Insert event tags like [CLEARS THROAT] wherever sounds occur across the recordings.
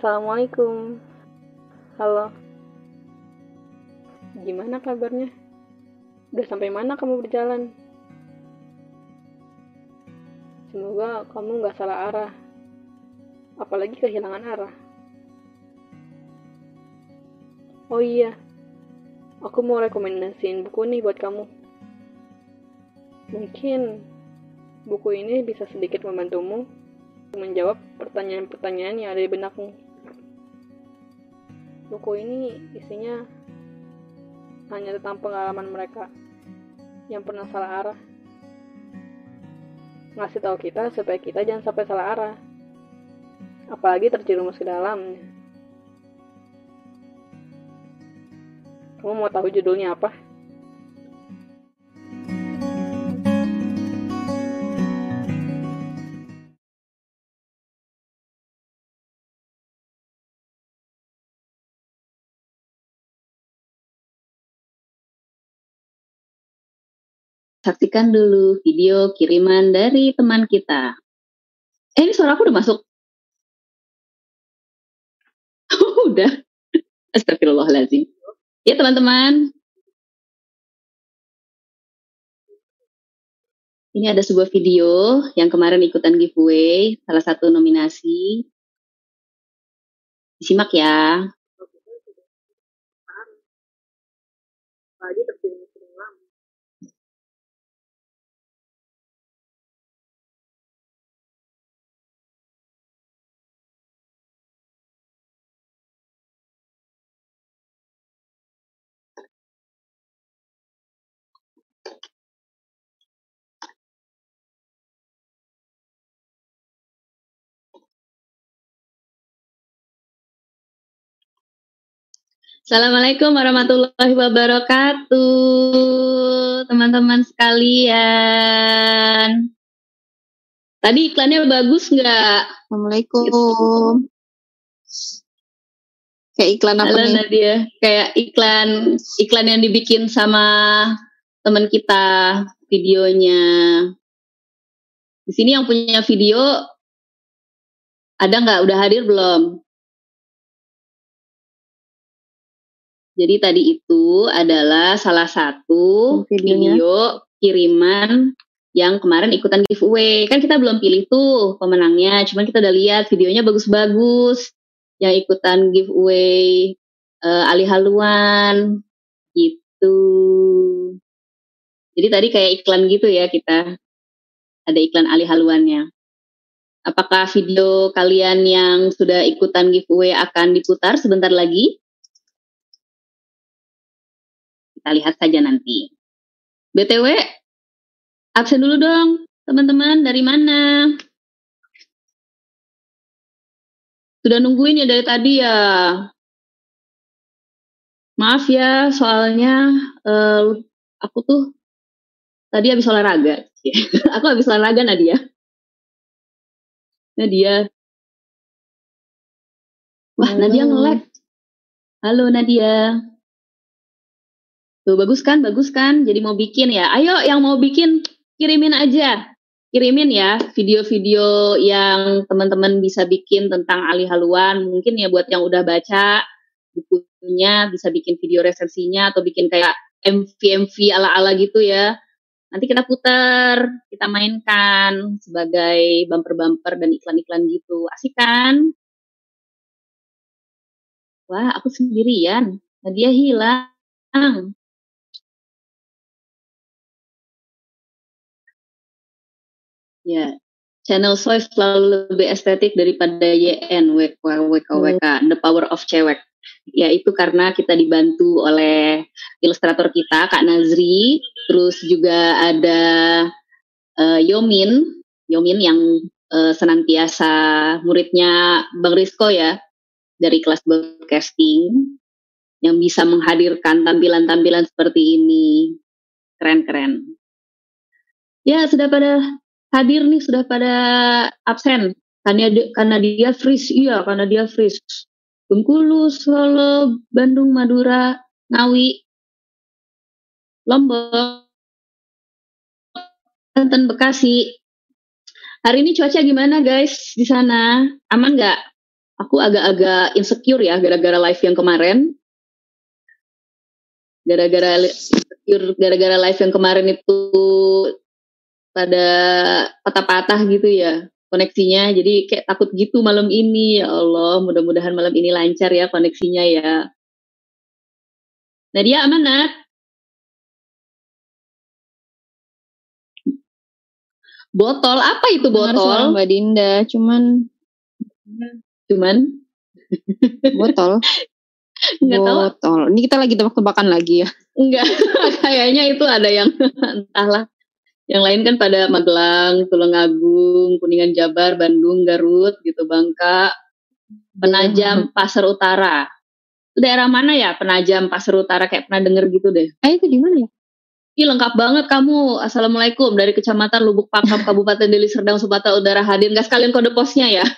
Assalamualaikum. Halo. Gimana kabarnya? Udah sampai mana kamu berjalan? Semoga kamu nggak salah arah. Apalagi kehilangan arah. Oh iya, aku mau rekomendasiin buku nih buat kamu. Mungkin buku ini bisa sedikit membantumu menjawab pertanyaan-pertanyaan yang ada di benakmu. Buku ini isinya hanya tentang pengalaman mereka yang pernah salah arah. Ngasih tahu kita supaya kita jangan sampai salah arah. Apalagi terjerumus ke dalamnya. Kamu mau tahu judulnya apa? Saksikan dulu video kiriman dari teman kita. Eh, ini suara aku udah masuk? [LAUGHS] udah. Astagfirullahaladzim. Ya teman-teman. Ini ada sebuah video yang kemarin ikutan giveaway, salah satu nominasi. Disimak ya. Assalamualaikum warahmatullahi wabarakatuh, teman-teman sekalian. Tadi iklannya bagus nggak? Assalamualaikum. Kayak iklan apa Halo nih? Nadia, kayak iklan iklan yang dibikin sama teman kita videonya. Di sini yang punya video ada nggak? Udah hadir belum? Jadi tadi itu adalah salah satu Videonya. video kiriman yang kemarin ikutan giveaway. Kan kita belum pilih tuh pemenangnya, cuman kita udah lihat videonya bagus-bagus. Yang ikutan giveaway eh, Ali Haluan gitu. Jadi tadi kayak iklan gitu ya kita. Ada iklan Ali Haluannya. Apakah video kalian yang sudah ikutan giveaway akan diputar sebentar lagi? Kita lihat saja nanti. BTW, absen dulu dong, teman-teman. Dari mana? Sudah nungguin ya dari tadi ya. Maaf ya, soalnya eh, aku tuh tadi habis olahraga. [LAUGHS] aku habis olahraga Nadia. Nadia. Wah, Halo. Nadia nge-lag. Halo Nadia. Tuh bagus kan, bagus kan. Jadi mau bikin ya. Ayo yang mau bikin kirimin aja. Kirimin ya video-video yang teman-teman bisa bikin tentang Ali Haluan. Mungkin ya buat yang udah baca bukunya bisa bikin video resensinya atau bikin kayak MV-MV ala-ala gitu ya. Nanti kita putar, kita mainkan sebagai bumper-bumper dan iklan-iklan gitu. Asik kan? Wah, aku sendirian. Nadia hilang. Ya, channel Soy selalu lebih estetik daripada YN, WK, WK, WK, The Power of Cewek. Ya, itu karena kita dibantu oleh ilustrator kita, Kak Nazri. Terus juga ada eh, Yomin, Yomin yang eh, senantiasa muridnya Bang Rizko ya, dari kelas broadcasting, yang bisa menghadirkan tampilan-tampilan seperti ini. Keren-keren. Ya, sudah pada hadir nih sudah pada absen. Karena dia, karena dia freeze. Iya karena dia freeze. Bengkulu Solo Bandung Madura Ngawi Lombok Banten Bekasi. Hari ini cuaca gimana guys di sana? Aman nggak? Aku agak-agak insecure ya gara-gara live yang kemarin. Gara-gara insecure gara-gara live yang kemarin itu pada patah-patah gitu ya koneksinya. Jadi kayak takut gitu malam ini. Ya Allah, mudah-mudahan malam ini lancar ya koneksinya ya. Nadia aman, Nat? Botol, apa itu botol? Mbak Dinda, cuman Cuman botol. [LAUGHS] nggak tahu botol. Ini kita lagi tebak-tebakan lagi ya. Enggak, [LAUGHS] kayaknya itu ada yang [LAUGHS] entahlah. Yang lain kan pada Magelang, Tulungagung, Kuningan Jabar, Bandung, Garut gitu, Bangka, Penajam, Pasar Utara. Itu daerah mana ya? Penajam, Pasar Utara kayak pernah denger gitu deh. Ah itu di mana ya? Ih lengkap banget kamu. Assalamualaikum dari Kecamatan Lubuk Pakam, Kabupaten Deli Serdang, Sumatera Utara hadir. Gak sekalian kode posnya ya? [LAUGHS]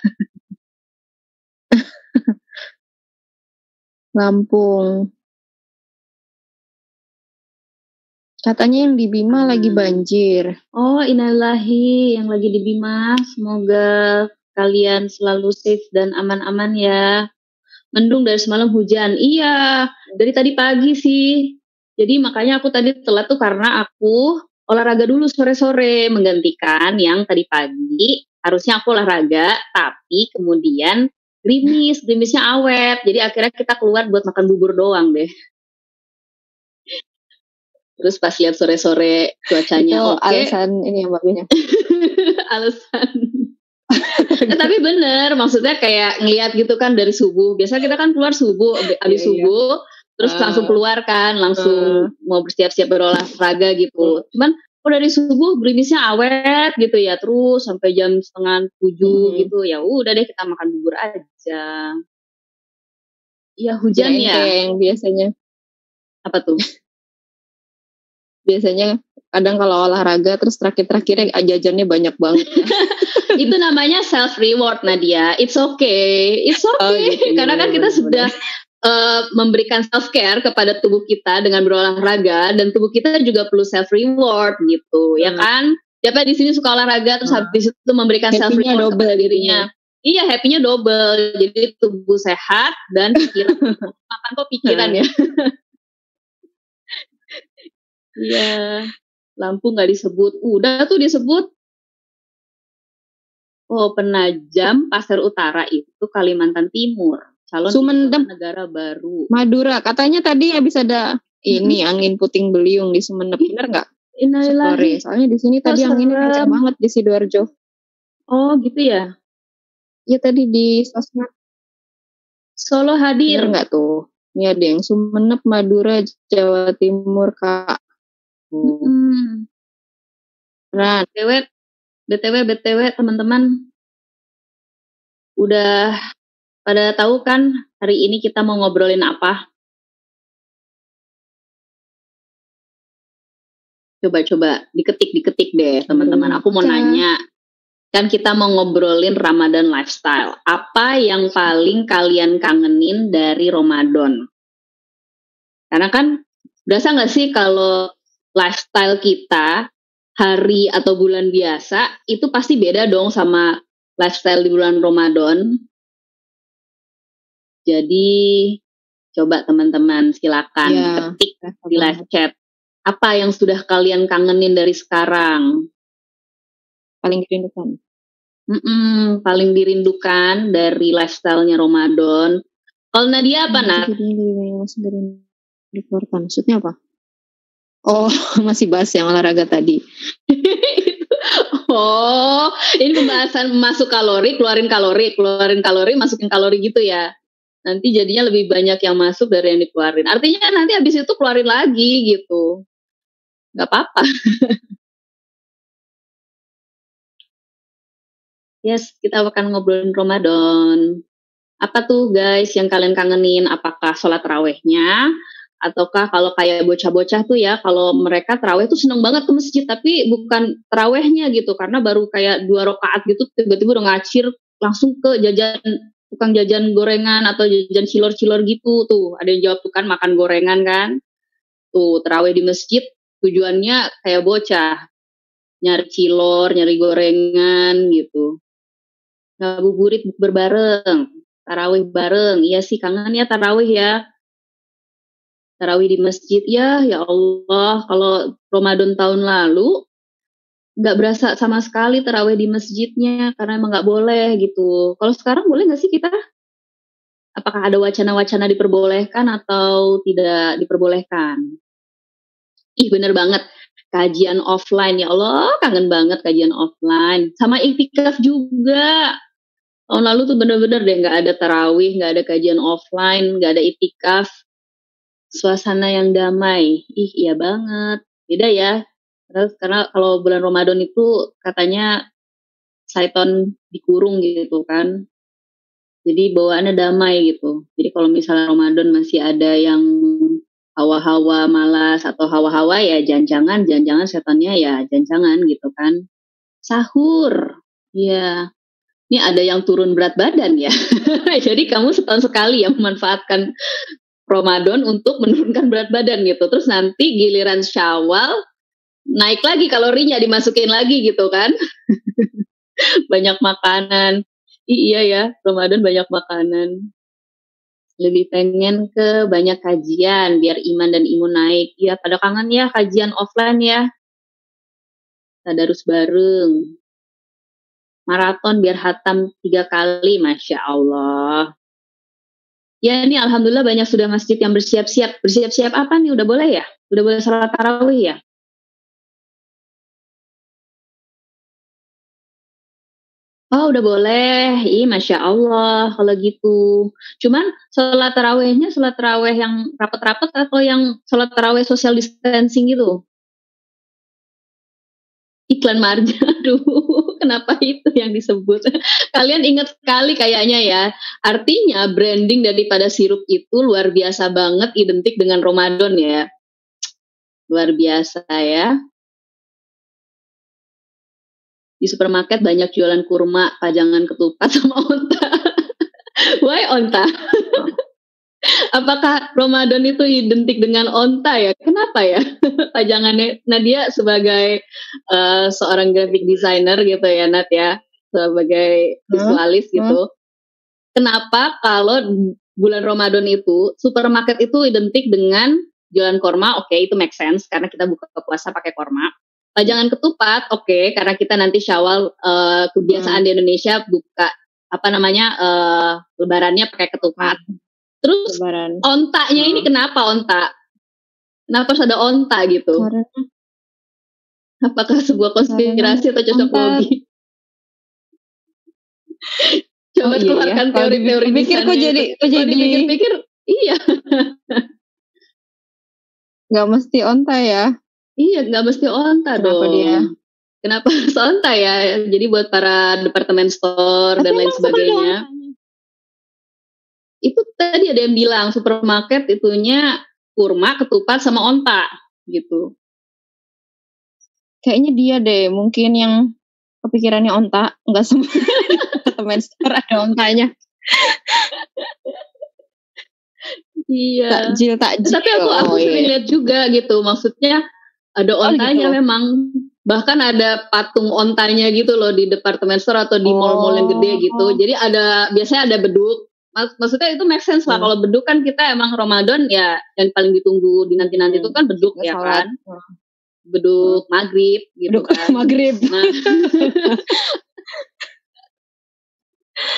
Lampung. Katanya yang di Bima Hmm. lagi banjir. Oh, innalillahi yang lagi di Bima. Semoga kalian selalu safe dan aman-aman ya. Mendung dari semalam hujan. Iya, dari tadi pagi sih. Jadi makanya aku tadi telat tuh karena aku olahraga dulu sore-sore menggantikan yang tadi pagi. Harusnya aku olahraga, tapi kemudian gerimis, gerimisnya awet. Jadi akhirnya kita keluar buat makan bubur doang deh. Terus pas lihat sore-sore cuacanya oke, alasan ini yang bagunya. [LAUGHS] alasan. [LAUGHS] Eh, tapi bener, maksudnya kayak ngeliat gitu kan dari subuh. Biasa kita kan keluar subuh, Iya, abis iya. subuh, terus Ah. langsung keluar kan, langsung mau bersiap-siap berolahraga gitu. Cuman kok dari subuh gerimisnya awet gitu ya, terus sampai jam setengah tujuh Hmm. gitu. Ya udah deh kita makan bubur aja. Iya hujan ya. kayak yang biasanya. Apa tuh? Biasanya kadang kalau olahraga terus terakhir-terakhirnya jajannya banyak banget. [LAUGHS] Itu namanya self reward Nadia. It's okay. It's okay. Oh, gitu. [LAUGHS] Karena kan kita Bener-bener. sudah eh, memberikan self care kepada tubuh kita dengan berolahraga dan tubuh kita juga perlu self reward gitu, ya Hmm. kan? Siapa di sini suka olahraga terus Hmm. habis itu memberikan self reward double kepada gitu dirinya. Iya, happy-nya double. Jadi tubuh sehat dan pikiran [LAUGHS] makan kok pikiran Hmm. ya. Iya. Lampu nggak disebut. Udah tuh disebut. Oh, Penajam, Pasir Utara itu Kalimantan Timur. Calon Sumendem. negara baru. Madura, katanya tadi habis ada ini angin puting beliung di Sumeneb. Bener nggak? Innalillahi. Soalnya di sini tadi Kok anginnya kencang banget di Sidoarjo. Oh, gitu ya. Iya tadi di sosmed. Solo Bener hadir. nggak tuh? Ini ada yang Sumeneb, Madura, Jawa Timur, Kak. Hmm. Beneran. BTW, BTW, BTW, teman-teman. Udah pada tahu kan hari ini kita mau ngobrolin apa? Coba-coba diketik-diketik deh teman-teman. Aku mau nanya. Kan kita mau ngobrolin Ramadan lifestyle. Apa yang paling kalian kangenin dari Ramadan? Karena kan berasa nggak sih kalau lifestyle kita hari atau bulan biasa itu pasti beda dong sama lifestyle di bulan Ramadan. Jadi coba teman-teman silakan Ya. ketik di live chat apa yang sudah kalian kangenin dari sekarang. Paling dirindukan. Mm-mm, paling dirindukan dari lifestyle-nya Ramadan. Kalau Nadia apa, Nat? Masih dikeluarkan. Maksudnya apa? Oh, [LAUGHS] masih bahas yang olahraga tadi. [LAUGHS] oh, ini pembahasan masuk kalori, keluarin kalori, keluarin kalori, masukin kalori gitu ya. Nanti jadinya lebih banyak yang masuk dari yang dikeluarin. Artinya kan nanti habis itu keluarin lagi gitu. Gak apa-apa. [LAUGHS] yes, kita akan ngobrolin Ramadan. Apa tuh guys yang kalian kangenin? Apakah sholat rawehnya? Ataukah kalau kayak bocah-bocah tuh ya, kalau mereka teraweh tuh seneng banget ke masjid, tapi bukan terawehnya gitu, karena baru kayak dua rakaat gitu, tiba-tiba udah ngacir langsung ke jajan tukang jajan gorengan atau jajan cilor-cilor gitu tuh. Ada yang jawab tuh kan makan gorengan kan. Tuh teraweh di masjid tujuannya kayak bocah nyari cilor, nyari gorengan gitu. Ngabuburit berbareng. tarawih bareng. Iya sih kangen ya tarawih ya. Tarawih di masjid ya, ya Allah. Kalau Ramadan tahun lalu nggak berasa sama sekali tarawih di masjidnya karena emang nggak boleh gitu. Kalau sekarang boleh nggak sih kita? Apakah ada wacana-wacana diperbolehkan atau tidak diperbolehkan? Ih bener banget kajian offline ya Allah kangen banget kajian offline sama iktikaf juga tahun lalu tuh bener-bener deh nggak ada tarawih nggak ada kajian offline nggak ada itikaf suasana yang damai. Ih iya banget. Beda ya. Terus karena kalau bulan Ramadan itu katanya Saiton dikurung gitu kan. Jadi bawaannya damai gitu. Jadi kalau misalnya Ramadan masih ada yang hawa-hawa malas atau hawa-hawa ya jangan-jangan jangan-jangan setannya ya jangan-jangan gitu kan. Sahur. Ya ini ada yang turun berat badan ya. [LAUGHS] Jadi kamu setahun sekali ya memanfaatkan Ramadan untuk menurunkan berat badan gitu terus nanti giliran Syawal naik lagi kalorinya dimasukin lagi gitu kan [LAUGHS] banyak makanan iya ya Ramadan banyak makanan lebih pengen ke banyak kajian biar iman dan imun naik. Ya, pada kangen ya kajian offline ya. Tadarus bareng. Maraton biar hatam tiga kali, Masya Allah. Ya ini Alhamdulillah banyak sudah masjid yang bersiap-siap. Bersiap-siap apa nih? Udah boleh ya? Udah boleh salat tarawih ya? Oh udah boleh, ih masya Allah kalau gitu. Cuman sholat tarawehnya sholat taraweh yang rapet-rapet atau yang sholat taraweh social distancing gitu? Iklan marja, [LAUGHS] aduh kenapa itu yang disebut? Kalian ingat sekali kayaknya ya. Artinya branding daripada sirup itu luar biasa banget identik dengan Ramadan ya. Luar biasa ya di supermarket banyak jualan kurma, pajangan ketupat sama onta. [LAUGHS] Why onta? [LAUGHS] Apakah Ramadan itu identik dengan onta ya? Kenapa ya? [LAUGHS] Pajangannya Nadia sebagai uh, seorang graphic designer gitu ya Nat ya, sebagai visualis hmm? gitu. Hmm? Kenapa kalau bulan Ramadan itu supermarket itu identik dengan jualan korma? Oke, okay, itu make sense karena kita buka puasa pakai korma. Pajangan ketupat, oke, okay, karena kita nanti syawal uh, kebiasaan hmm. di Indonesia buka apa namanya uh, lebarannya pakai ketupat. Terus Lebaran. ontanya hmm. ini kenapa onta? Kenapa harus ada onta gitu? Karena Apakah sebuah konspirasi atau cocok logi? [LAUGHS] Coba oh, iya, keluarkan ya. teori-teori pikir kok jadi kok jadi pikir iya. [LAUGHS] Gak mesti onta ya. Iya, nggak mesti onta Kenapa dong. dia? Kenapa harus onta ya? Jadi buat para departemen store Tapi dan lain sebagainya. Itu tadi ada yang bilang supermarket itunya kurma, ketupat sama onta gitu. Kayaknya dia deh, mungkin yang kepikirannya onta, nggak semua [LAUGHS] departemen store ada ontanya. Iya. Takjil takjil. Tapi aku aku oh, sering iya. lihat juga gitu. Maksudnya ada ontanya oh, gitu. memang. Bahkan ada patung ontanya gitu loh di departemen store atau di mall-mall yang gede gitu. Oh. Jadi ada biasanya ada beduk. Maksudnya itu make sense lah. Hmm. Kalau beduk kan kita emang Ramadan ya yang paling ditunggu di nanti-nanti hmm. itu kan beduk ya, ya kan. Hmm. Beduk maghrib gitu beduk kan. [LAUGHS] maghrib. Nah. [LAUGHS]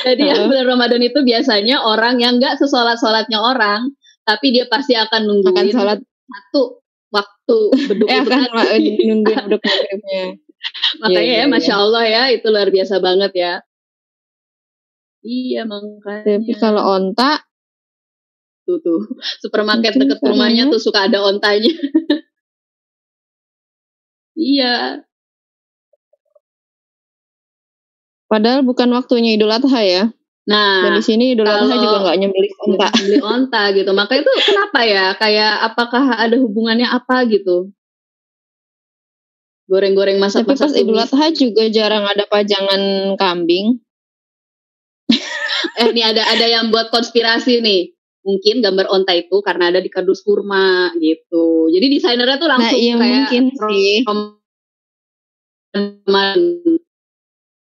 Jadi ya bulan Ramadan itu biasanya orang yang nggak sesolat-solatnya orang, tapi dia pasti akan nungguin akan satu waktu beduk eh, kan nungguin [LAUGHS] beduk maghribnya. Makanya yeah, ya, yeah, masya Allah ya, itu luar biasa banget ya. Iya makanya. Tapi kalau onta, tuh tuh [LAUGHS] supermarket deket rumahnya tuh suka ada ontanya. [LAUGHS] iya. Padahal bukan waktunya Idul Adha ya. Nah, dan di sini Idul Adha juga nggak nyembelih onta. Nyembelih onta gitu. Maka itu kenapa ya? Kayak apakah ada hubungannya apa gitu? Goreng-goreng masak Tapi pas Idul Adha juga jarang ada pajangan kambing. Eh, ini ada ada yang buat konspirasi nih. Mungkin gambar onta itu karena ada di kardus kurma gitu. Jadi desainernya tuh langsung nah, iya, kayak mungkin sih.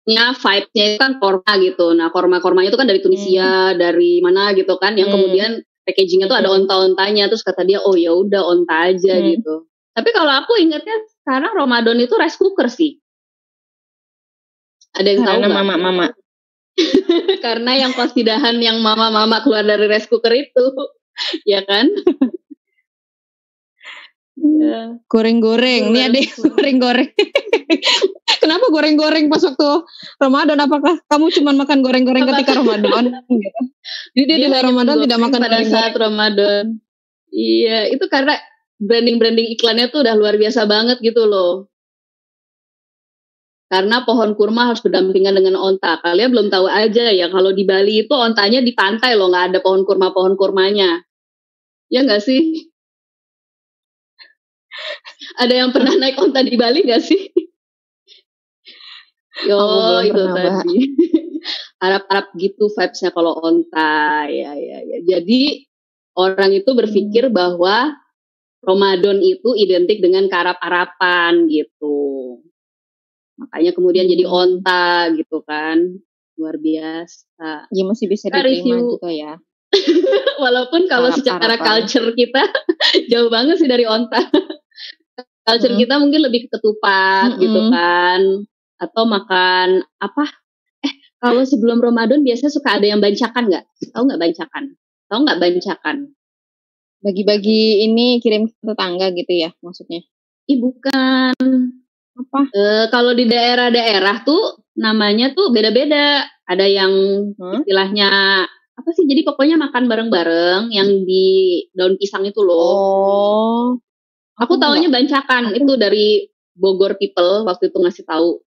nya vibe-nya itu kan korma gitu. Nah, korma-kormanya itu kan dari Tunisia, dari mana gitu kan, yang Hmm. kemudian packagingnya tuh ada Hmm. onta-ontanya. Terus kata dia, oh ya udah onta aja Hmm. gitu. Tapi kalau aku ingatnya sekarang Ramadan itu rice cooker sih. Ada yang tahu Karena nggak? mama-mama. [LAUGHS] Karena yang kosidahan yang mama-mama keluar dari rice cooker itu, [LAUGHS] ya kan? Ya. Goreng-goreng. Nih ada goreng-goreng. [LAUGHS] Kenapa goreng-goreng pas waktu Ramadan? Apakah kamu cuma makan goreng-goreng ketika Ramadan? gitu. Jadi dia, di luar hanya Ramadan tidak makan pada saat Ramadan. Iya, itu karena branding-branding iklannya tuh udah luar biasa banget gitu loh. Karena pohon kurma harus berdampingan dengan onta. Kalian belum tahu aja ya kalau di Bali itu ontanya di pantai loh, nggak ada pohon kurma-pohon kurmanya. Ya nggak sih? [LAUGHS] Ada yang pernah naik onta di Bali nggak sih? [LAUGHS] Yo, belum itu pernah, tadi. [LAUGHS] Harap-harap gitu vibes-nya kalau onta. Ya, ya, ya. Jadi orang itu berpikir Hmm. bahwa Ramadan itu identik dengan karap-arapan gitu. Makanya kemudian jadi Hmm. onta gitu kan. Luar biasa. Ya masih bisa diterima review. juga ya. [LAUGHS] Walaupun kalau secara Harap-harapan. culture kita [LAUGHS] jauh banget sih dari onta. [LAUGHS] culture Mm. kita mungkin lebih ke ketupat Mm-mm. gitu kan. Atau makan apa? Eh, kalau sebelum Ramadan biasanya suka ada yang bancakan nggak? Tahu nggak bancakan? Tahu nggak bancakan? Bagi-bagi ini kirim ke tetangga gitu ya maksudnya. Ih bukan. Apa? Eh, kalau di daerah-daerah tuh namanya tuh beda-beda. Ada yang Hah? istilahnya apa sih? Jadi pokoknya makan bareng-bareng yang di daun pisang itu loh. Oh. Aku taunya bancakan Aku- itu dari Bogor People waktu itu ngasih tahu.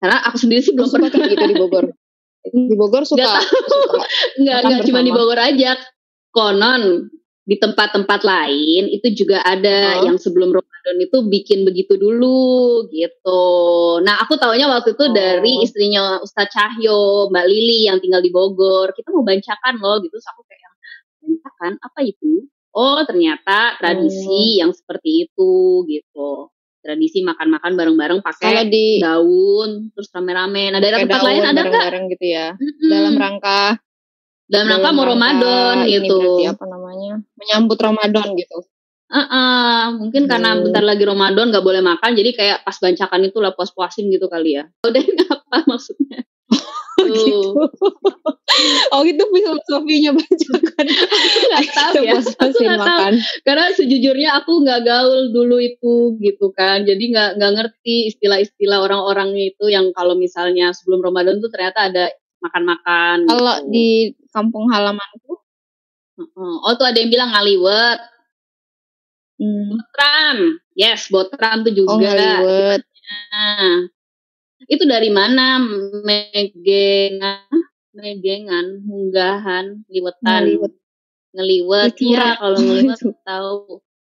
Karena aku sendiri sih belum pernah. kayak gitu di Bogor. [LAUGHS] Di Bogor suka. Nggak suka. Enggak, enggak cuma di. Bogor aja. Konon di tempat-tempat lain itu juga ada Oh. yang sebelum Ramadan itu bikin begitu dulu gitu. Nah, aku taunya waktu itu Oh. dari istrinya Ustadz Cahyo, Mbak Lili yang tinggal di Bogor. Kita mau bancakan loh gitu. Terus aku kayak bancakan apa itu? Oh, ternyata tradisi yang seperti itu gitu. Tradisi makan-makan bareng-bareng Kalau pakai di daun terus rame-rame. Nah, daerah tempat lain ada nggak? bareng-bareng gitu ya. Mm-mm. Dalam rangka dalam rangka mau Ramadan gitu. berarti apa namanya? Menyambut Ramadan gitu. Heeh, mungkin karena Hmm. bentar lagi Ramadan nggak boleh makan, jadi kayak pas bancakan itu lah puas-puasin gitu kali ya. [LAUGHS] Udah apa maksudnya? gitu. Tuh. [LAUGHS] oh gitu filosofinya bancakan. Nggak tahu ya. Aku nggak tahu. Karena sejujurnya aku nggak gaul dulu itu gitu kan, jadi nggak nggak ngerti istilah-istilah orang-orang itu yang kalau misalnya sebelum Ramadan tuh ternyata ada makan-makan. Kalau gitu. di kampung halamanku Heeh. oh tuh ada yang bilang ngaliwet, hmm, botram, yes botram tuh oh juga. ngaliwet. Nah, itu dari mana? Megengan, megengan, munggahan, liwetan, Ngaliwet. ngeliwet. Iya, curang. kalau ngeliwet [LAUGHS] tahu.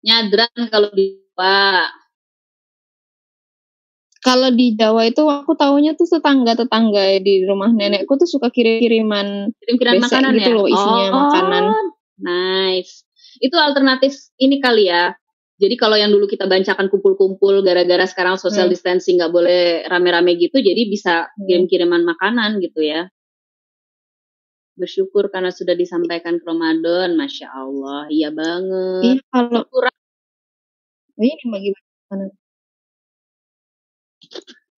Nyadran kalau di Jawa. Kalau di Jawa itu aku taunya tuh tetangga-tetangga ya, di rumah nenekku tuh suka kirim-kiriman Kirim-kirim Besek makanan gitu ya? loh, isinya makanan. Nice. Itu alternatif ini kali ya. Jadi kalau yang dulu kita bancakan kumpul-kumpul gara-gara sekarang social Hmm. distancing nggak boleh rame-rame gitu, jadi bisa Hmm. kirim-kiriman makanan gitu ya. Bersyukur karena sudah disampaikan ke Ramadan, masya Allah, iya banget. Iya kalau Kurang. oh, ini bagi makanan.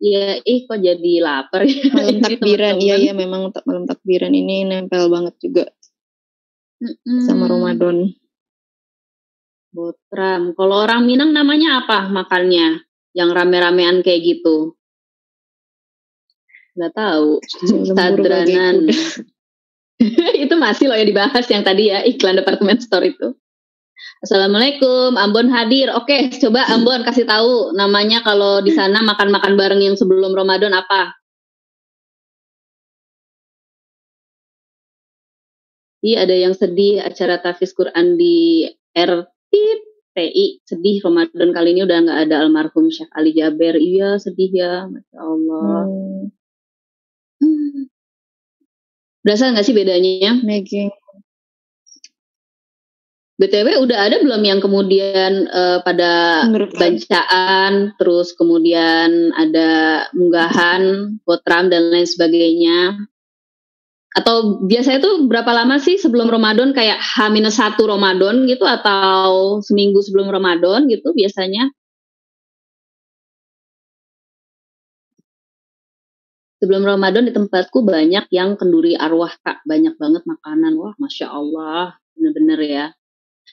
Iya, ih kok jadi lapar ya. malam [LAUGHS] takbiran iya iya memang malam takbiran ini nempel banget juga Mm-mm. sama Ramadan Botram. Kalau orang Minang namanya apa makannya? Yang rame-ramean kayak gitu? Gak tahu. Sadranan. [LAUGHS] itu masih loh yang dibahas yang tadi ya iklan departemen store itu. Assalamualaikum, Ambon hadir. Oke, coba Ambon kasih tahu namanya kalau di sana makan-makan bareng yang sebelum Ramadan apa? Iya, ada yang sedih acara tahfiz Quran di RTI sedih Ramadan kali ini udah nggak ada almarhum Syekh Ali Jaber. Iya, sedih ya, masya Allah. hmm, Hmm. Berasa nggak sih bedanya? Maggie BTW udah ada belum yang kemudian uh, pada Menurut bacaan, terus kemudian ada munggahan, potram dan lain sebagainya. Atau biasanya tuh berapa lama sih sebelum Ramadan kayak H-1 Ramadan gitu atau seminggu sebelum Ramadan gitu biasanya? Sebelum Ramadan di tempatku banyak yang kenduri arwah kak, banyak banget makanan, wah masya Allah, bener-bener ya.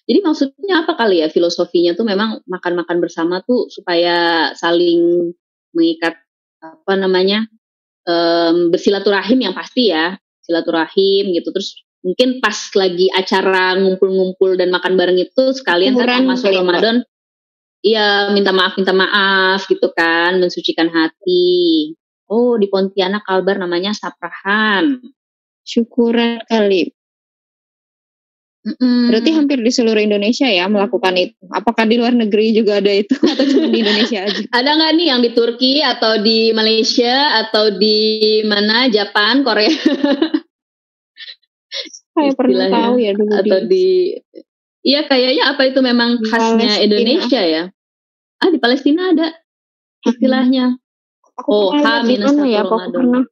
Jadi maksudnya apa kali ya filosofinya tuh memang makan-makan bersama tuh supaya saling mengikat apa namanya um, bersilaturahim yang pasti ya silaturahim gitu. Terus mungkin pas lagi acara ngumpul-ngumpul dan makan bareng itu sekalian kan masuk Ramadan iya minta maaf minta maaf gitu kan mensucikan hati. Oh di Pontianak Kalbar namanya Saprahan. Syukuran kali Mm-mm. Berarti hampir di seluruh Indonesia ya melakukan itu. Apakah di luar negeri juga ada itu [LAUGHS] atau cuma di Indonesia aja? Ada nggak nih yang di Turki atau di Malaysia atau di mana Jepang, Korea [LAUGHS] Saya pernah Istilahnya. tahu ya dulu atau di, di Iya kayaknya apa itu memang Di khasnya Palestina. Indonesia ya? Ah di Palestina ada istilahnya. aku Oh, H-1 mana ya? Aku pernah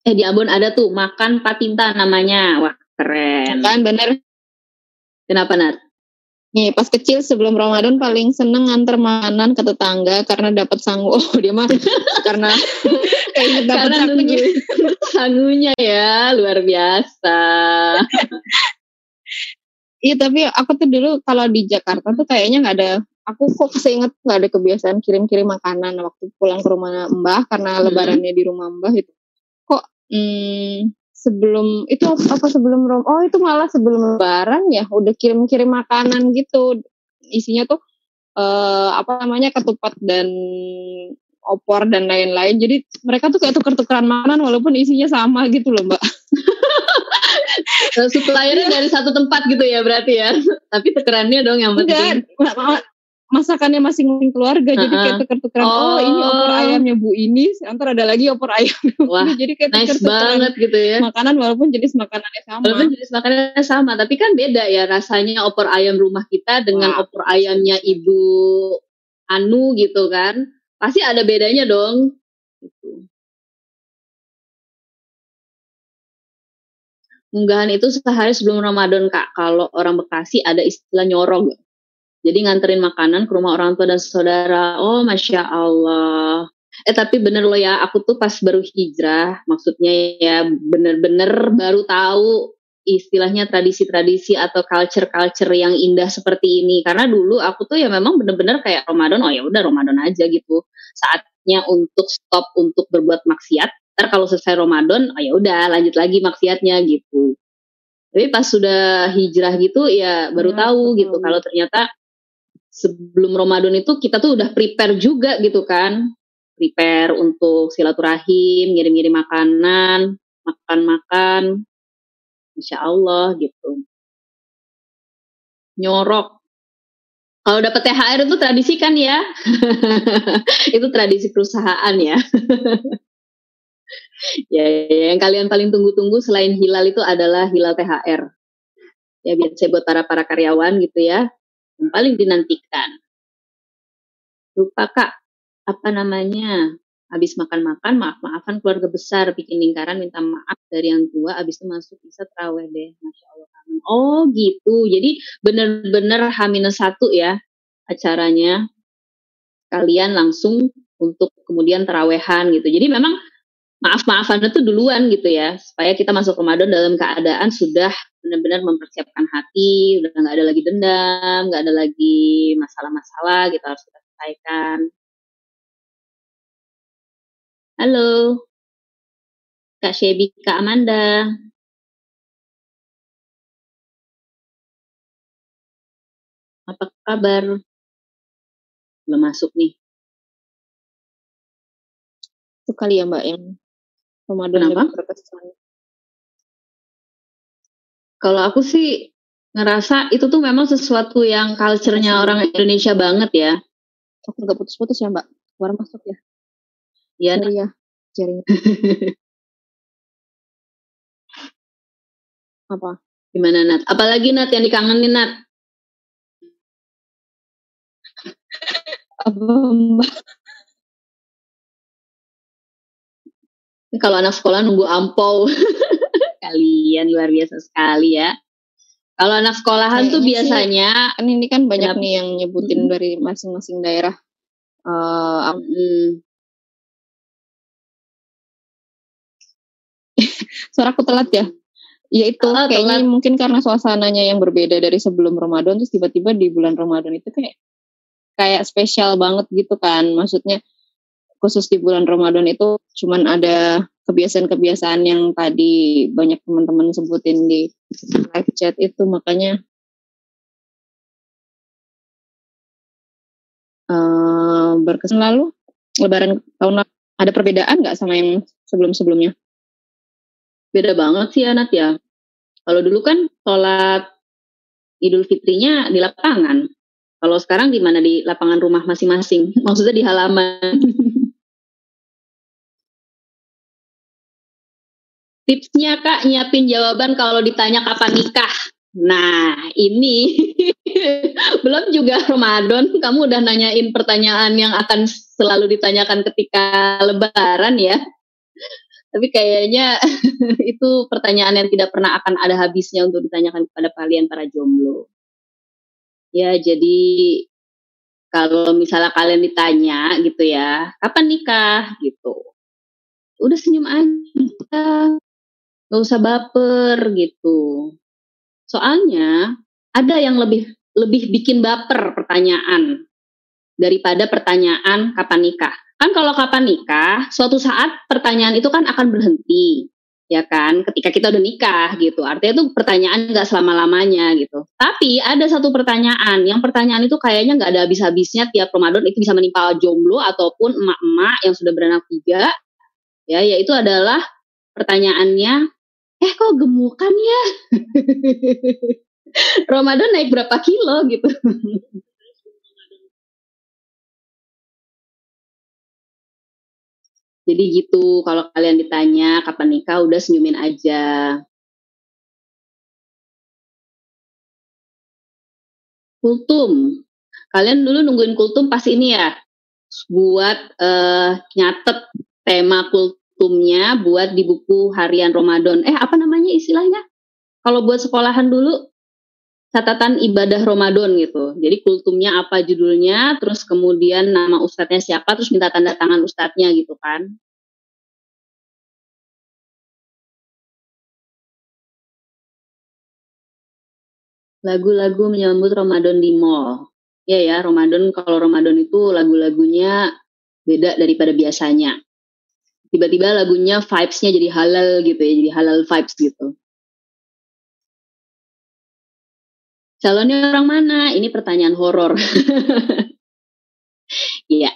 Eh di Ambon ada tuh makan patinta namanya. Wah keren. kan bener. Kenapa Nat? Nih pas kecil sebelum Ramadan paling seneng nganter makanan ke tetangga karena dapat sangu. Oh dia mah [LAUGHS] karena [LAUGHS] kayak dapat sangunya. nunggu [LAUGHS] sangunya ya luar biasa. Iya tapi aku tuh dulu kalau di Jakarta tuh kayaknya nggak ada. Aku kok seinget nggak ada kebiasaan kirim-kirim makanan waktu pulang ke rumah Mbah karena Hmm. lebarannya di rumah Mbah itu. Hmm, sebelum itu apa sebelum Rom? Oh itu malah sebelum Lebaran ya udah kirim-kirim makanan gitu. Isinya tuh eh apa namanya ketupat dan opor dan lain-lain. Jadi mereka tuh kayak tuker-tukeran makanan walaupun isinya sama gitu loh Mbak. Eh, Suppliernya dari satu tempat gitu ya berarti ya. Tapi tukerannya dong yang penting. Enggak, masakannya masing-masing keluarga jadi Uh-uh. kayak tuker-tukeran oh. ini opor Oh. ayamnya Bu ini ntar ada lagi opor ayam [LAUGHS] Wah, jadi kayak Nice tuker-tukeran banget gitu ya. makanan walaupun jenis makanannya sama Walaupun jenis makanannya sama, tapi kan beda ya rasanya opor ayam rumah kita dengan Wah. opor ayamnya ibu Anu gitu kan. Pasti ada bedanya dong. Gitu. Unggahan itu sehari sebelum Ramadan kak. Kalau orang Bekasi ada istilah nyorog. Jadi nganterin makanan ke rumah orang tua dan saudara. Oh masya Allah. Eh tapi bener loh ya, aku tuh pas baru hijrah, maksudnya ya bener-bener baru tahu istilahnya tradisi-tradisi atau culture-culture yang indah seperti ini. Karena dulu aku tuh ya memang bener-bener kayak Ramadan, oh ya udah Ramadan aja gitu. Saatnya untuk stop untuk berbuat maksiat. Ntar kalau selesai Ramadan, oh ya udah lanjut lagi maksiatnya gitu. Tapi pas sudah hijrah gitu ya baru Hmm, tahu gitu kalau ternyata sebelum Ramadan itu kita tuh udah prepare juga gitu kan. Prepare untuk silaturahim, ngirim-ngirim makanan, makan-makan. Insya Allah gitu. Nyorok. Kalau dapat THR itu tradisi kan ya? [LAUGHS] itu tradisi perusahaan [LAUGHS] ya. ya, yang kalian paling tunggu-tunggu selain hilal itu adalah hilal THR. Ya biasa buat para para karyawan gitu ya. Yang paling dinantikan. Lupa kak, apa namanya? Habis makan-makan, maaf-maafan keluarga besar, bikin lingkaran, minta maaf dari yang tua, habis itu masuk bisa terawih deh, masya Allah. Oh gitu, jadi bener-bener H-1 ya acaranya. Kalian langsung untuk kemudian terawehan gitu. Jadi memang maaf-maafan itu duluan gitu ya, supaya kita masuk Ramadan dalam keadaan sudah benar-benar mempersiapkan hati, udah nggak ada lagi dendam, nggak ada lagi masalah-masalah gitu harus kita selesaikan. Halo, Kak Shebi, Kak Amanda. Apa kabar? Belum masuk nih. itu kali ya Mbak yang Ramadan Kenapa? lebih berkesan Kalau aku sih ngerasa itu tuh memang sesuatu yang culture-nya orang Indonesia banget ya. aku nggak putus-putus ya Mbak keluar masuk ya Iya, sorry ya jaringan [LAUGHS] Apa? Gimana Nat? Apalagi Nat yang dikangenin Nat? Apa Mbak? Kalau anak sekolah nunggu ampau. [LAUGHS] Kalian luar biasa sekali ya. Kalau anak sekolahan tuh Kayaknya sih- biasanya Kan ini kan banyak Kenapa? nih yang nyebutin dari masing-masing daerah. Eh, apa- hmm, [LAUGHS] suara aku telat ya? Ya itu Ah, kayaknya telat. mungkin karena suasananya yang berbeda dari sebelum Ramadan terus tiba-tiba di bulan Ramadan itu kayak kayak spesial banget gitu kan. Maksudnya khusus di bulan Ramadan itu cuman ada kebiasaan-kebiasaan yang tadi banyak teman-teman sebutin di live chat itu makanya eh berkesan lalu lebaran tahun lalu ada perbedaan nggak sama yang sebelum-sebelumnya? beda banget sih ya ya. Kalau dulu kan sholat Idul Fitrinya di lapangan. Kalau sekarang di mana di lapangan rumah masing-masing. [LAUGHS] Maksudnya di halaman. Tipsnya Kak, nyiapin jawaban kalau ditanya kapan nikah. Nah, ini [LAUGHS] belum juga Ramadan, kamu udah nanyain pertanyaan yang akan selalu ditanyakan ketika lebaran ya. Tapi kayaknya [LAUGHS] itu pertanyaan yang tidak pernah akan ada habisnya untuk ditanyakan kepada kalian para jomblo. Ya, jadi kalau misalnya kalian ditanya gitu ya, kapan nikah gitu. Udah senyum aja. Gak usah baper gitu. Soalnya ada yang lebih lebih bikin baper pertanyaan daripada pertanyaan kapan nikah. Kan kalau kapan nikah, suatu saat pertanyaan itu kan akan berhenti, ya kan? Ketika kita udah nikah gitu. Artinya itu pertanyaan nggak selama-lamanya gitu. Tapi ada satu pertanyaan, yang pertanyaan itu kayaknya nggak ada habis-habisnya tiap Ramadan itu bisa menimpa jomblo ataupun emak-emak yang sudah beranak tiga. Ya, yaitu adalah pertanyaannya, eh kok gemukan ya? [LAUGHS] Ramadan naik berapa kilo gitu. [LAUGHS] Jadi gitu, kalau kalian ditanya kapan nikah, udah senyumin aja. Kultum. Kalian dulu nungguin kultum pas ini ya, buat eh, nyatet tema kultumnya buat di buku harian Ramadan. Eh apa namanya istilahnya? Kalau buat sekolahan dulu catatan ibadah Ramadan gitu. Jadi kultumnya apa judulnya, terus kemudian nama ustadznya siapa, terus minta tanda tangan ustadznya gitu kan. Lagu-lagu menyambut Ramadan di mall. Ya ya, Ramadan kalau Ramadan itu lagu-lagunya beda daripada biasanya. Tiba-tiba lagunya vibes-nya jadi halal gitu ya, jadi halal vibes gitu. Calonnya orang mana? Ini pertanyaan horor. [LAUGHS] Iya.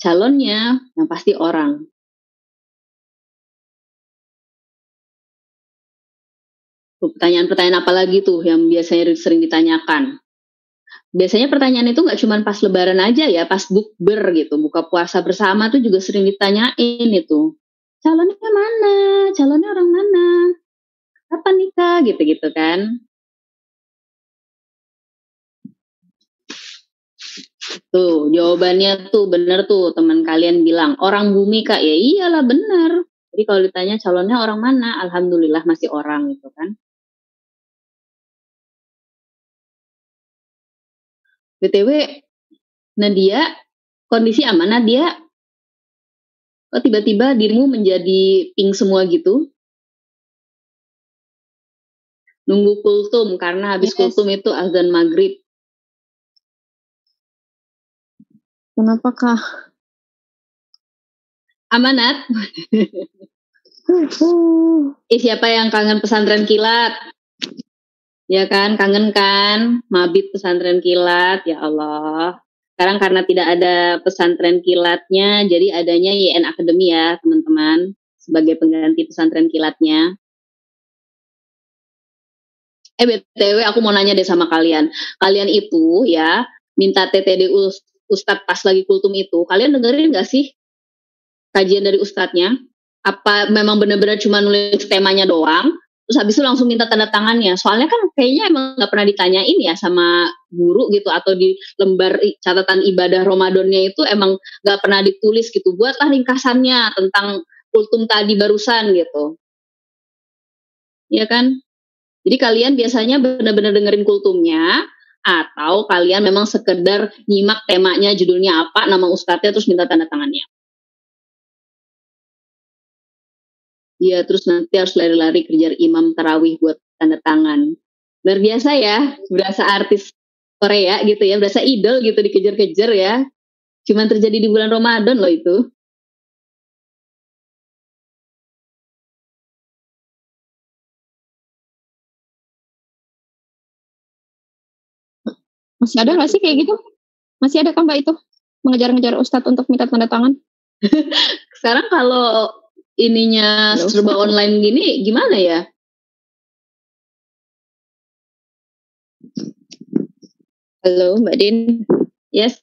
Calonnya yang pasti orang. Pertanyaan-pertanyaan apa lagi tuh yang biasanya sering ditanyakan? Biasanya pertanyaan itu nggak cuma pas lebaran aja ya, pas bukber gitu, buka puasa bersama tuh juga sering ditanyain itu. Calonnya mana? Calonnya orang mana? Kapan nikah? Gitu-gitu kan. Tuh, jawabannya tuh bener tuh teman kalian bilang orang bumi kak ya iyalah bener. Jadi kalau ditanya calonnya orang mana, alhamdulillah masih orang gitu kan. Btw Nadia kondisi aman Nadia? Kok tiba-tiba dirimu menjadi pink semua gitu? Nunggu kultum karena habis Yes. kultum itu azan maghrib. Kenapa kah? Amanat? Eh siapa yang kangen pesantren kilat? Ya kan, kangen kan? Mabit pesantren kilat, ya Allah. Sekarang karena tidak ada pesantren kilatnya, jadi adanya YN Academy ya, teman-teman. Sebagai pengganti pesantren kilatnya. Eh BTW aku mau nanya deh sama kalian. Kalian itu ya, minta TTD Us- Ustadz pas lagi kultum itu, kalian dengerin gak sih kajian dari ustadznya? Apa memang benar-benar cuma nulis temanya doang, terus habis itu langsung minta tanda tangannya. Soalnya kan kayaknya emang nggak pernah ditanyain ya sama guru gitu atau di lembar catatan ibadah Ramadannya itu emang nggak pernah ditulis gitu. Buatlah ringkasannya tentang kultum tadi barusan gitu. Ya kan? Jadi kalian biasanya benar-benar dengerin kultumnya atau kalian memang sekedar nyimak temanya judulnya apa nama ustadznya terus minta tanda tangannya Iya, terus nanti harus lari-lari kejar imam tarawih buat tanda tangan. Luar biasa ya, berasa artis Korea gitu ya, berasa idol gitu dikejar-kejar ya. Cuman terjadi di bulan Ramadan loh itu. Masih ada nggak sih kayak gitu? Masih ada kan Mbak itu? Mengejar-ngejar Ustadz untuk minta tanda tangan? [LAUGHS] Sekarang kalau ininya serba online gini gimana ya? Halo Mbak Din. Yes.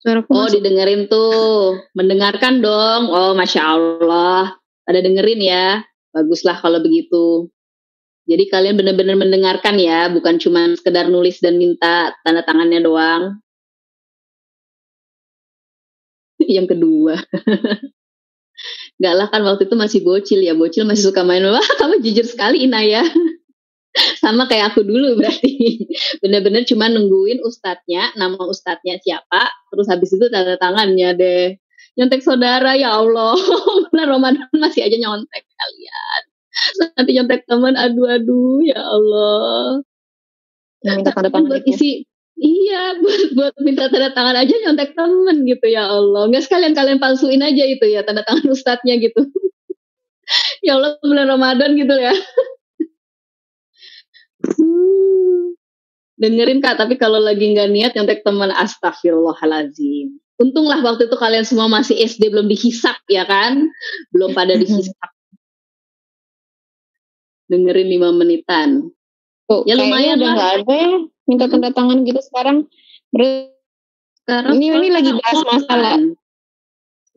Suara oh masuk. didengerin tuh, mendengarkan dong. Oh masya Allah, ada dengerin ya. Baguslah kalau begitu. Jadi kalian benar-benar mendengarkan ya, bukan cuma sekedar nulis dan minta tanda tangannya doang. Yang kedua. [LAUGHS] Gak lah kan waktu itu masih bocil ya, bocil masih suka main. Wah kamu jujur sekali Inaya. [LAUGHS] Sama kayak aku dulu berarti. [LAUGHS] Bener-bener cuma nungguin ustadznya, nama ustadznya siapa, terus habis itu tanda tangannya deh. Nyontek saudara ya Allah, bulan Ramadan masih aja nyontek kalian. Nanti nyontek teman, aduh-aduh ya Allah. Yang minta tanda tangan buat isi Iya, [LAUGHS] buat, buat minta tanda tangan aja nyontek temen gitu ya Allah. Nggak sekalian kalian palsuin aja itu ya tanda tangan [LAUGHS] ustadznya gitu. [LAUGHS] ya Allah bulan Ramadan gitu ya. Dengerin kak, tapi kalau lagi nggak niat nyontek temen astagfirullahalazim. Untunglah waktu itu kalian semua masih SD belum dihisap ya kan? Belum pada dihisap. Dengerin lima menitan. Oh, ya lumayan udah nggak ada ya minta tanda tangan gitu sekarang. Sekarang ini ini lagi bahas masalah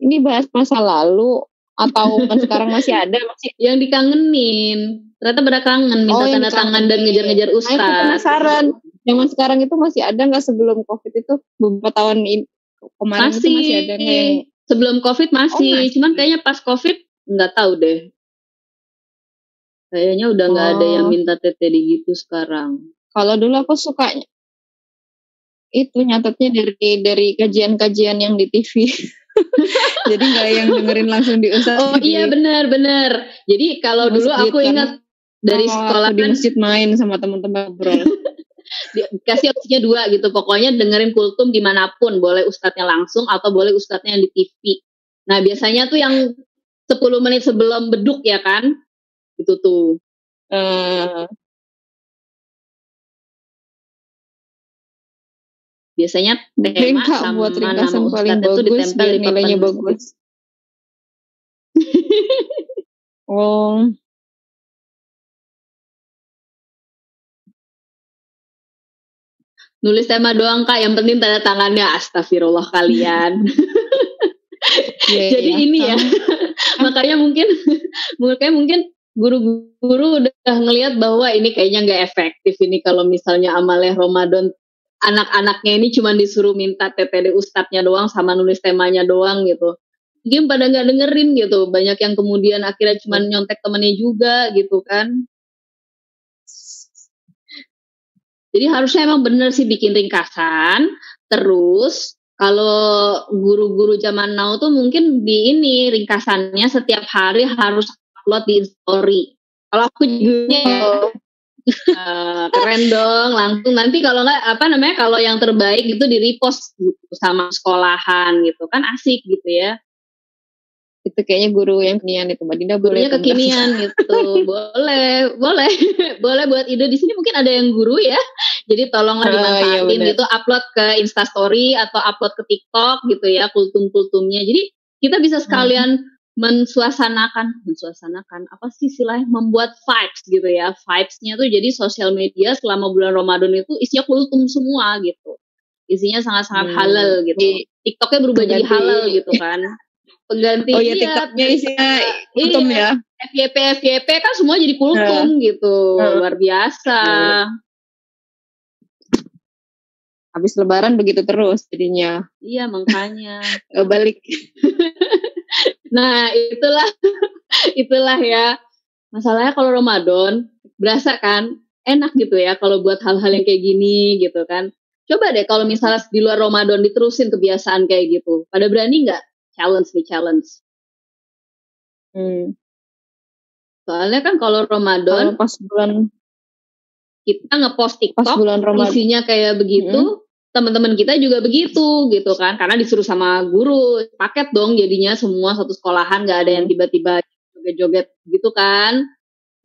ini bahas masa lalu atau kan sekarang masih ada masih [LAUGHS] yang dikangenin. Ternyata pada kangen minta oh, tanda tangan dan ngejar-ngejar ustaz nah, penasaran. Zaman sekarang itu masih ada nggak sebelum covid itu? Beberapa tahun ini kemarin masih, itu masih ada yang sebelum covid masih, oh, masih. cuman kayaknya pas covid nggak tahu deh kayaknya udah nggak oh. ada yang minta TTD gitu sekarang kalau dulu aku suka itu nyatetnya dari dari kajian-kajian yang di TV. [LAUGHS] Jadi nggak yang dengerin langsung di ustaz. Oh gitu. iya benar benar. Jadi kalau dulu aku kan, ingat dari sekolah di kan masjid main sama teman-teman bro. [LAUGHS] Kasih opsinya dua gitu. Pokoknya dengerin kultum di mana pun. Boleh ustadznya langsung atau boleh ustadznya yang di TV. Nah biasanya tuh yang 10 menit sebelum beduk ya kan. Itu tuh. Uh, biasanya tema Kak, sama buat nama paling bagus, itu ditempel di nilainya bagus. [LAUGHS] oh. Nulis tema doang kak, yang penting tanda tangannya astagfirullah kalian. [LAUGHS] yeah, [LAUGHS] Jadi yeah. ini ya, makanya mungkin, makanya mungkin guru-guru udah ngelihat bahwa ini kayaknya nggak efektif ini kalau misalnya amalnya Ramadan anak-anaknya ini cuma disuruh minta TTD ustadznya doang sama nulis temanya doang gitu. Mungkin pada nggak dengerin gitu. Banyak yang kemudian akhirnya cuma nyontek temennya juga gitu kan. Jadi harusnya emang bener sih bikin ringkasan. Terus kalau guru-guru zaman now tuh mungkin di ini ringkasannya setiap hari harus upload di story. Kalau aku juga uh, keren dong langsung. Nanti kalau nggak apa namanya kalau yang terbaik itu di repost gitu sama sekolahan gitu. Kan asik gitu ya. Itu kayaknya guru yang kekinian itu mbak Dinda gurunya kekinian gitu. [LAUGHS] Boleh boleh. [LAUGHS] Boleh buat ide. Di sini mungkin ada yang guru ya. Jadi tolonglah dimanfaatin oh, iya gitu upload ke Instastory atau upload ke TikTok gitu ya kultum-kultumnya. Jadi kita bisa sekalian hmm mensuasanakan mensuasanakan apa sih istilahnya membuat vibes gitu ya vibesnya tuh jadi sosial media selama bulan Ramadan itu isinya kultum semua gitu isinya sangat-sangat hmm. halal gitu TikToknya berubah jadi halal gitu kan pengganti Oh iya iya, TikToknya isinya iya. kultum ya. FYP FYP kan semua jadi kultum gitu Heeh. luar biasa Habis lebaran begitu terus jadinya. iya makanya Eh, balik. [LAUGHS] nah itulah [LAUGHS] itulah ya masalahnya kalau Ramadan berasa kan enak gitu ya kalau buat hal-hal yang kayak gini gitu kan coba deh kalau misalnya di luar Ramadan diterusin kebiasaan kayak gitu pada berani nggak challenge nih challenge Hmm. soalnya kan kalau Ramadan Kalau pas bulan kita ngepost pas TikTok bulan Ramadan. isinya kayak begitu teman-teman kita juga begitu gitu kan. Karena disuruh sama guru paket dong jadinya semua satu sekolahan nggak ada yang tiba-tiba joget-joget gitu kan.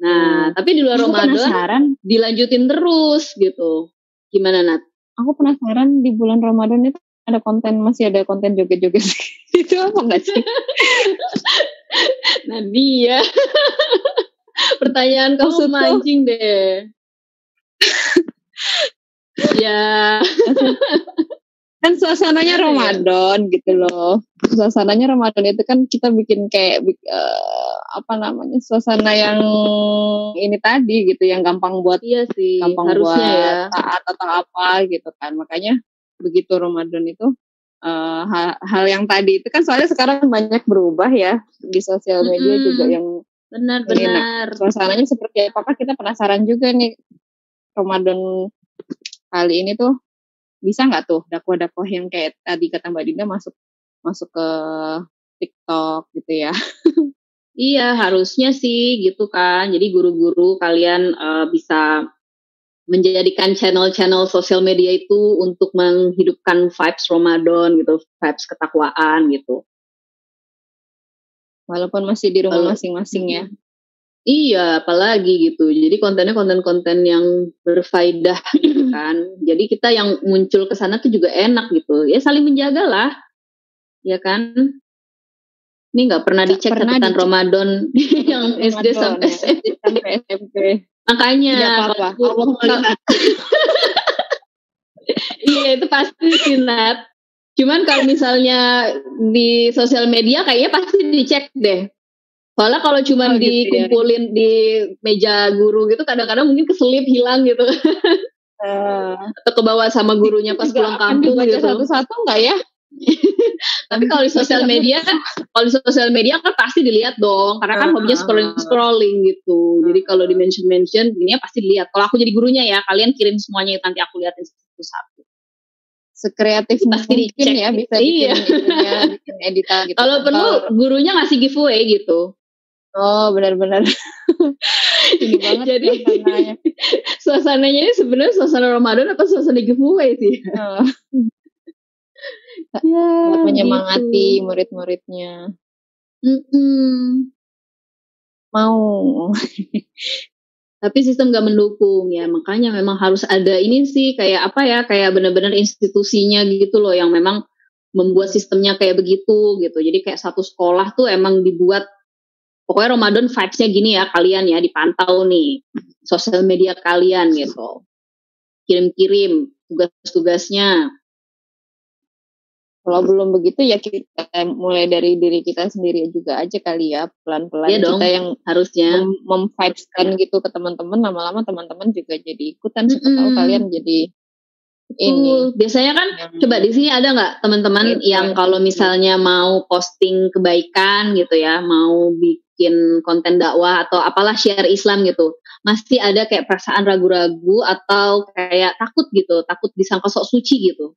Nah Hmm. tapi di luar Aku Ramadan penasaran, dilanjutin terus gitu. Gimana Nat? aku penasaran di bulan Ramadan itu ada konten masih ada konten joget-joget [LAUGHS] itu apa enggak sih? Nah dia. Pertanyaan kamu mancing deh ya kan suasananya Ada ya? Ramadan gitu loh. Suasananya Ramadan itu kan kita bikin kayak eh, apa namanya suasana yang ini tadi gitu, yang gampang buat iya sih gampang harusnya buat ya taat atau apa gitu kan. Makanya begitu Ramadan itu eh, hal, hal yang tadi itu kan soalnya sekarang banyak berubah ya di sosial media Mm-mm. juga yang benar-benar suasananya seperti apakah kita penasaran juga nih Ramadan kali ini tuh bisa nggak tuh dakwah-dakwah yang kayak tadi kata Mbak Dinda masuk masuk ke TikTok gitu ya [LAUGHS] Iya, harusnya sih gitu kan. Jadi guru-guru kalian eh, bisa menjadikan channel-channel sosial media itu untuk menghidupkan vibes Ramadan gitu, vibes ketakwaan gitu. walaupun masih di rumah masing-masing ya Iya, apalagi gitu. Jadi kontennya konten-konten yang berfaedah [CLEARS THROAT] gitu kan. Jadi kita yang muncul ke sana tuh juga enak gitu. Ya saling menjaga lah. Ya kan? Ini nggak pernah Nggak dicek pernah catatan dicek. Ramadan [LAUGHS] [LAUGHS] yang SD sampai SMP. SD sampai SMP Makanya Allah [LAUGHS] Iya itu pasti sih Nat. Cuman kalau misalnya di sosial media kayaknya pasti dicek deh. Soalnya kalau Oh, cuman gitu ya. dikumpulin di meja guru gitu kadang-kadang mungkin keselip hilang gitu Eh, atau ke bawah sama gurunya pas pulang kampung gitu. satu-satu nggak ya Tapi kalau di sosial media kan kalau di sosial media kan pasti dilihat dong karena kan hobinya ah, scrolling scrolling gitu. Jadi kalau di mention mention ini pasti dilihat. Kalau aku jadi gurunya ya kalian kirim semuanya nanti aku liatin satu-satu. sekreatif Pasti mungkin dicek. ya bisa Iya. bikin itunya, [LAUGHS] bikin editan gitu Kalau perlu gurunya ngasih giveaway gitu. Oh benar-benar ini banget Jadi suasananya. [LAUGHS] suasananya ini sebenarnya suasana Ramadan apa suasana giveaway sih? Eh, Ya, buat menyemangati gitu. murid-muridnya Mm-mm. mau [LAUGHS] Tapi sistem gak mendukung ya, makanya memang harus ada ini sih kayak apa ya, kayak benar-benar institusinya gitu loh yang memang membuat sistemnya kayak begitu gitu. Jadi kayak satu sekolah tuh emang dibuat pokoknya Ramadan vibes-nya gini ya kalian ya dipantau nih sosial media kalian gitu. Kirim-kirim tugas-tugasnya. kalau belum begitu ya kita mulai dari diri kita sendiri juga aja kali ya pelan-pelan Iya dong. kita yang harusnya mem- memvibeskan gitu ke teman-teman lama-lama teman-teman juga jadi ikutan siapa tahu Mm-mm. kalian jadi ini Betul. biasanya kan yang coba di sini ada nggak teman-teman Gitu. yang kalau misalnya mau posting kebaikan gitu ya mau bikin konten dakwah atau apalah share Islam gitu. Masih ada kayak perasaan ragu-ragu atau kayak takut gitu takut disangka sok suci gitu.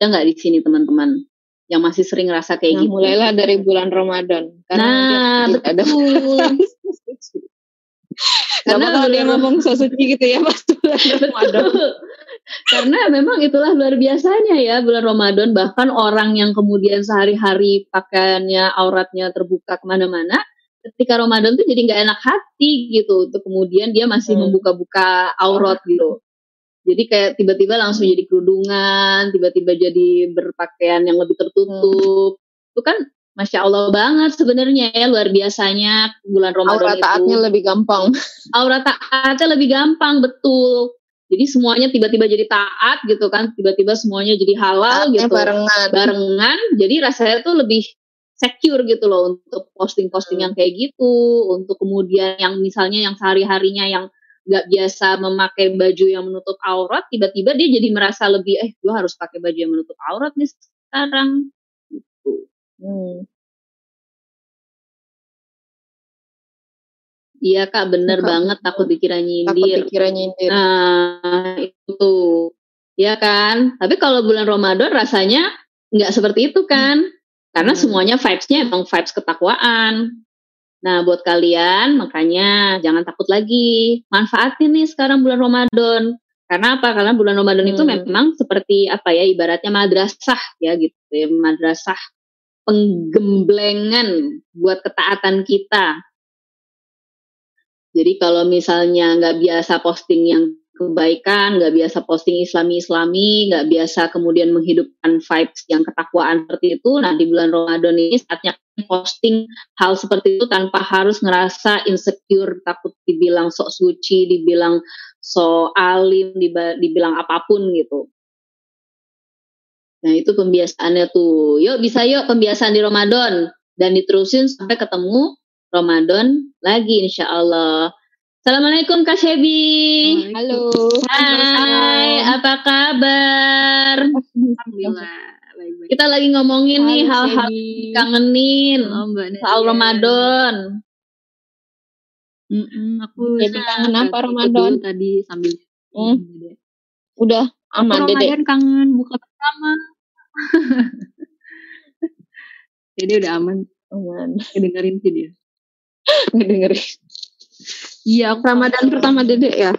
Ada nggak di sini teman-teman yang masih sering rasa kayak Nah, gitu? mulailah dari bulan Ramadan nah dia ada. [LAUGHS] Betul karena kalau dia ngomong so suci gitu ya pas bulan [LAUGHS] Ramadan. Karena memang itulah luar biasanya ya bulan Ramadan bahkan orang yang kemudian sehari-hari pakaiannya auratnya terbuka ke mana-mana ketika Ramadan tuh jadi nggak enak hati gitu. Untuk kemudian dia masih Hmm. membuka-buka aurat gitu. Jadi kayak tiba-tiba langsung jadi kerudungan, tiba-tiba jadi berpakaian yang lebih tertutup. Itu kan Masya Allah banget sebenarnya ya luar biasanya bulan Ramadan aura itu. taatnya lebih gampang. Aura taatnya lebih gampang betul. Jadi semuanya tiba-tiba jadi taat gitu kan. Tiba-tiba semuanya jadi halal taatnya gitu. barengan. Barengan jadi rasanya tuh lebih secure gitu loh untuk posting-posting yang kayak gitu, untuk kemudian yang misalnya yang sehari-harinya yang nggak biasa memakai baju yang menutup aurat, tiba-tiba dia jadi merasa lebih, eh gue harus pakai baju yang menutup aurat nih sekarang. Gitu. Hmm. Iya kak, bener Kak, banget takut dikira Takut nyindir. dikira nyindir. Nah, itu. Ya kan? Tapi kalau bulan Ramadan rasanya nggak seperti itu kan? Karena Hmm. semuanya vibes-nya emang vibes ketakwaan. Nah, buat kalian makanya jangan takut lagi. Manfaatin nih sekarang bulan Ramadan. Karena apa? Karena bulan Ramadan itu Hmm. memang seperti apa ya ibaratnya madrasah ya gitu ya, madrasah penggemblengan buat ketaatan kita. Jadi kalau misalnya nggak biasa posting yang kebaikan, nggak biasa posting islami-islami, nggak biasa kemudian menghidupkan vibes yang ketakwaan seperti itu, nah di bulan Ramadan ini saatnya posting hal seperti itu tanpa harus ngerasa insecure, takut dibilang sok suci, dibilang so alim, dibilang apa pun gitu. Nah itu pembiasaannya tuh. Yuk bisa yuk pembiasaan di Ramadan dan diterusin sampai ketemu Ramadan lagi insya Allah. Assalamualaikum Kak Shebi. Halo. Hai, apa kabar? Alhamdulillah, baik-baik. Kita lagi ngomongin nih hal-hal kangenin Nadia. soal Ramadan. Mm-mm, aku Jadi kangen apa Ramadan? tadi sambil Hmm. Udah aman. Ramadan kangen buka bersama. [LAUGHS] Jadi udah aman Aman. kedengerin sih [LAUGHS] dia. Ngedengerin. Iya, aku Ramadan pertama Dede ya.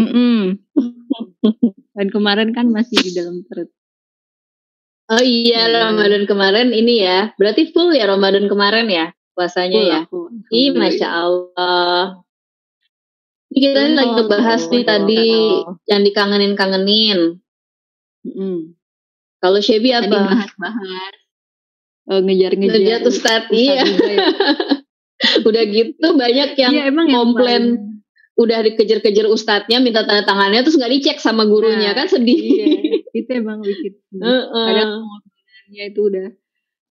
Mm-mm. [LAUGHS] Dan kemarin kan masih di dalam perut. Oh iya Hmm. Ramadan kemarin ini ya. Berarti full ya Ramadan kemarin ya puasanya Full ya. aku. Ih, masya Allah. Ini kita Oh, lagi ngebahas nih oh, tadi oh. yang dikangenin-kangenin. Mm-mm. Kalau Shebi apa? bahas-bahas. Oh, ngejar-ngejar. Ngejat Ustadz, Ustadz iya. [LAUGHS] ya. [LAUGHS] Udah gitu banyak yang Iya, emang yang komplain paling- udah dikejar-kejar ustadznya minta tanda tangannya terus nggak dicek sama gurunya Nah, kan sedih. Iya, itu emang bikin. [LAUGHS] Heeh. kadang ngobrolnya itu udah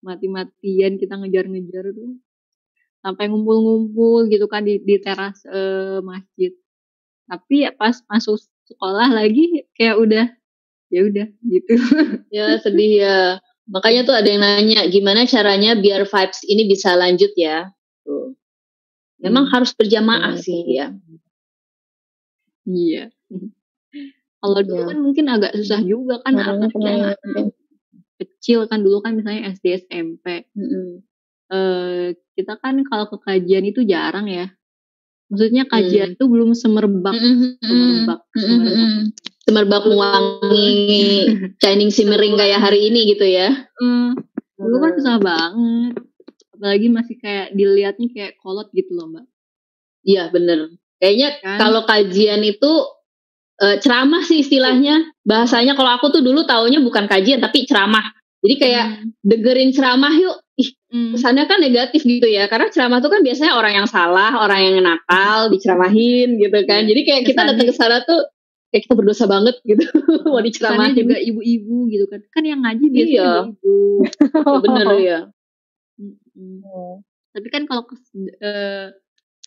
mati-matian kita ngejar-ngejar tuh sampai ngumpul-ngumpul gitu kan di, di teras eh, masjid tapi ya pas masuk sekolah lagi kayak udah ya udah gitu [LAUGHS] Ya sedih ya. Makanya tuh ada yang nanya gimana caranya biar vibes ini bisa lanjut ya. Tuh. Memang harus berjamaah Hmm. sih ya. iya kalau dulu Iya. kan mungkin agak susah juga kan kena kecil kan dulu kan misalnya SD SMP Mm-mm. eh kita kan kalau ke kajian itu jarang ya maksudnya Hmm. kajian itu belum semerbak Mm-mm. semerbak semerbak Mm-mm. Semerbak mewangi, shining [LAUGHS] simmering kayak hari ini gitu ya. Hmm, dulu kan susah banget. Apalagi masih kayak dilihatnya kayak kolot gitu loh mbak. Iya bener. Kayaknya Kan? kalau kajian itu eh, ceramah sih istilahnya. Bahasanya kalau aku tuh dulu taunya bukan kajian tapi ceramah. Jadi kayak dengerin ceramah yuk. Ih, Hmm. kesannya kan negatif gitu ya. Karena ceramah tuh kan biasanya orang yang salah, orang yang nakal diceramahin gitu kan. Iya. Jadi kayak kita datang ke sana tuh kayak kita berdosa banget gitu. [LAUGHS] Mau Kesannya diceramahin. juga ibu-ibu gitu kan. Kan yang ngaji biasanya Iya. ibu. Ya, [LAUGHS] bener ya. Mm-mm. Tapi kan kalau ke eh,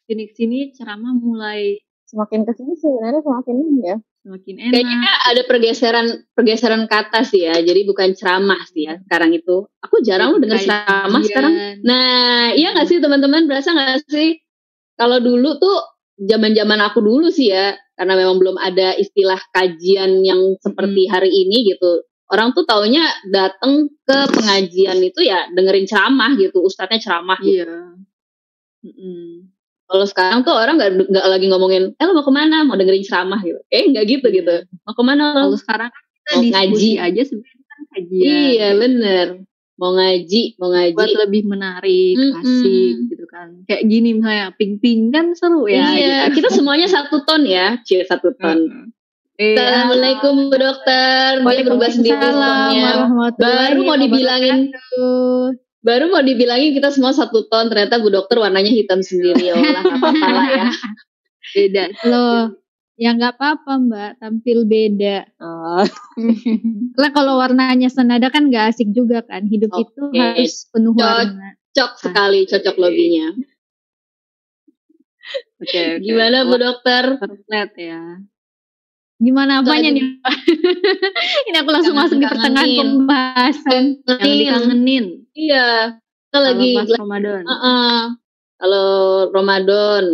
sini-sini ceramah mulai Semakin ke sini sebenarnya semakin ini ya. semakin enak. Kayaknya ada pergeseran pergeseran kata sih ya. Jadi bukan ceramah sih ya sekarang itu. Aku jarang loh denger Kayak ceramah sekarang. Nah, iya nggak sih teman-teman berasa nggak sih? Kalau dulu tuh zaman-zaman aku dulu sih ya, karena memang belum ada istilah kajian yang seperti hari ini gitu. Orang tuh taunya datang ke pengajian itu ya dengerin ceramah gitu, ustadznya ceramah. gitu. Iya. Mm-mm. Kalau sekarang tuh orang nggak nggak lagi ngomongin, eh lo mau ke mana? Mau dengerin ceramah gitu. Eh nggak gitu Iya. gitu. Mau ke mana lo? Kalau sekarang kan kita Mau ngaji. aja sebenarnya kan kajian. Iya bener. Mau ngaji, mau ngaji. buat lebih menarik, Mm-mm. asik gitu kan. Kayak gini misalnya ping-ping kan seru ya. iya, gitu. kita semuanya satu ton ya, cie satu ton. Mm-mm. Iya. Assalamualaikum Bu Dokter, dia berubah sendiri warahmatullahi Baru mau dibilangin, baru mau dibilangin kita semua satu ton, ternyata Bu Dokter warnanya hitam sendiri ya Allah, lah ya. [LAUGHS] beda loh. Ya nggak apa-apa mbak, tampil beda. Oh. [LAUGHS] Karena kalau warnanya senada kan nggak asik juga kan. Hidup itu harus penuh Cocok. warna. Cocok sekali, cocok loginya. [LAUGHS] Oke, Gimana Bu Dokter? Perfect ya. Gimana apanya nih? [LAUGHS] Ini aku langsung masuk di pertengahan pembahasan. Yang Kangenin. dikangenin. Iya. Kita Kalau lagi pas Ramadan. Heeh. Kalau Ramadan,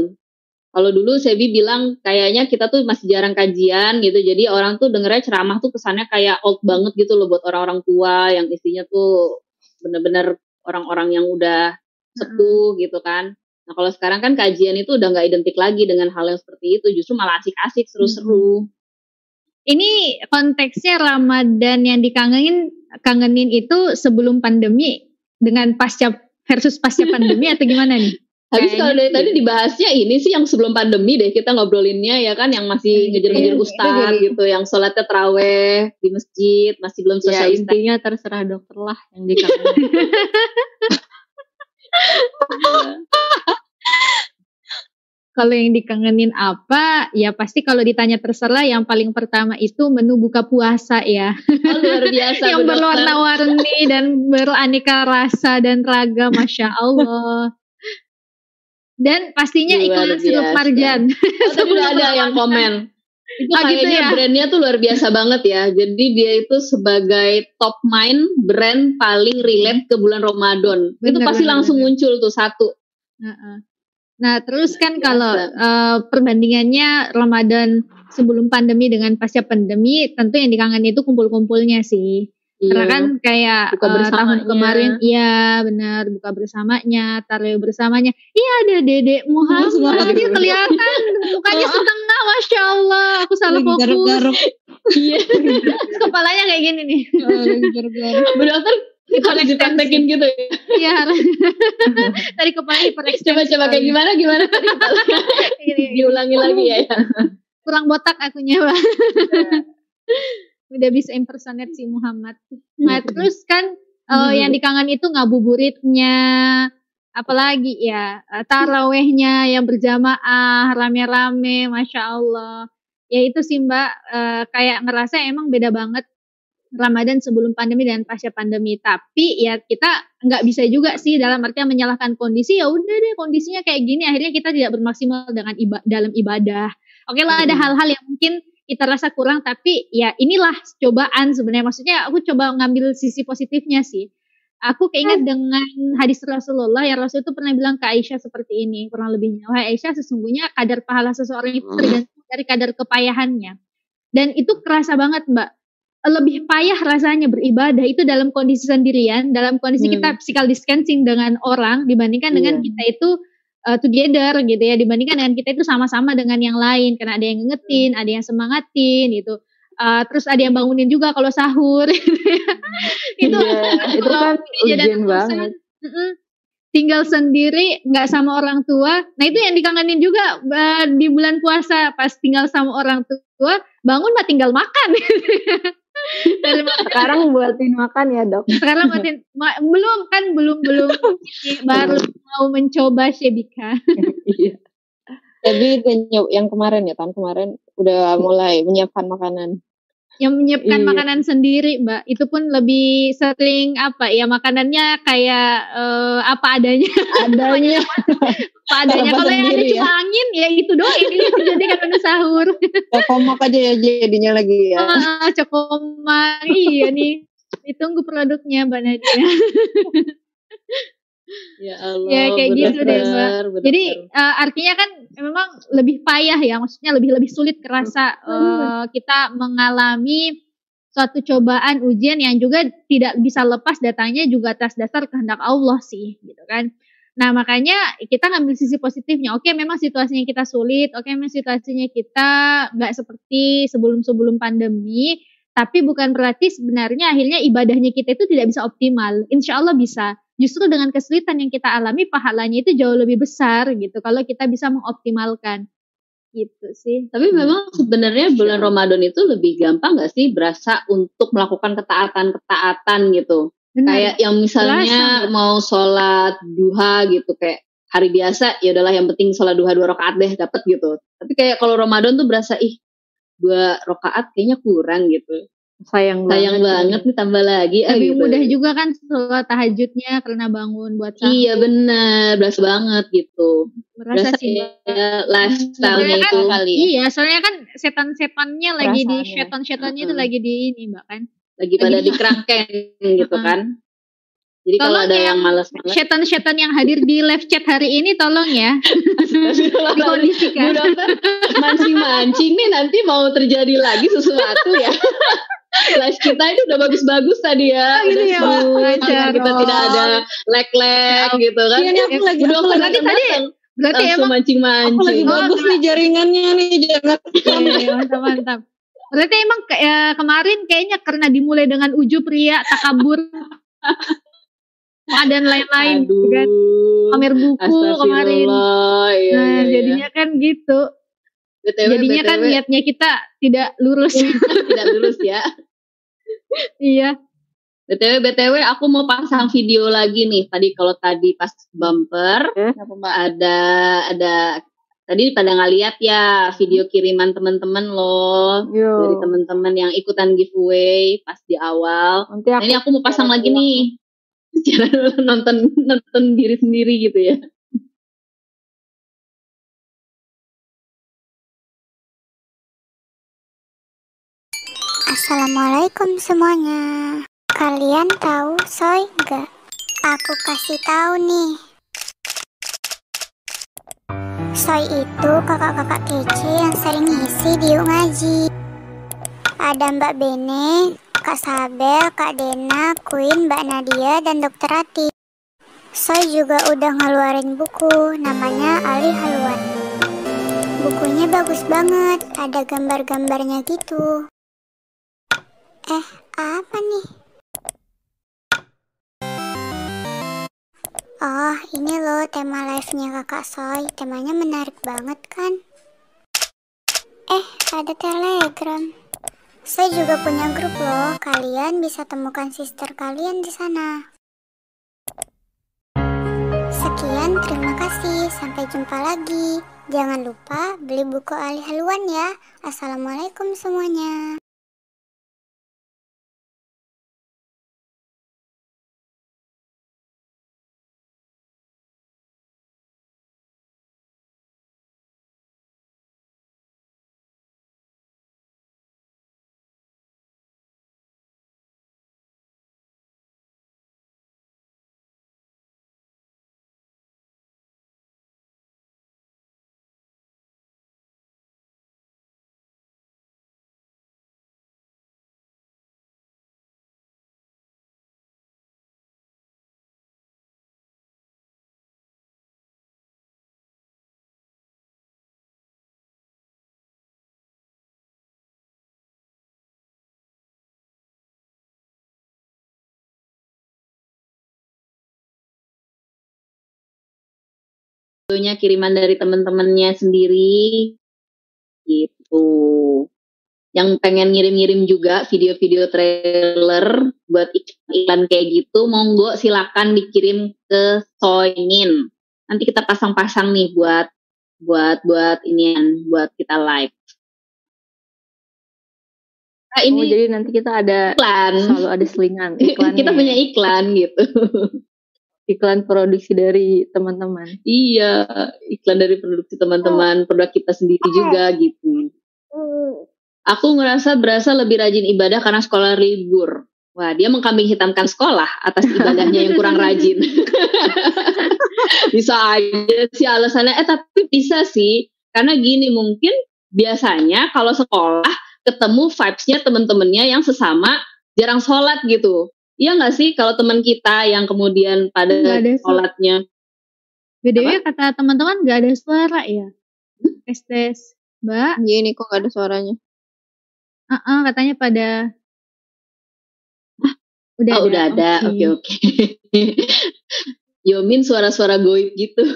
kalau dulu Sebi bilang kayaknya kita tuh masih jarang kajian gitu. Jadi orang tuh dengernya ceramah tuh kesannya kayak old banget gitu loh buat orang-orang tua yang isinya tuh bener-bener orang-orang yang udah sepuh gitu kan. Nah kalau sekarang kan kajian itu udah nggak identik lagi dengan hal yang seperti itu. Justru malah asik-asik, seru-seru. Ini konteksnya Ramadan yang dikangenin kangenin itu sebelum pandemi dengan pasca versus pasca pandemi atau gimana nih? [LAUGHS] Habis Kayaknya kalau dari tadi dibahasnya ini sih yang sebelum pandemi deh kita ngobrolinnya ya kan yang masih ngejar-ngejar Iya, ustaz jadi- gitu, yang sholatnya teraweh di masjid masih belum Ya selesai ustaz. intinya terserah dokter lah yang dikangenin. [LAUGHS] Kalau yang dikangenin apa? Ya pasti kalau ditanya terserah yang paling pertama itu menu buka puasa ya. Oh, luar biasa [LAUGHS] yang berwarna-warni dan beraneka rasa dan ragam, masya Allah. Dan pastinya Luar iklan sirup marjan. Oh, udah ada yang [LAUGHS] komen. Itu Ah, gitu kayaknya ya? brandnya tuh luar biasa banget ya. Jadi dia itu sebagai top mind brand paling relate ke bulan Ramadan. itu Bener, pasti bener, langsung bener. muncul tuh satu. Heeh. Nah, terus kan Biasa. kalau eh, perbandingannya Ramadan sebelum pandemi dengan pasca pandemi, tentu yang dikangenin itu kumpul-kumpulnya sih. Karena Iya. kan kayak Buka eh, tahun kemarin, iya benar buka bersamanya, tarawih bersamanya. Iya ada Dedek Muhammad, dia kelihatan mukanya setengah, masya Allah. Aku salah Lagi fokus. garuk-garuk. Iya. Terus [LAUGHS] kepalanya kayak gini nih. Oh. Bu Dokter harus dipraktekin gitu ya. Iya. [LAUGHS] Tadi kepala hiperekstensi. Coba-coba kayak gimana gimana kepalanya. Gini, diulangi lagi ya. ya. kurang botak akunya Mbak. udah bisa impersonate si Muhammad nah terus kan eh, yang dikangen itu ngabuburitnya apalagi ya eh, tarawehnya yang berjamaah rame-rame masya Allah ya itu sih mbak eh, kayak ngerasa emang beda banget Ramadan sebelum pandemi dan pasca pandemi. Tapi ya kita nggak bisa juga sih dalam artian menyalahkan kondisi. Ya udah deh kondisinya kayak gini akhirnya kita tidak bermaksimal dengan iba- dalam ibadah. Oke lah ada Hmm. hal-hal yang mungkin kita rasa kurang tapi ya inilah cobaan sebenarnya. Maksudnya aku coba ngambil sisi positifnya sih. Aku keinget dengan hadis Rasulullah yang Rasul itu pernah bilang ke Aisyah seperti ini kurang lebihnya. Wahai Aisyah sesungguhnya kadar pahala seseorang itu tergantung dari kadar kepayahannya. Dan itu kerasa banget mbak lebih payah rasanya beribadah itu dalam kondisi sendirian dalam kondisi Hmm. kita physical distancing dengan orang dibandingkan dengan Iya. kita itu uh, together gitu ya dibandingkan dengan kita itu sama-sama dengan yang lain karena ada yang ngingetin ada yang semangatin gitu Uh, terus ada yang bangunin juga kalau sahur gitu [LAUGHS] ya. itu Iya, itu kan ujian banget. Tinggal sendiri nggak sama orang tua nah itu yang dikangenin juga uh, di bulan puasa pas tinggal sama orang tua bangun mah tinggal makan [LAUGHS] [LAUGHS] Sekarang buatin makan ya dok. sekarang matiin ma- belum kan belum belum baru mau mencoba Shebika [LAUGHS] Iya. Tapi yang kemarin ya tahun kemarin udah mulai menyiapkan makanan. Yang menyiapkan Iya. makanan sendiri mbak. Itu pun lebih sering apa ya makanannya kayak eh, apa adanya. Adanya. [LAUGHS] Apa adanya. Kalau yang ada cuma angin ya itu doang yang dijadikan menu sahur. [LAUGHS] Kokomok aja ya jadinya lagi ya. ah cokomar iya nih. Ditunggu produknya mbak Nadia [LAUGHS] Ya Allah. Ya, kayak Bu gitu deh, Mbak. Jadi eh, artinya kan memang lebih payah ya, maksudnya lebih lebih sulit kerasa eh, kita mengalami suatu cobaan ujian yang juga tidak bisa lepas datangnya juga atas dasar kehendak Allah sih, gitu kan. Nah makanya kita ngambil sisi positifnya. Oke memang situasinya kita sulit, oke memang situasinya kita nggak seperti sebelum-sebelum pandemi, tapi bukan berarti sebenarnya akhirnya ibadahnya kita itu tidak bisa optimal. Insya Allah bisa justru dengan kesulitan yang kita alami pahalanya itu jauh lebih besar gitu kalau kita bisa mengoptimalkan gitu sih Tapi memang sebenarnya bulan Ramadan itu lebih gampang nggak sih berasa untuk melakukan ketaatan-ketaatan gitu. Benar. Kayak yang misalnya mau sholat duha gitu kayak hari biasa ya udahlah yang penting sholat duha dua rakaat deh dapat gitu. Tapi kayak kalau Ramadan tuh berasa ih dua rakaat kayaknya kurang gitu. Sayang Sayang banget nih tambah lagi. ah, lebih gitu. mudah juga kan sholat tahajudnya karena bangun buat sahur Iya bener, berasa banget gitu. merasa Berasa sih ya, lifestyle-nya itu. kan- kali ya. iya soalnya kan setan-setannya lagi di setan-setannya itu Mm-mm. lagi di ini mbak kan lagi pada Lagi- dikerangken [LAUGHS] gitu kan. Jadi kalau ada yang yang males-males setan-setan yang hadir di live chat hari ini tolong ya dikondisikan Bu dokter mancing-mancing nih nanti mau terjadi lagi sesuatu ya. [LAUGHS] Live kita itu udah bagus-bagus tadi ya. Oh, Udah ya, Mbak. kita Lancar. tidak ada lag-lag gitu kan. Iya aku lagi Bu aku lagi tadi- berarti emang aku lagi mancing-mancing. Oh, bagus nih jaringannya nih jangan [LAUGHS] Iya, iya, mantap mantap berarti emang ke- ya, kemarin kayaknya karena dimulai dengan ujub ria takabur [LAUGHS] dan lain-lain kan pamer buku kemarin. Iya, nah iya, iya. jadinya kan gitu BTW, jadinya kan BTW, niatnya kita tidak lurus [LAUGHS] tidak lurus ya. Iya BTW BTW aku mau pasang video lagi nih. Tadi kalau tadi pas bumper mbak? ada ada tadi pada ngeliat ya video kiriman teman-teman loh dari teman-teman yang ikutan giveaway pas di awal. Nanti Nah, aku ini aku mau pasang lagi nih. Cara [LAUGHS] nonton nonton diri sendiri gitu ya. Assalamualaikum semuanya. Kalian tahu soy nggak? Aku kasih tahu nih. Soy itu kakak-kakak kece yang sering ngisi di ngaji. Ada Mbak Bene, Kak Sabel, Kak Dena, Queen, Mbak Nadia, dan Dokter Ati. Soy juga udah ngeluarin buku, namanya Ali Haluan. Bukunya bagus banget, ada gambar-gambarnya gitu. Eh, apa nih? Oh, ini loh tema live-nya kakak Soy. Temanya menarik banget kan? Eh, ada telegram. Soy juga punya grup loh. Kalian bisa temukan sister kalian di sana. Sekian, terima kasih. Sampai jumpa lagi. Jangan lupa beli buku Ali Haluan ya. Assalamualaikum semuanya. Videonya kiriman dari teman-temannya sendiri gitu. Yang pengen ngirim-ngirim juga video-video trailer buat iklan kayak gitu, monggo silakan dikirim ke Soinin. Nanti kita pasang-pasang nih buat buat buat inian, buat kita live. Nah, Oh, ini jadi nanti kita ada iklan. selalu ada selingan [LAUGHS] iklannya. kita punya iklan gitu. [LAUGHS] iklan produksi dari teman-teman. Iya, iklan dari produksi teman-teman, produk kita sendiri juga gitu. Aku ngerasa berasa lebih rajin ibadah karena sekolah libur. Wah, dia mengkambing hitamkan sekolah atas ibadahnya yang kurang rajin. [LAUGHS] bisa aja sih alasannya, eh tapi bisa sih. Karena gini mungkin biasanya kalau sekolah ketemu vibes-nya temen-temennya yang sesama jarang sholat gitu. Iya nggak sih? Kalau teman kita yang kemudian pada Nggak ada sholatnya. BDW kata teman-teman gak ada suara ya tes tes. Mbak? Iya nih kok gak ada suaranya. Heeh, katanya pada udah oh, udah ada. Oke, oke. [LAUGHS] Yomin suara-suara goib gitu. [LAUGHS]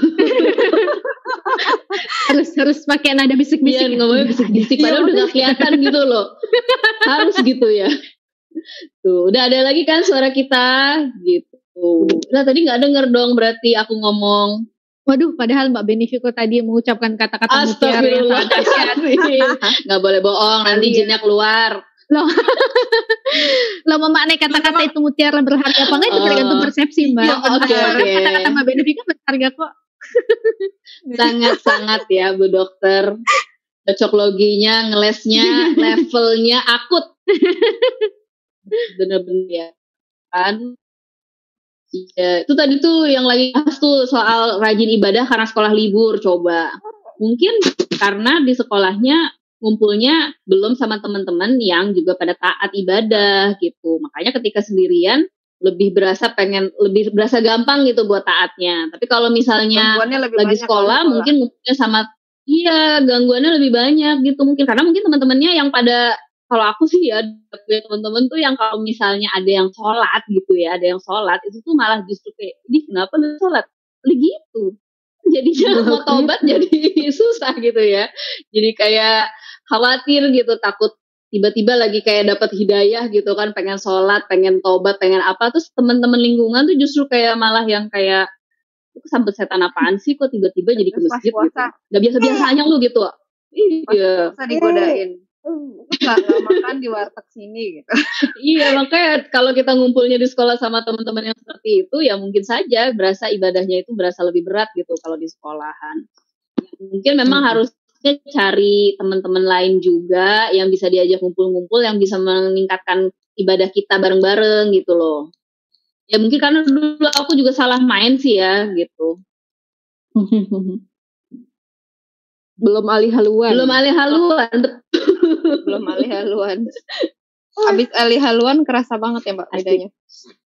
harus harus pakai nada Iya, bisik-bisik ngomongnya bisik-bisik padahal udah gak kelihatan gitu loh. Harus gitu ya. Tuh, udah ada lagi kan suara kita gitu. Udah tadi nggak denger dong berarti aku ngomong. Waduh, padahal Mbak Benefiko tadi mengucapkan kata-kata mutiara yang sangat dahsyat. Nggak boleh bohong, nanti Iya. jinnya keluar. Lo [LAUGHS] memaknai kata-kata itu mutiara berharga apa enggak itu Oh. tergantung persepsi, Mbak. Oh, oke, Soalnya oke. Kata-kata Mbak Benefiko berharga kok. [LAUGHS] Sangat-sangat ya Bu Dokter. Cocok loginya, ngelesnya, [LAUGHS] levelnya akut. Bener-bener ya. Kan? Iya, itu tadi tuh yang lagi bahas tuh soal rajin ibadah karena sekolah libur coba. Mungkin karena di sekolahnya ngumpulnya belum sama teman-teman yang juga pada taat ibadah gitu. Makanya ketika sendirian lebih berasa pengen lebih berasa gampang gitu buat taatnya. Tapi kalau misalnya lagi sekolah mungkin ngumpulnya sama iya gangguannya lebih banyak gitu mungkin karena mungkin teman-temannya yang pada kalau aku sih ya punya teman-teman tuh yang kalau misalnya ada yang sholat gitu ya ada yang sholat itu tuh malah justru kayak ini kenapa lu sholat? Lah gitu. Jadinya [LAUGHS] [LAUGHS] mau tobat jadi [LAUGHS] susah gitu ya. Jadi kayak khawatir gitu takut tiba-tiba lagi kayak dapat hidayah gitu kan pengen sholat pengen tobat pengen apa terus teman-teman lingkungan tuh justru kayak malah yang kayak itu kesambet setan apaan sih? Kok tiba-tiba jadi ke masjid gitu? puasa. nggak biasa biasanya lu gitu. Iya. Masa digodain. Nggak, makan di warteg sini gitu. iya makanya kalau kita ngumpulnya di sekolah sama teman-teman yang seperti itu ya mungkin saja berasa ibadahnya itu berasa lebih berat gitu kalau di sekolahan. Mungkin memang harusnya cari teman-teman lain juga yang bisa diajak ngumpul-ngumpul yang bisa meningkatkan ibadah kita bareng-bareng gitu loh. Ya mungkin karena dulu aku juga salah main sih ya gitu. [LAUGHS] Belum alih haluan. belum alih haluan belum alih haluan. [LAUGHS] Habis alih haluan kerasa banget ya Mbak Asik. bedanya.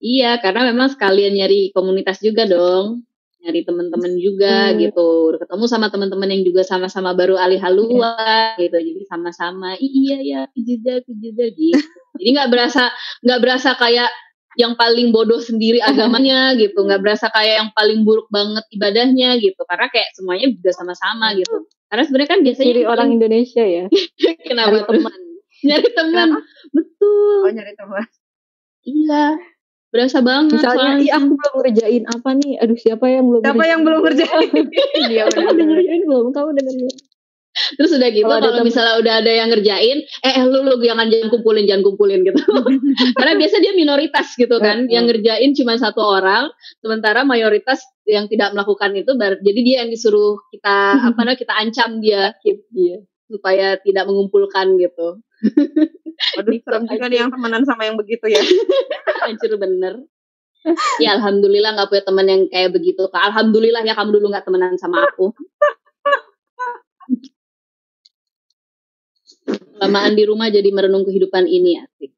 Iya, karena memang sekalian nyari komunitas juga dong. Nyari teman-teman juga Hmm. gitu. Ketemu sama teman-teman yang juga sama-sama baru alih haluan gitu. Jadi sama-sama iya ya, juga, juga gitu. Jadi nggak berasa nggak berasa kayak yang paling bodoh sendiri [LAUGHS] agamanya gitu. Nggak berasa kayak yang paling buruk banget ibadahnya gitu. Karena kayak semuanya juga sama-sama gitu. Karena sebenarnya kan biasanya Ciri orang Indonesia ya. [LAUGHS] kenapa tuh? teman. Nyari teman. Betul. Oh nyari teman. Iya. Berasa banget. Misalnya, soalnya. iya aku belum ngerjain apa nih? Aduh siapa yang belum? Siapa yang belum ngerjain? [LAUGHS] Iya kamu udah ngerjain belum? Kamu udah ngerjain? Terus udah gitu Kalau misalnya udah ada yang ngerjain, eh eh, lu lu jangan jangan kumpulin jangan kumpulin gitu. [LAUGHS] Karena biasa dia minoritas gitu kan, yang ngerjain cuma satu orang, sementara mayoritas yang tidak melakukan itu, jadi dia yang disuruh kita [LAUGHS] apa namanya kita ancam dia Iya. supaya tidak mengumpulkan gitu. [LAUGHS] Waduh, serem juga nih yang temenan sama yang begitu ya. Hancur bener. Ya alhamdulillah nggak punya teman yang kayak begitu. Kak. Alhamdulillah ya kamu dulu nggak temenan sama aku. Lamaan di rumah jadi merenung kehidupan ini asik.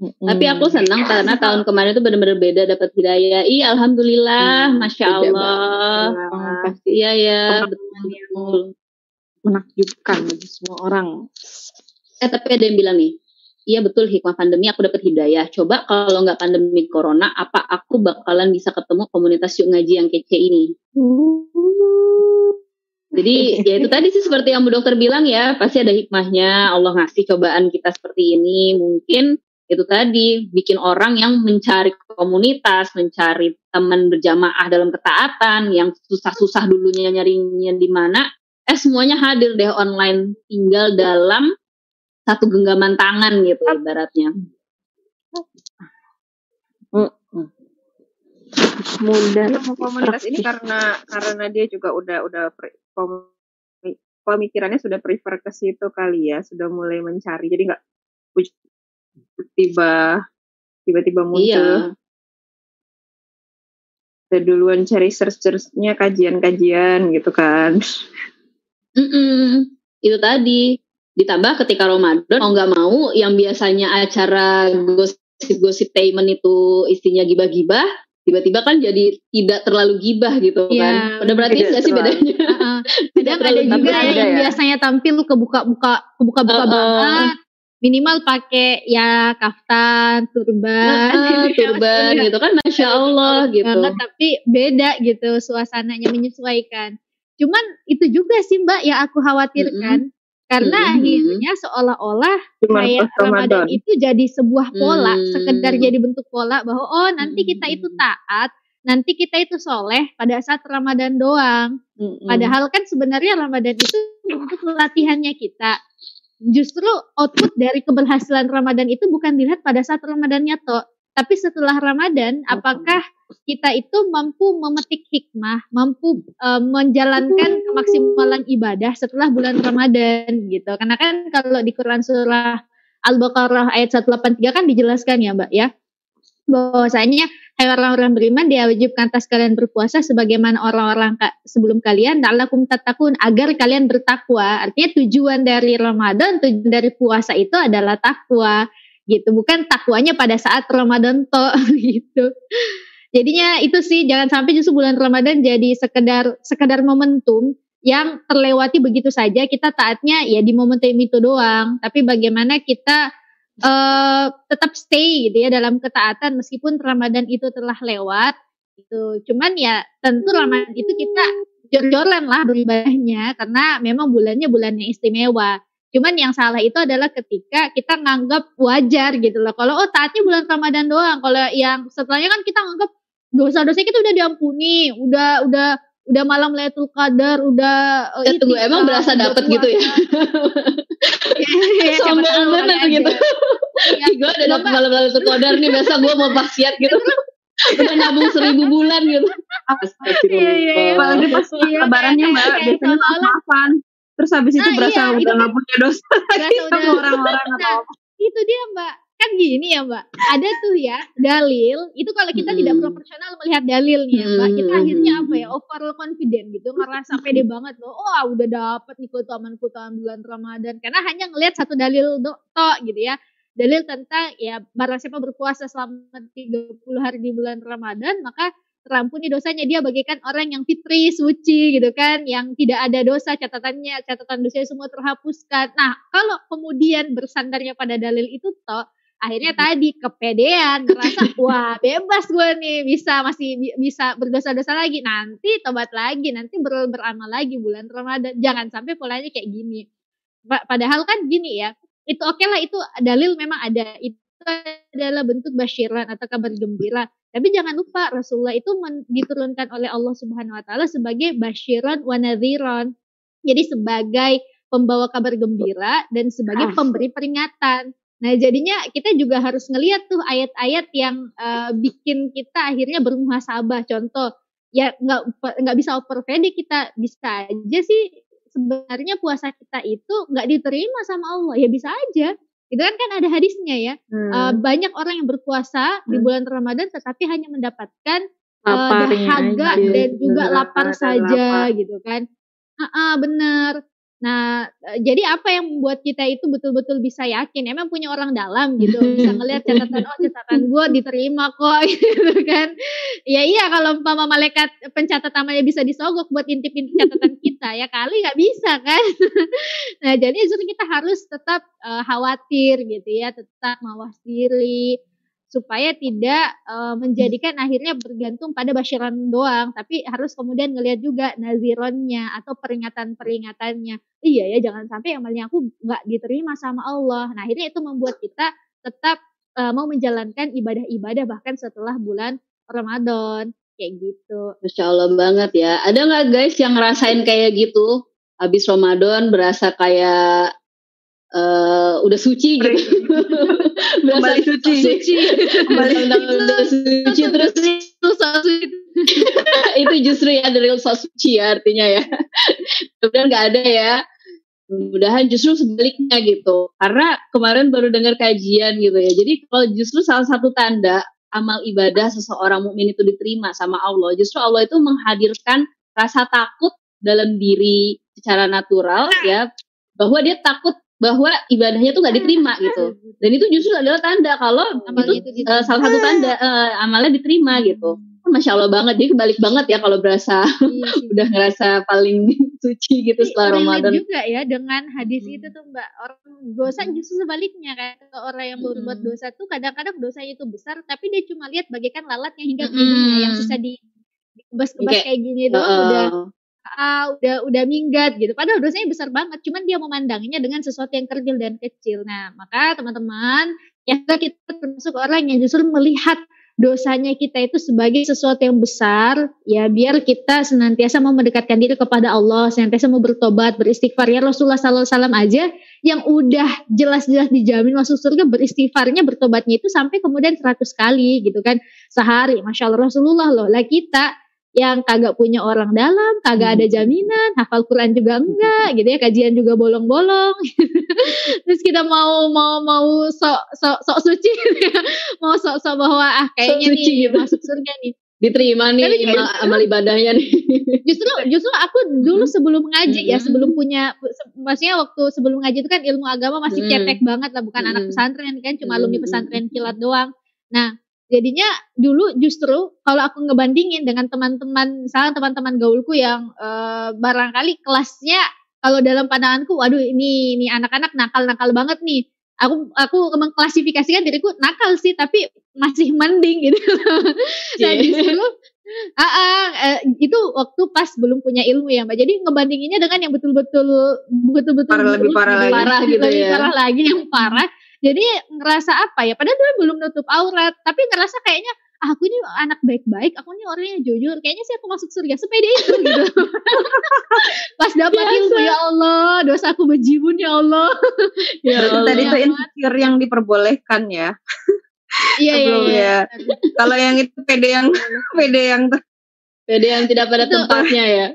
Tapi aku senang karena tahun kemarin itu benar-benar beda dapat hidayah. Iya, alhamdulillah, Hmm, masya Allah. Pasti Iya ya, betul. menakjubkan bagi semua orang. Eh tapi ada yang bilang nih, iya betul hikmah pandemi aku dapat hidayah. Coba kalau nggak pandemi corona, apa aku bakalan bisa ketemu komunitas yuk ngaji yang kece ini? Jadi ya itu tadi sih seperti yang Bu Dokter bilang ya, pasti ada hikmahnya. Allah ngasih cobaan kita seperti ini. Mungkin itu tadi bikin orang yang mencari komunitas, mencari teman berjamaah dalam ketaatan, yang susah-susah dulunya nyarinya di mana, eh semuanya hadir deh online, tinggal dalam satu genggaman tangan gitu ibaratnya. Sama komunitas ini karena karena dia juga udah udah pemikirannya sudah prefer ke situ kali ya, sudah mulai mencari. Jadi nggak tiba tiba-tiba muncul. Iya. Udah duluan cari search-searchnya kajian-kajian gitu kan. Mm-mm. Itu tadi ditambah ketika Ramadan mau nggak mau yang biasanya acara gosip-gosip tainment itu isinya gibah-gibah tiba-tiba kan jadi tidak terlalu gibah gitu Iya, kan. Udah berarti tidak nggak sih terlalu. bedanya? Heeh. Kadang ada juga yang ya. biasanya tampil lu kebuka-buka kebuka-buka Heeh. banget. Minimal pakai ya kaftan, turban, Ah, [LAUGHS] turban gitu kan, masya Allah gitu. banget tapi beda gitu suasananya menyesuaikan. Cuman itu juga sih Mbak yang aku khawatirkan karena Mm-mm. akhirnya seolah-olah kayak Ramadan. Ramadan itu jadi sebuah pola, Hmm. sekedar jadi bentuk pola bahwa oh nanti kita itu Hmm. taat nanti kita itu soleh pada saat Ramadan doang. Mm-mm. Padahal kan sebenarnya Ramadan itu untuk latihannya kita. Justru output dari keberhasilan Ramadan itu bukan dilihat pada saat Ramadannya toh, tapi setelah Ramadan apakah kita itu mampu memetik hikmah, mampu eh, menjalankan kemaksimalan ibadah setelah bulan Ramadan gitu. Karena kan kalau di Quran surah Al-Baqarah ayat 183 kan dijelaskan ya, Mbak ya. Bahwasanya hai orang-orang beriman diwajibkan atas kalian berpuasa sebagaimana orang-orang sebelum kalian la'allakum tattaqun agar kalian bertakwa. Artinya tujuan dari Ramadan, tujuan dari puasa itu adalah takwa gitu. Bukan takwanya pada saat Ramadan toh [LAUGHS] gitu. Jadinya itu sih jangan sampai justru bulan Ramadan jadi sekedar sekedar momentum yang terlewati begitu saja kita taatnya ya di momentum itu doang. Tapi bagaimana kita eh tetap stay gitu ya dalam ketaatan meskipun Ramadan itu telah lewat gitu. Cuman ya tentu Ramadan itu kita jor-joran lah beribadahnya karena memang bulannya bulan yang istimewa. Cuman yang salah itu adalah ketika kita nganggap wajar gitu loh. Kalau oh taatnya bulan Ramadan doang. Kalau yang setelahnya kan kita nganggap dosa-dosa kita udah diampuni, udah udah udah malam Lailatul Qadar, udah eh, Ya, tunggu, emang berasa udah dapet gitu ya? [LAUGHS] Iya, siapa Sombong tahu banget gitu. Iya. gue udah dapet malam lalu kodar nih biasa gue mau maksiat gitu udah nabung seribu bulan gitu Iya, iya, iya. Apalagi pas Iya, lebarannya mbak, biasanya maaf-maafan. Terus habis itu Ah, berasa iya, udah nggak punya dosa [LAUGHS] lagi sama orang-orang atau Nah, apa. itu dia mbak. Kan gini ya mbak. Ada tuh ya dalil. Itu kalau kita tidak Hmm. proporsional melihat dalil nih ya mbak kita akhirnya apa ya over confident gitu. Ngerasa pede banget loh. Oh udah dapet nih keutamaan keutamaan bulan ramadan. Karena hanya ngelihat satu dalil do gitu ya. Dalil tentang ya barang siapa berpuasa selama 30 hari di bulan ramadan maka terampuni dosanya. Dia bagaikan orang yang fitri suci gitu kan yang tidak ada dosa catatannya catatan dosanya semua terhapuskan. Nah kalau kemudian bersandarnya pada dalil itu toh akhirnya tadi kepedean ngerasa [LAUGHS] wah bebas gue nih bisa masih bi- bisa berdosa-dosa lagi. Nanti tobat lagi nanti ber- beramal lagi bulan Ramadan. Jangan sampai polanya kayak gini. Pa- padahal kan gini ya itu oke lah itu dalil memang ada. Itu adalah bentuk basyiran atau kabar gembira tapi jangan lupa Rasulullah itu diturunkan oleh Allah Subhanahu wa taala sebagai basyiran wa nadhiran. Jadi sebagai pembawa kabar gembira dan sebagai pemberi peringatan. Nah, jadinya kita juga harus ngelihat tuh ayat-ayat yang eh, bikin kita akhirnya bermuhasabah. Contoh, ya nggak nggak bisa over pede kita bisa aja sih sebenarnya puasa kita itu nggak diterima sama Allah. Ya bisa aja. Itu kan kan ada hadisnya ya. Hmm. Uh, banyak orang yang berpuasa di Hmm. bulan Ramadan tetapi hanya mendapatkan uh, Laparnya dahaga aja. dan juga Bener, lapar saja lapar. gitu kan. Ah, benar. Nah, eh, jadi apa yang membuat kita itu betul-betul bisa yakin? Emang punya orang dalam gitu, bisa ngelihat catatan, oh catatan gue diterima kok, [LAUGHS] gitu kan? Ya iya, kalau umpama malaikat pencatat amalnya bisa disogok buat intip-intip catatan kita, ya kali nggak bisa kan? [LAUGHS] nah, jadi justru kita harus tetap eh, khawatir gitu ya, tetap mawas diri supaya tidak eh, menjadikan akhirnya bergantung pada basyiran doang, tapi harus kemudian ngelihat juga nazironnya atau peringatan-peringatannya. Iya ya, jangan sampai amalnya aku nggak diterima sama Allah. Nah, akhirnya itu membuat kita tetap eh, mau menjalankan ibadah-ibadah bahkan setelah bulan Ramadan kayak gitu. Masya Allah banget ya ada nggak guys yang ngerasain kayak gitu habis Ramadan berasa kayak eh, udah suci gitu. [LAUGHS] berasa Kembali suci. suci. Kembali udah suci. terus [LAUGHS] itu justru ya the real so suci ya artinya ya. [LAUGHS] Mudah nggak ada ya. Mudahan justru sebaliknya gitu. Karena kemarin baru dengar kajian gitu ya. Jadi kalau justru salah satu tanda amal ibadah seseorang mukmin itu diterima sama Allah justru Allah itu menghadirkan rasa takut dalam diri secara natural ya bahwa dia takut bahwa ibadahnya tuh nggak diterima gitu dan itu justru adalah tanda kalau Amalnya itu itu eh, salah satu tanda eh, amalnya diterima gitu Masya Allah banget, dia kebalik banget ya kalau berasa Iya [LAUGHS] udah ngerasa paling [LAUGHS] suci gitu setelah relate Ramadan. juga ya dengan hadis Hmm. itu tuh Mbak. Orang dosa justru sebaliknya kan. Orang yang berbuat Hmm. dosa tuh kadang-kadang dosanya itu besar tapi dia cuma lihat bagaikan lalat yang hingga Hmm. hidungnya yang susah di dibebas-bebas Kayak, kayak gini tuh udah. Ah, udah udah minggat gitu. Padahal dosanya besar banget, cuman dia memandangnya dengan sesuatu yang kerdil dan kecil. Nah, maka teman-teman, ya kita termasuk orang yang justru melihat dosanya kita itu sebagai sesuatu yang besar ya biar kita senantiasa mau mendekatkan diri kepada Allah senantiasa mau bertobat beristighfar ya Rasulullah SAW aja yang udah jelas-jelas dijamin masuk surga beristighfarnya bertobatnya itu sampai kemudian 100 kali gitu kan sehari Masya Allah Rasulullah loh lah kita yang kagak punya orang dalam, kagak ada jaminan, hafal Quran juga enggak, gitu ya, kajian juga bolong-bolong. [LAUGHS] Terus kita mau mau mau sok sok sok suci, [LAUGHS] gitu ya. mau sok sok bahwa ah kayaknya Sok suci nih gitu. masuk surga nih. Diterima nih Tapi amal, justru- amal ibadahnya nih. Justru justru aku dulu sebelum ngaji ya, Mm-mm. sebelum punya, se- maksudnya waktu sebelum ngaji itu kan ilmu agama masih Mm. cetek banget lah, bukan anak Mm. pesantren kan, cuma alumni Mm. pesantren kilat doang. Nah, jadinya dulu justru kalau aku ngebandingin dengan teman-teman, misalnya teman-teman gaulku yang eh, barangkali kelasnya kalau dalam pandanganku, waduh ini ini anak-anak nakal-nakal banget nih. Aku aku mengklasifikasikan diriku nakal sih, tapi masih mending gitu. [LAUGHS] nah Cie. justru Ah, ah, eh, itu waktu pas belum punya ilmu ya mbak. Jadi ngebandinginnya dengan yang betul-betul betul-betul Parah, lebih parah gitu, lagi. Parah gitu lebih ya. parah lagi yang parah. Jadi ngerasa apa ya? Padahal dia belum nutup aurat, tapi ngerasa kayaknya ah, aku ini anak baik-baik, aku ini orangnya jujur. Kayaknya sih aku masuk surga sepede itu [LAUGHS] gitu. Pas dapat Biasa. ilmu ya Allah, dosa aku bejibun ya Allah. [LAUGHS] Ya Berarti Allah. tadi ya tuh ampun. insecure yang diperbolehkan ya. Iya iya iya. ya. Kalau yang itu pede yang [LAUGHS] pede yang Pede yang tidak pada Itu. tempatnya ya.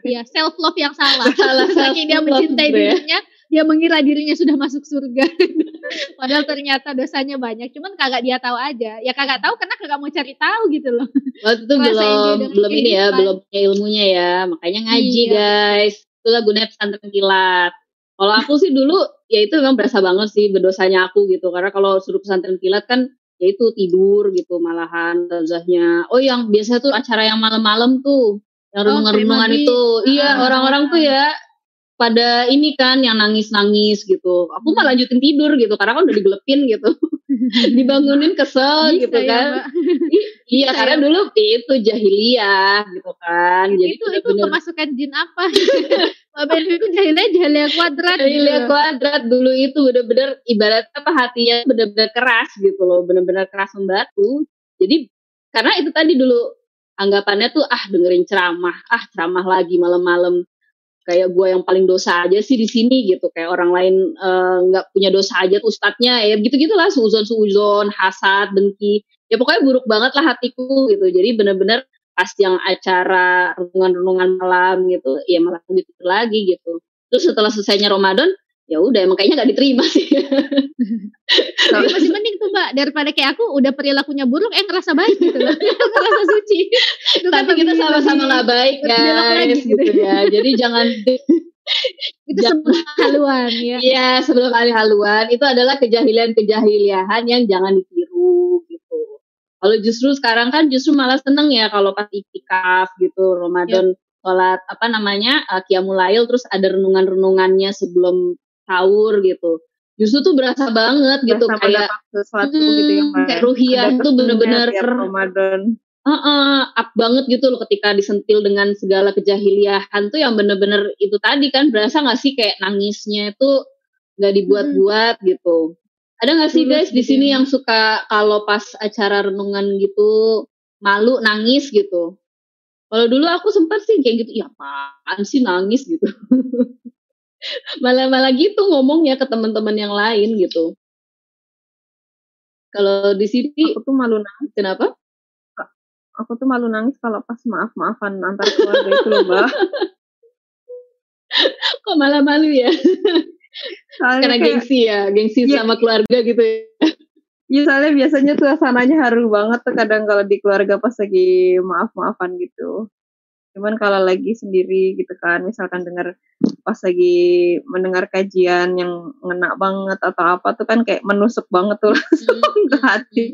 Iya, self love yang salah. Salah Saking dia mencintai gitu ya. Dia mengira dirinya sudah masuk surga. [LAUGHS] Padahal ternyata dosanya banyak. Cuman kagak dia tahu aja. Ya kagak tahu karena kagak mau cari tahu gitu loh. Waktu itu belum belum ini ya, kehidupan. belum punya ilmunya ya. Makanya ngaji Iya. guys. Itulah gunanya pesantren kilat. Kalau aku sih dulu ya itu memang berasa banget sih berdosanya aku gitu. Karena kalau suruh pesantren kilat kan ya itu tidur gitu malahan tazahnya. Oh yang biasa tuh acara yang malam-malam tuh. Yang Oh, renungan-renungan Primoji. itu. Iya Ah. orang-orang tuh ya pada ini kan yang nangis-nangis gitu. Aku Hmm. malah lanjutin tidur gitu karena kan udah digelepin gitu. [LAUGHS] Dibangunin kesel Bisa gitu ya, kan. Mbak. [LAUGHS] Iya, Bisa karena ya. dulu itu jahiliyah gitu kan. Jadi itu itu bener-bener kemasukan jin apa? [LAUGHS] Mbak Ben itu jahilnya jahilnya kuadrat. gitu jahiliyah loh. kuadrat dulu itu bener-bener ibarat apa hatinya bener-bener keras gitu loh, bener-bener keras membatu. Jadi karena itu tadi dulu anggapannya tuh ah dengerin ceramah, ah ceramah lagi malam-malam kayak gue yang paling dosa aja sih di sini gitu. Kayak orang lain eh, nggak punya dosa aja tuh ustadznya ya gitu gitulah suuzon suuzon hasad dengki. Ya pokoknya buruk banget lah hatiku gitu. Jadi bener-bener pas yang acara renungan-renungan malam gitu ya malah gitu lagi gitu. Terus setelah selesainya Ramadan ya udah emang kayaknya nggak diterima sih. [LAUGHS] Tapi masih mending tuh mbak daripada kayak aku udah perilakunya buruk eh ngerasa baik gitu loh. [LAUGHS] Ngerasa suci. Itu kan tapi kita sama-sama nggak baik lagi gitu. gitu ya. Jadi jangan [LAUGHS] itu jangan- sebuah haluan ya. Iya, sebelum kali haluan. Itu adalah kejahilian-kejahiliahan yang jangan ditiru gitu. Kalau justru sekarang kan justru malah seneng ya kalau pas itikaf gitu Ramadan sholat apa namanya uh, qiyamul lail terus ada renungan-renungannya sebelum sahur gitu. Justru tuh berasa banget gitu berasa kayak mendapat sesuatu hmm, gitu yang kayak ruhiyah ada tuh bener-bener tiap Ramadan. Heeh, up banget gitu loh ketika disentil dengan segala kejahiliahan tuh yang bener-bener itu tadi kan berasa nggak sih kayak nangisnya itu nggak dibuat-buat gitu. Ada nggak sih guys di gitu sini ya. yang suka kalau pas acara renungan gitu malu nangis gitu? Kalau dulu aku sempat sih kayak gitu, ya apaan sih nangis gitu. [LAUGHS] malah malah gitu ngomongnya ke teman-teman yang lain gitu. Kalau di sini Aku tuh malu nangis. kenapa? Aku tuh malu nangis kalau pas maaf-maafan antar keluarga itu loh, Mbak. [LAUGHS] Kok malah malu ya? Soalnya Karena kayak, gengsi ya, gengsi Iya. sama keluarga gitu ya. ya soalnya biasanya suasananya haru banget tuh kadang kalau di keluarga pas lagi maaf-maafan gitu. Cuman kalau lagi sendiri gitu kan, misalkan dengar pas lagi mendengar kajian yang ngena banget atau apa tuh kan kayak menusuk banget tuh [LAUGHS] langsung ke hati.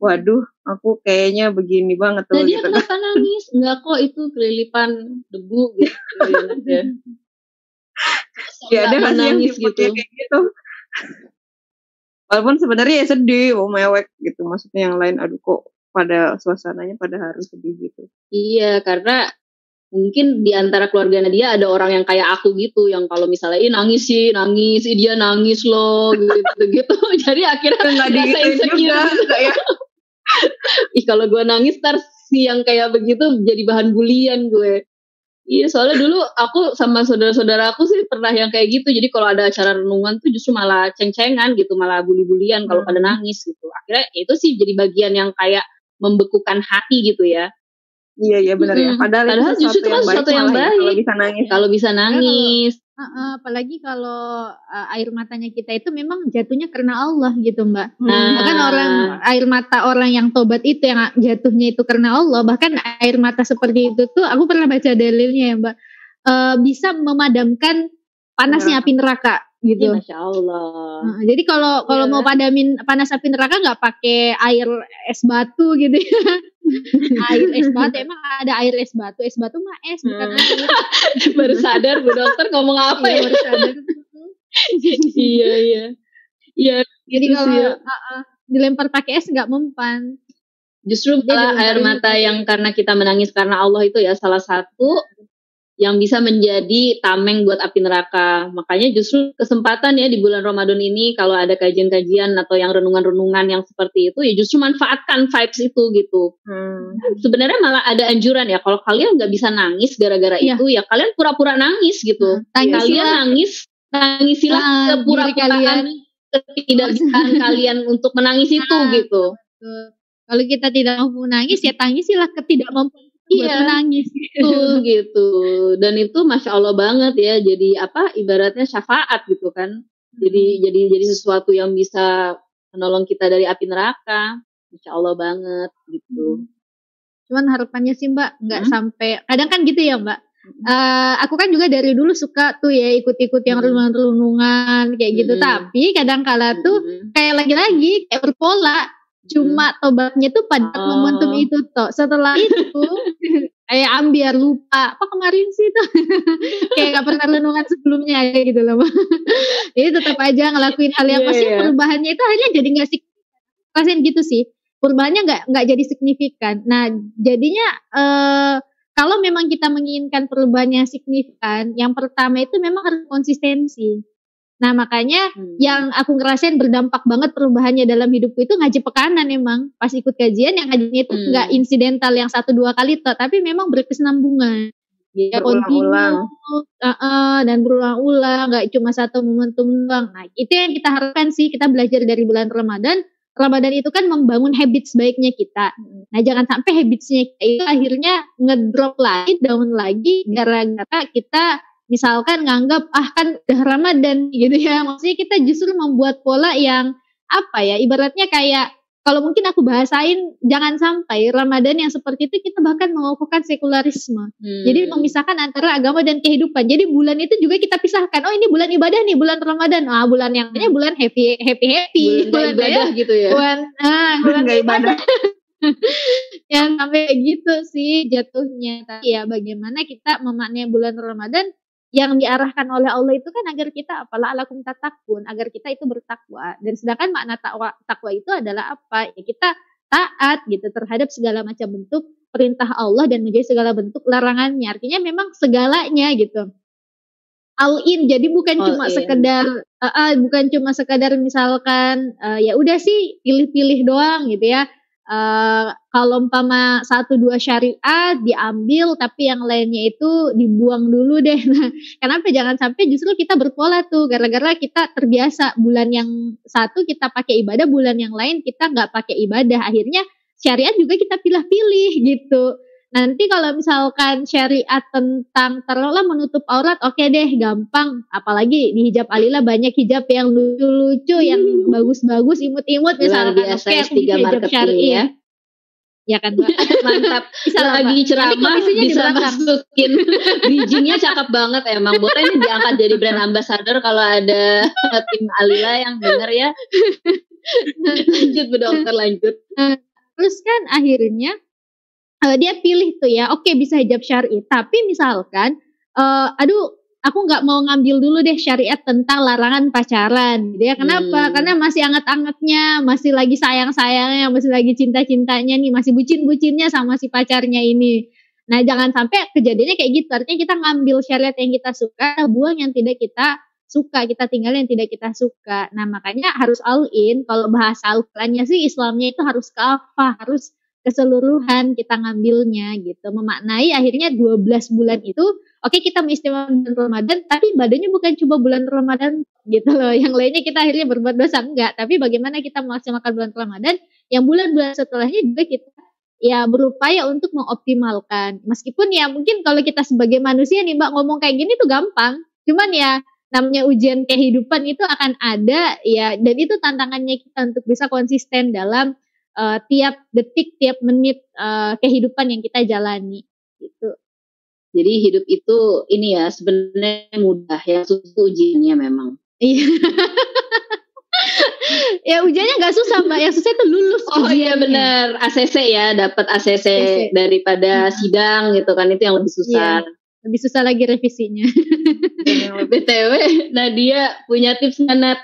Waduh, aku kayaknya begini banget tuh Nadia gitu kan. kenapa nangis? Enggak kok itu kelilipan debu gitu. [LAUGHS] Ya, Nadia. Ya ada kan yang nangis gitu. kayak gitu. Walaupun sebenarnya ya sedih, mau mewek gitu. Maksudnya yang lain, aduh kok pada suasananya pada harus sedih gitu. Iya, karena mungkin di antara keluarga Nadia ada orang yang kayak aku gitu, yang kalau misalnya Ih, nangis sih, nangis, Ih, dia nangis loh, [LAUGHS] gitu gitu. Jadi akhirnya Nggak rasa insecure juga, ya? [LAUGHS] Ih kalau gue nangis ntar si yang kayak begitu jadi bahan bulian gue. Iya soalnya dulu aku sama saudara-saudara aku sih pernah yang kayak gitu. Jadi kalau ada acara renungan tuh justru malah ceng-cengan gitu, malah bully-bulian kalau Hmm. pada nangis gitu. Akhirnya itu sih jadi bagian yang kayak membekukan hati gitu ya. Iya iya benar ya. Mm-mm. Padahal, Padahal itu justru itu kan sesuatu yang ya, kalau baik. bisa nangis. Kalau bisa nangis, Heeh, apalagi kalau uh, air matanya kita itu memang jatuhnya karena Allah gitu mbak. Nah. Bahkan orang air mata orang yang tobat itu yang jatuhnya itu karena Allah. Bahkan air mata seperti itu tuh aku pernah baca dalilnya ya mbak. Eh, bisa memadamkan panasnya api neraka ya, gitu. masya Allah. Heeh, jadi kalau kalau Iya. mau padamin panas api neraka nggak pakai air es batu gitu ya. [LAUGHS] air es batu emang ada air es batu. Es batu mah es bukan Hmm. air. [LAUGHS] Baru sadar bu dokter ngomong apa Iya, ya? baru sadar. [LAUGHS] iya iya. Iya. Jadi gitu kalau ya. uh-uh, dilempar pakai es nggak mempan. Justru malah air mata yang karena kita menangis karena Allah itu ya salah satu yang bisa menjadi tameng buat api neraka. Makanya justru kesempatan ya di bulan Ramadan ini kalau ada kajian-kajian atau yang renungan-renungan yang seperti itu ya justru manfaatkan vibes itu gitu. Hmm. Sebenarnya malah ada anjuran ya kalau kalian nggak bisa nangis gara-gara Iya. itu ya kalian pura-pura nangis gitu. Tangis Kalian ya. nangis, nangisilah Ah, diri kepura-puraan kalian. ketidakbisaan [LAUGHS] kalian untuk menangis itu Ah. gitu. Kalau kita tidak mampu menangis ya tangisilah ketidakmampuan kita buat Iya. menangis. Betul gitu. Dan itu masya Allah banget ya. Jadi apa? Ibaratnya syafaat gitu kan. Jadi jadi jadi sesuatu yang bisa menolong kita dari api neraka. Masya Allah banget gitu. Cuman harapannya sih Mbak nggak Hmm. sampai kadang kan gitu ya Mbak. Eh, aku kan juga dari dulu suka tuh ya ikut-ikut yang Hmm. renungan-renungan kayak gitu. Hmm. Tapi kadang kala tuh kayak lagi-lagi kayak berpola. Cuma tobatnya tuh pada Oh. momentum itu toh. Setelah [LAUGHS] itu kayak ambiar lupa. Apa kemarin sih tuh [LAUGHS] kayak gak pernah renungan sebelumnya kayak gitu loh. [LAUGHS] Jadi tetap aja ngelakuin hal yang Iya, maksudnya iya. perubahannya itu akhirnya jadi nggak signifikan rasain gitu sih. Perubahannya nggak nggak jadi signifikan. Nah jadinya eh kalau memang kita menginginkan perubahan yang signifikan yang pertama itu memang harus konsistensi nah makanya Hmm. yang aku ngerasain berdampak banget perubahannya dalam hidupku itu ngaji pekanan emang pas ikut kajian yang ngajinya itu Hmm. nggak insidental yang satu dua kali toh tapi memang berkesinambungan ya Berulang-ulang. kontinu uh, uh, dan berulang-ulang nggak cuma satu momentum doang nah itu yang kita harapkan sih kita belajar dari bulan Ramadan Ramadan itu kan membangun habits baiknya kita nah jangan sampai habitsnya kita itu akhirnya ngedrop lagi down lagi gara-gara kita misalkan nganggap ah kan udah Ramadan gitu ya maksudnya kita justru membuat pola yang apa ya ibaratnya kayak kalau mungkin aku bahasain jangan sampai Ramadan yang seperti itu kita bahkan mengukuhkan sekularisme Hmm. jadi memisahkan antara agama dan kehidupan. Jadi bulan itu juga kita pisahkan. Oh ini bulan ibadah nih, bulan Ramadan. Ah bulan yang lainnya bulan happy happy happy. bulan nggak ibadah gitu ya. Bulan ah bulan Nggak ibadah. [LAUGHS] yang sampai gitu sih jatuhnya. Tapi ya bagaimana kita memaknai bulan Ramadan yang diarahkan oleh Allah itu kan agar kita apalah alakum tatakun, agar kita itu bertakwa. Dan sedangkan makna takwa takwa itu adalah apa? Ya kita taat gitu terhadap segala macam bentuk perintah Allah dan menjadi segala bentuk larangannya. Artinya memang segalanya gitu. All in. Jadi bukan All cuma in. sekedar uh, uh, bukan cuma sekedar misalkan uh, ya udah sih pilih-pilih doang gitu ya. Uh, kalau umpama satu dua syariat diambil tapi yang lainnya itu dibuang dulu deh. [LAUGHS] Nah, kenapa jangan sampai justru kita berpola tuh gara-gara kita terbiasa bulan yang satu kita pakai ibadah, bulan yang lain kita nggak pakai ibadah. Akhirnya syariat juga kita pilih-pilih gitu. Nanti kalau misalkan syariat tentang taruhlah menutup aurat, oke deh, gampang. Apalagi di hijab alila banyak hijab yang lucu-lucu, yang bagus-bagus, imut-imut misalkan. biasa ya, aku tiga pakai hijab marketing syar'i ya. Ya kan, Mbak? [LAUGHS] Mantap. Bisa lagi ceramah di bisa masukin [LAUGHS] bridgingnya cakep banget emang. Boleh ini diangkat jadi brand ambassador kalau ada [LAUGHS] tim Alila yang denger ya. lanjut Bu Dokter lanjut. Terus kan akhirnya eh, dia pilih tuh ya, oke bisa hijab syar'i, tapi misalkan, eh, aduh, aku nggak mau ngambil dulu deh syariat tentang larangan pacaran, gitu ya. Kenapa? Hmm. Karena masih anget-angetnya, masih lagi sayang-sayangnya, masih lagi cinta-cintanya nih, masih bucin-bucinnya sama si pacarnya ini. Nah, jangan sampai kejadiannya kayak gitu. Artinya kita ngambil syariat yang kita suka, buang yang tidak kita suka, kita tinggal yang tidak kita suka. Nah, makanya harus all in. Kalau bahasa Al-Qur'annya sih Islamnya itu harus kafah, harus keseluruhan kita ngambilnya gitu. Memaknai akhirnya 12 bulan itu oke okay, kita mengistimewakan bulan Ramadan tapi badannya bukan cuma bulan Ramadan gitu loh. Yang lainnya kita akhirnya berbuat dosa enggak, tapi bagaimana kita memaksimalkan bulan Ramadan yang bulan-bulan setelahnya juga kita ya berupaya untuk mengoptimalkan. Meskipun ya mungkin kalau kita sebagai manusia nih Mbak ngomong kayak gini tuh gampang. Cuman ya namanya ujian kehidupan itu akan ada ya dan itu tantangannya kita untuk bisa konsisten dalam uh, tiap detik, tiap menit uh, kehidupan yang kita jalani gitu. Jadi hidup itu ini ya sebenarnya mudah ya susah ujiannya memang. Iya. [LAUGHS] ya ujiannya nggak susah mbak, yang susah itu lulus. Oh iya benar, ACC ya dapat ACC, ACC daripada hmm. sidang gitu kan itu yang lebih susah. Iya. Lebih susah lagi revisinya. BTW, Nadia punya tips mana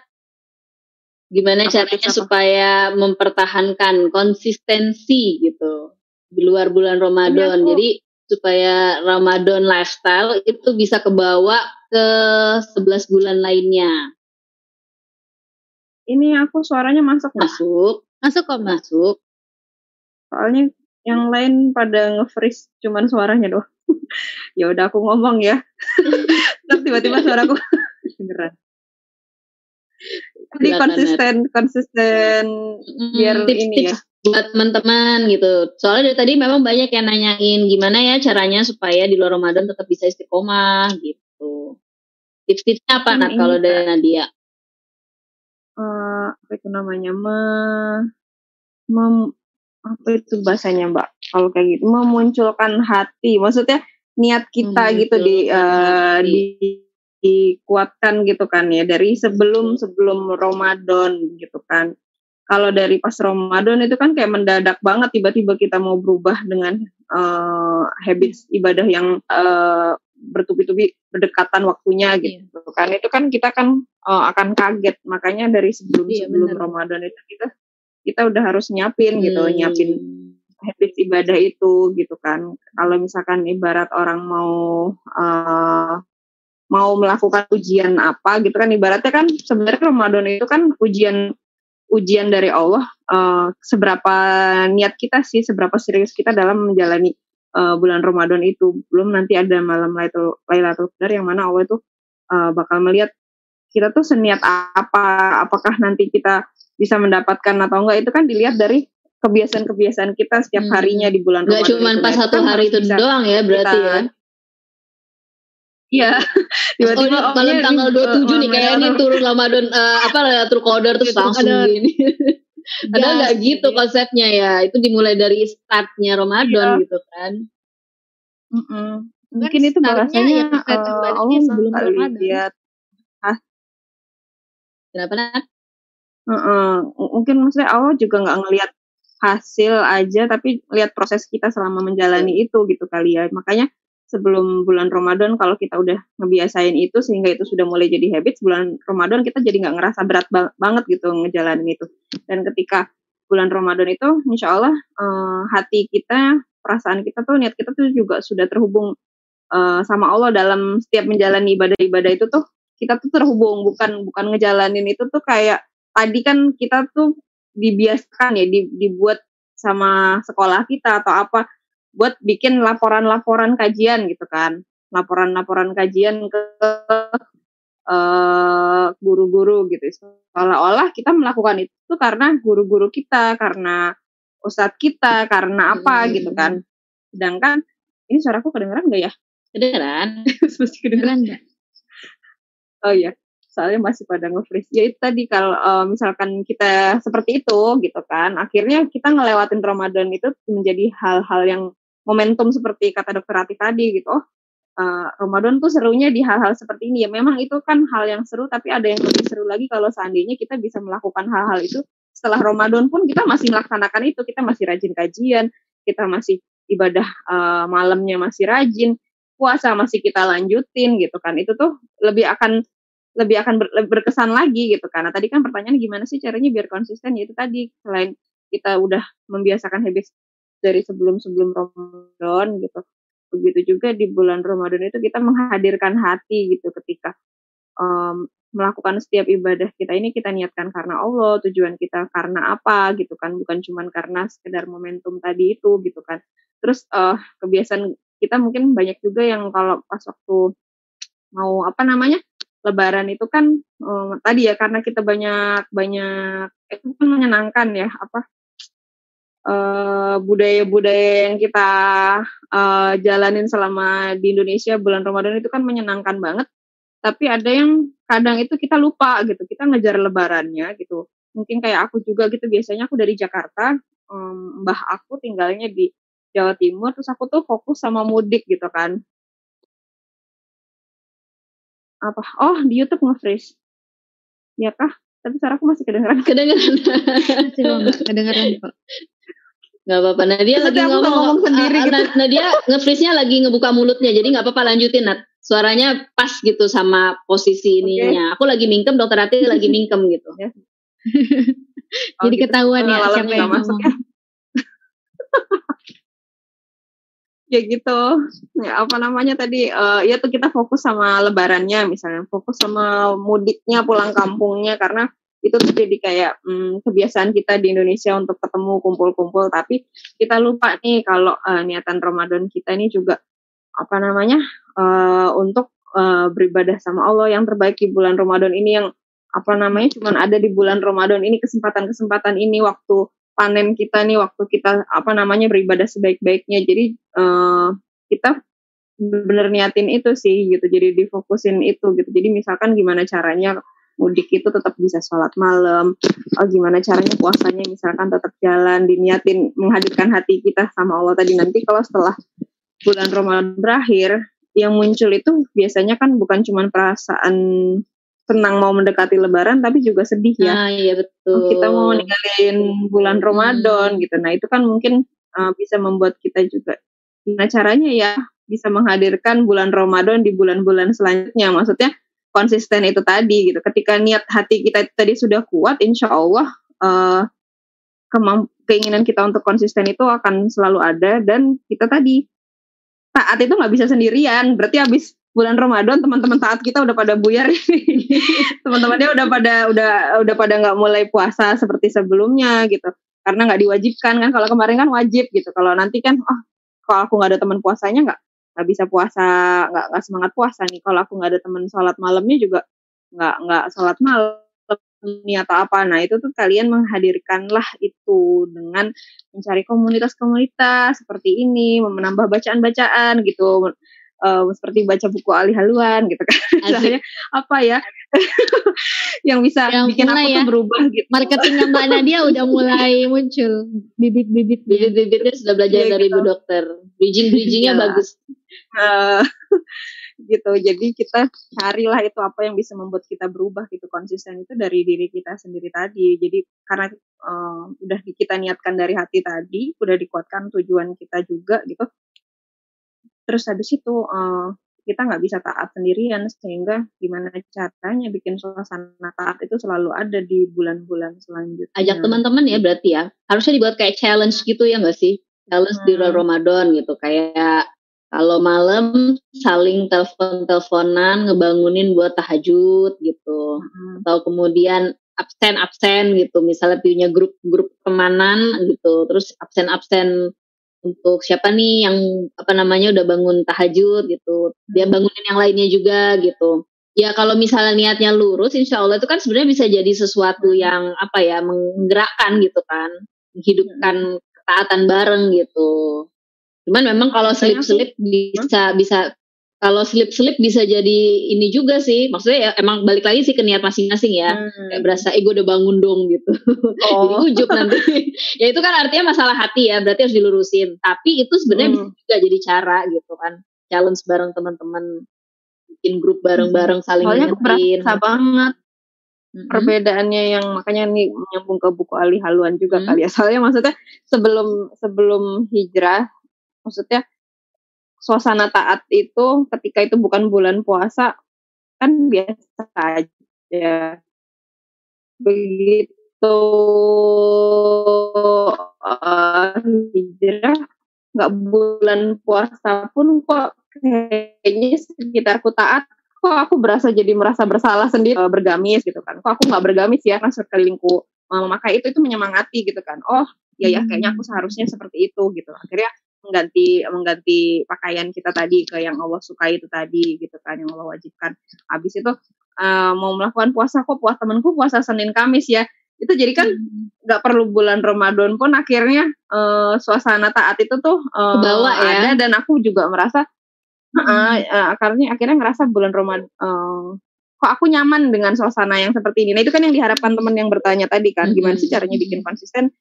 gimana apa caranya apa? supaya mempertahankan konsistensi gitu di luar bulan Ramadan. Jadi supaya Ramadan lifestyle itu bisa kebawa ke 11 bulan lainnya. Ini aku suaranya masuk Masuk. Masuk kok masuk. Soalnya yang lain pada nge-freeze cuman suaranya doang. [LAUGHS] ya udah aku ngomong ya. [LAUGHS] Terus tiba-tiba suaraku [LAUGHS] beneran. Jadi konsisten, konsisten biar tips, ini tips ya. Buat teman-teman gitu. Soalnya dari tadi memang banyak yang nanyain gimana ya caranya supaya di luar Ramadan tetap bisa istiqomah gitu. Tips-tipsnya apa Nat kalau dari Nadia? Uh, apa itu namanya? Me, mem, apa itu bahasanya Mbak? Kalau kayak gitu memunculkan hati. Maksudnya niat kita hmm, gitu di uh, di dikuatkan gitu kan ya dari sebelum sebelum Ramadan gitu kan. Kalau dari pas Ramadan itu kan kayak mendadak banget tiba-tiba kita mau berubah dengan uh, habits ibadah yang uh, bertubi-tubi berdekatan waktunya gitu iya. kan. Itu kan kita kan uh, akan kaget. Makanya dari sebelum iya, sebelum bener. Ramadan itu kita kita udah harus nyiapin gitu, hmm. nyiapin habits ibadah itu gitu kan. Kalau misalkan ibarat orang mau uh, mau melakukan ujian apa gitu kan ibaratnya kan sebenarnya Ramadan itu kan ujian ujian dari Allah uh, seberapa niat kita sih seberapa serius kita dalam menjalani uh, bulan Ramadan itu belum nanti ada malam Lailatul Qadar yang mana Allah itu uh, bakal melihat kita tuh seniat apa apakah nanti kita bisa mendapatkan atau enggak itu kan dilihat dari kebiasaan-kebiasaan kita setiap hmm. harinya di bulan Ramadan. Gak cuma pas nah, satu hari itu doang ya berarti kita, ya. Iya. [LAUGHS] Tiba-tiba oh, malam tanggal 27 nih kayak ini turun Ramadan uh, apa Qadar terus gitu, langsung ada, gini. [LAUGHS] ada nggak gitu konsepnya ya? Itu dimulai dari startnya Ramadan iya. gitu kan. Mm -mm. Mungkin kan itu bahasanya ya, uh, Allah sebelum Ramadan. Lihat. Ah. Kenapa nak? Uh -uh. Mungkin maksudnya Allah juga nggak ngelihat hasil aja tapi lihat proses kita selama menjalani itu gitu kali ya. Makanya sebelum bulan Ramadan kalau kita udah ngebiasain itu sehingga itu sudah mulai jadi habit bulan Ramadan kita jadi nggak ngerasa berat ba banget gitu ngejalanin itu. Dan ketika bulan Ramadan itu insya Allah uh, hati kita perasaan kita tuh niat kita tuh juga sudah terhubung uh, sama Allah dalam setiap menjalani ibadah-ibadah itu tuh. Kita tuh terhubung bukan bukan ngejalanin itu tuh kayak tadi kan kita tuh dibiasakan ya dibuat sama sekolah kita atau apa buat bikin laporan-laporan kajian gitu kan. Laporan-laporan kajian ke uh, guru-guru gitu. Seolah-olah kita melakukan itu karena guru-guru kita karena ustadz kita karena apa hmm. gitu kan. Sedangkan ini suaraku kedengeran gak ya? Kedengeran. [LAUGHS] Masih kedengeran nggak? Oh iya soalnya masih pada nge-freeze. Ya itu tadi kalau uh, misalkan kita seperti itu gitu kan, akhirnya kita ngelewatin Ramadan itu menjadi hal-hal yang momentum seperti kata dokter Rati tadi gitu oh uh, Ramadan tuh serunya di hal-hal seperti ini. Ya memang itu kan hal yang seru tapi ada yang lebih seru lagi kalau seandainya kita bisa melakukan hal-hal itu. Setelah Ramadan pun kita masih melaksanakan itu kita masih rajin kajian kita masih ibadah uh, malamnya masih rajin puasa masih kita lanjutin gitu kan. Itu tuh lebih akan lebih akan ber, berkesan lagi gitu karena tadi kan pertanyaan gimana sih caranya biar konsisten? Ya itu tadi selain kita udah membiasakan habis dari sebelum-sebelum Ramadan gitu. Begitu juga di bulan Ramadan itu kita menghadirkan hati gitu ketika em, melakukan setiap ibadah kita ini kita niatkan karena Allah, tujuan kita karena apa gitu kan, bukan cuman karena sekedar momentum tadi itu gitu kan. Terus eh, kebiasaan kita mungkin banyak juga yang kalau pas waktu mau apa namanya Lebaran itu kan em, tadi ya karena kita banyak banyak itu kan menyenangkan ya apa eh, budaya-budaya yang kita eh, jalanin selama di Indonesia bulan Ramadan itu kan menyenangkan banget. Tapi ada yang kadang itu kita lupa gitu, kita ngejar lebarannya gitu. Mungkin kayak aku juga gitu, biasanya aku dari Jakarta, em, mbah aku tinggalnya di Jawa Timur, terus aku tuh fokus sama mudik gitu kan. Apa? Oh, di YouTube nge-freeze. Ya kah? Tapi suara aku masih kedengeran. Kedengeran. Kedengeran kok. Gak apa-apa. Nadia lagi ngomong, ngomong sendiri Ah, gitu. Nad- Nadia nge-freeze-nya lagi ngebuka mulutnya, jadi nggak apa-apa lanjutin Nat. Suaranya pas gitu sama posisi ininya. Aku lagi mingkem, dokter Ati lagi mingkem gitu. [LAUGHS] Oh, Jadi gitu. ketahuan ya siapa nggak yang masuk ngomong. Ya. gitu ya apa namanya tadi eh, ya tuh kita fokus sama lebarannya misalnya fokus sama mudiknya pulang kampungnya karena itu tuh jadi kayak mm, kebiasaan kita di Indonesia untuk ketemu kumpul-kumpul tapi kita lupa nih kalau eh, niatan Ramadan kita ini juga apa namanya eh, untuk eh, beribadah sama Allah yang terbaik di bulan Ramadan ini yang apa namanya cuman ada di bulan Ramadan ini kesempatan-kesempatan ini waktu panen kita nih waktu kita apa namanya beribadah sebaik-baiknya. Jadi eh, kita bener niatin itu sih gitu. Jadi difokusin itu gitu. Jadi misalkan gimana caranya mudik itu tetap bisa sholat malam oh, gimana caranya puasanya misalkan tetap jalan diniatin menghadirkan hati kita sama Allah tadi. Nanti kalau setelah bulan Ramadan berakhir yang muncul itu biasanya kan bukan cuma perasaan senang mau mendekati lebaran tapi juga sedih ya Nah, iya betul. Kita mau ninggalin bulan Ramadan gitu. Nah, itu kan mungkin uh, bisa membuat kita juga gimana caranya ya bisa menghadirkan bulan Ramadan di bulan-bulan selanjutnya. Maksudnya konsisten itu tadi gitu. Ketika niat hati kita tadi sudah kuat, insya Allah uh, keinginan kita untuk konsisten itu akan selalu ada dan kita tadi taat itu nggak bisa sendirian. Berarti habis bulan Ramadan teman-teman taat kita udah pada buyar [LAUGHS] teman-temannya udah pada udah udah pada nggak mulai puasa seperti sebelumnya gitu. Karena nggak diwajibkan kan. Kalau kemarin kan wajib gitu. Kalau nanti kan oh kalau aku nggak ada teman puasanya nggak nggak bisa puasa nggak nggak semangat puasa nih. Kalau aku nggak ada teman sholat malamnya juga nggak nggak sholat malam nih atau apa. Nah itu tuh kalian menghadirkanlah itu dengan mencari komunitas-komunitas seperti ini menambah bacaan-bacaan gitu eh, seperti baca buku Ali Haluan gitu kan [LAUGHS] misalnya apa ya [LAUGHS] yang bisa Yang bikin aku mulai tuh ya. berubah gitu Marketingnya Mbak Nadia udah mulai [LAUGHS] muncul bibit-bibitnya. Bibit-bibitnya sudah belajar Iya, dari gitu. Bu Dokter. Bridging-bridgingnya Iya. bagus. Eh, gitu jadi kita carilah itu apa yang bisa membuat kita berubah gitu konsisten itu dari diri kita sendiri tadi jadi karena eh, udah di- kita niatkan dari hati tadi udah dikuatkan tujuan kita juga gitu terus habis itu eh, kita nggak bisa taat sendirian sehingga gimana caranya bikin suasana taat itu selalu ada di bulan-bulan selanjutnya Ajak teman-teman ya berarti ya. Harusnya dibuat kayak challenge gitu ya nggak sih? Challenge di bulan Hmm. Ramadan gitu. Kayak kalau malam saling telepon-teleponan ngebangunin buat tahajud gitu. Mm-mm. Atau kemudian absen-absen gitu. Misalnya punya grup-grup pertemanan gitu. Terus absen-absen untuk siapa nih yang apa namanya udah bangun tahajud gitu. Dia bangunin yang lainnya juga gitu. Ya kalau misalnya niatnya lurus, insya Allah itu kan sebenarnya bisa jadi sesuatu yang apa ya menggerakkan gitu kan, menghidupkan ketaatan bareng gitu. Cuman memang kalau slip-slip bisa bisa kalau slip-slip bisa jadi ini juga sih. Maksudnya ya emang balik lagi sih ke niat masing-masing ya. Hmm. Kayak berasa eh gue udah bangun dong gitu. Jadi oh ujub nanti. [LAUGHS] ya itu kan artinya masalah hati ya, berarti harus dilurusin. Tapi itu sebenarnya Hmm. bisa juga jadi cara gitu kan. Challenge bareng teman-teman, bikin grup bareng-bareng saling soalnya aku ngingetin. berasa banget Mm-mm. perbedaannya yang makanya nih nyambung ke buku Ali Haluan juga Hmm. kali ya soalnya maksudnya sebelum sebelum hijrah maksudnya suasana taat itu ketika itu bukan bulan puasa kan biasa aja. Begitu eh, hijrah nggak bulan puasa pun kok kayaknya sekitarku taat. Kok aku berasa jadi merasa bersalah sendiri eh, bergamis gitu kan. Kok aku nggak bergamis ya karena sekelilingku memakai itu itu menyemangati gitu kan. Oh ya ya kayaknya aku seharusnya seperti itu gitu. Akhirnya mengganti mengganti pakaian kita tadi ke yang Allah sukai itu tadi gitu kan yang Allah wajibkan habis itu eh, mau melakukan puasa kok puasa temanku puasa Senin Kamis ya itu jadi kan nggak perlu bulan Ramadan pun akhirnya eh, suasana taat itu tuh eh, Kebawa ya. ada dan aku juga merasa eh, eh, akhirnya akhirnya ngerasa bulan Ramadan eh, kok aku nyaman dengan suasana yang seperti ini. Nah itu kan yang diharapkan teman yang bertanya tadi kan, gimana sih caranya bikin konsisten?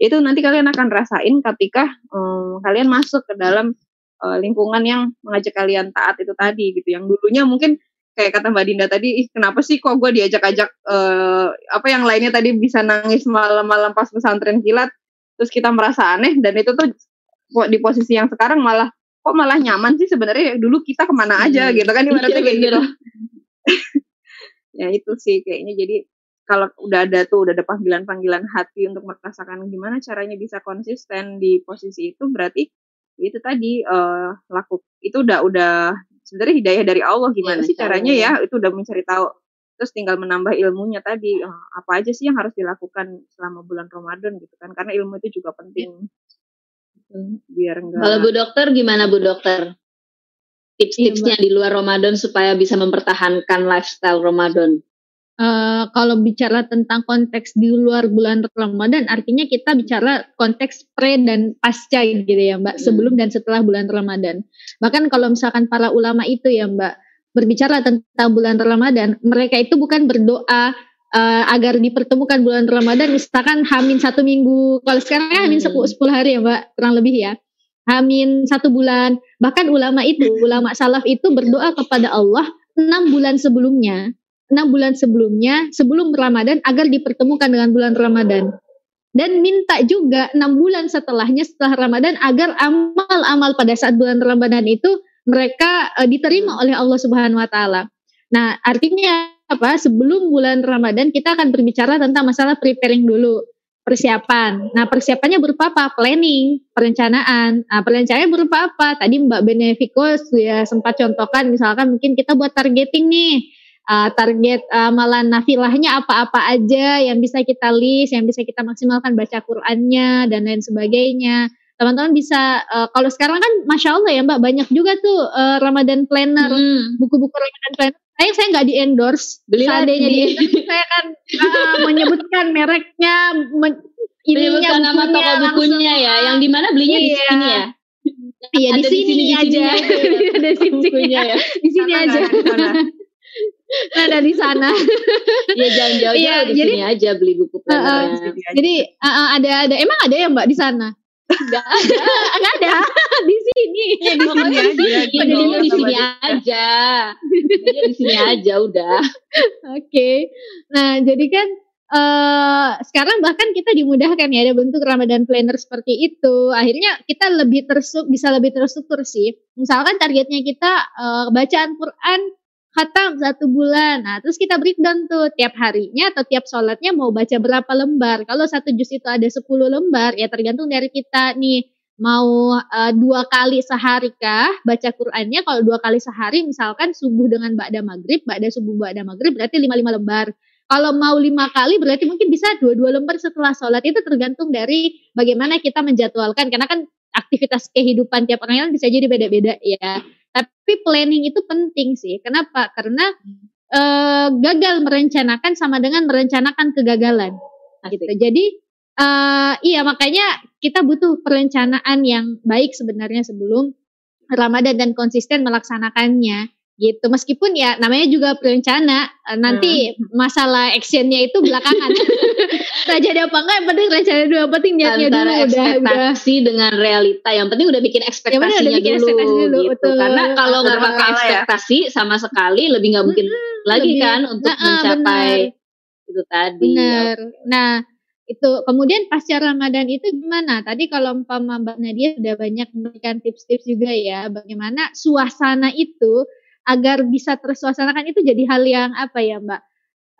Itu nanti kalian akan rasain ketika eh, kalian masuk ke dalam eh, lingkungan yang mengajak kalian taat itu tadi gitu. Yang dulunya mungkin kayak kata Mbak Dinda tadi, ih kenapa sih kok gue diajak-ajak eh, apa yang lainnya tadi bisa nangis malam-malam pas pesantren kilat, terus kita merasa aneh dan itu tuh kok di posisi yang sekarang malah kok malah nyaman sih sebenarnya? Dulu kita ke mana aja gitu kan ibaratnya Iya, kayak bener. gitu. [LAUGHS] Ya itu sih kayaknya. Jadi kalau udah ada tuh udah ada panggilan-panggilan hati untuk merasakan gimana caranya bisa konsisten di posisi itu berarti itu tadi eh laku. Itu udah udah sebenarnya hidayah dari Allah. Gimana Iya, sih caranya ya? Itu udah mencari tahu. Terus tinggal menambah ilmunya tadi eh, apa aja sih yang harus dilakukan selama bulan Ramadan gitu kan? Karena ilmu itu juga penting. Gitu, biar enggak Kalau Bu Dokter gimana Bu Dokter? Tips-tipsnya di luar Ramadan supaya bisa mempertahankan lifestyle Ramadan. Eh, kalau bicara tentang konteks di luar bulan Ramadan, artinya kita bicara konteks pre dan pasca gitu ya Mbak, Hmm. sebelum dan setelah bulan Ramadan. Bahkan kalau misalkan para ulama itu ya Mbak, berbicara tentang bulan Ramadan, mereka itu bukan berdoa eh, agar dipertemukan bulan Ramadan, misalkan Hamin satu minggu, kalau sekarang kan Hamin Hmm. sepuluh 10 hari ya Mbak, kurang lebih ya. Hamin satu bulan, bahkan ulama itu, ulama salaf itu berdoa kepada Allah enam bulan sebelumnya enam bulan sebelumnya sebelum Ramadan agar dipertemukan dengan bulan Ramadan dan minta juga enam bulan setelahnya setelah Ramadan agar amal-amal pada saat bulan Ramadan itu mereka eh, diterima oleh Allah Subhanahu wa taala. Nah, artinya apa? Sebelum bulan Ramadan kita akan berbicara tentang masalah preparing dulu, persiapan. Nah, persiapannya berupa apa? Planning, perencanaan. Nah, perencanaannya berupa apa? Tadi Mbak Benefico ya sempat contohkan misalkan mungkin kita buat targeting nih uh, target uh, amalan nafilahnya apa-apa aja yang bisa kita list, yang bisa kita maksimalkan baca Qur'annya dan lain sebagainya. Teman-teman bisa uh, kalau sekarang kan masya Allah ya Mbak banyak juga tuh uh, Ramadan planner, Hmm. buku-buku Ramadan planner. Saya saya nggak di endorse, Belilah seandainya di- di endorse saya kan uh, menyebutkan mereknya, men, ininya Menyebutkan nama toko langsung. bukunya ya. Yang di mana belinya di Iya. sini ya. Iya di di sini, sini, di sini aja, aja di sini, ya. di aja, ada di sana. ada di sana. Ya jangan jauh-jauh Iya, di jadi- sini aja beli buku. Jadi aja. Jadi uh, uh, ada ada emang ada ya Mbak di sana? Enggak Enggak ada di sini. Ya, di sini aja Iya, di sini Sama dia. aja. Belinya di sini aja udah. Oke. Nah, jadi kan eh sekarang bahkan kita dimudahkan ya ada bentuk Ramadan planner seperti itu. Akhirnya kita lebih tersu bisa lebih terstruktur sih. Misalkan targetnya kita eh, bacaan Quran khatam satu bulan. Nah, terus kita breakdown tuh tiap harinya atau tiap sholatnya mau baca berapa lembar. Kalau satu juz itu ada 10 lembar, ya tergantung dari kita nih. Mau eh, dua kali sehari kah baca Qur'annya? Kalau dua kali sehari misalkan subuh dengan ba'da maghrib ba'da subuh ba'da maghrib berarti lima lima lembar. Kalau mau lima kali berarti mungkin bisa dua dua lembar setelah sholat. Itu tergantung dari bagaimana kita menjadwalkan. Karena kan aktivitas kehidupan tiap orang kan bisa jadi beda-beda ya tapi planning itu penting sih. Kenapa? Karena eh, gagal merencanakan sama dengan merencanakan kegagalan. Gitu. Jadi eh, iya makanya kita butuh perencanaan yang baik sebenarnya sebelum Ramadan dan konsisten melaksanakannya gitu meskipun ya namanya juga perencana eh, nanti masalah actionnya itu belakangan [LAUGHS] tak jadi apa enggak yang penting rencana dulu yang penting niatnya dulu Antara udah udah ekspektasi dengan realita. Yang penting udah bikin ekspektasinya udah bikin dulu, ekspektasi dulu, gitu. betul. Karena kalau nggak pakai ekspektasi sama sekali lebih nggak mungkin lagi lebih- kan untuk Nah, mencapai benar. itu tadi. Benar. Nah, itu kemudian pasca Ramadan itu gimana? Tadi kalau umpama Mbak Nadia sudah banyak memberikan tips-tips juga ya, bagaimana suasana itu agar bisa tersuasanakan itu jadi hal yang apa ya, Mbak?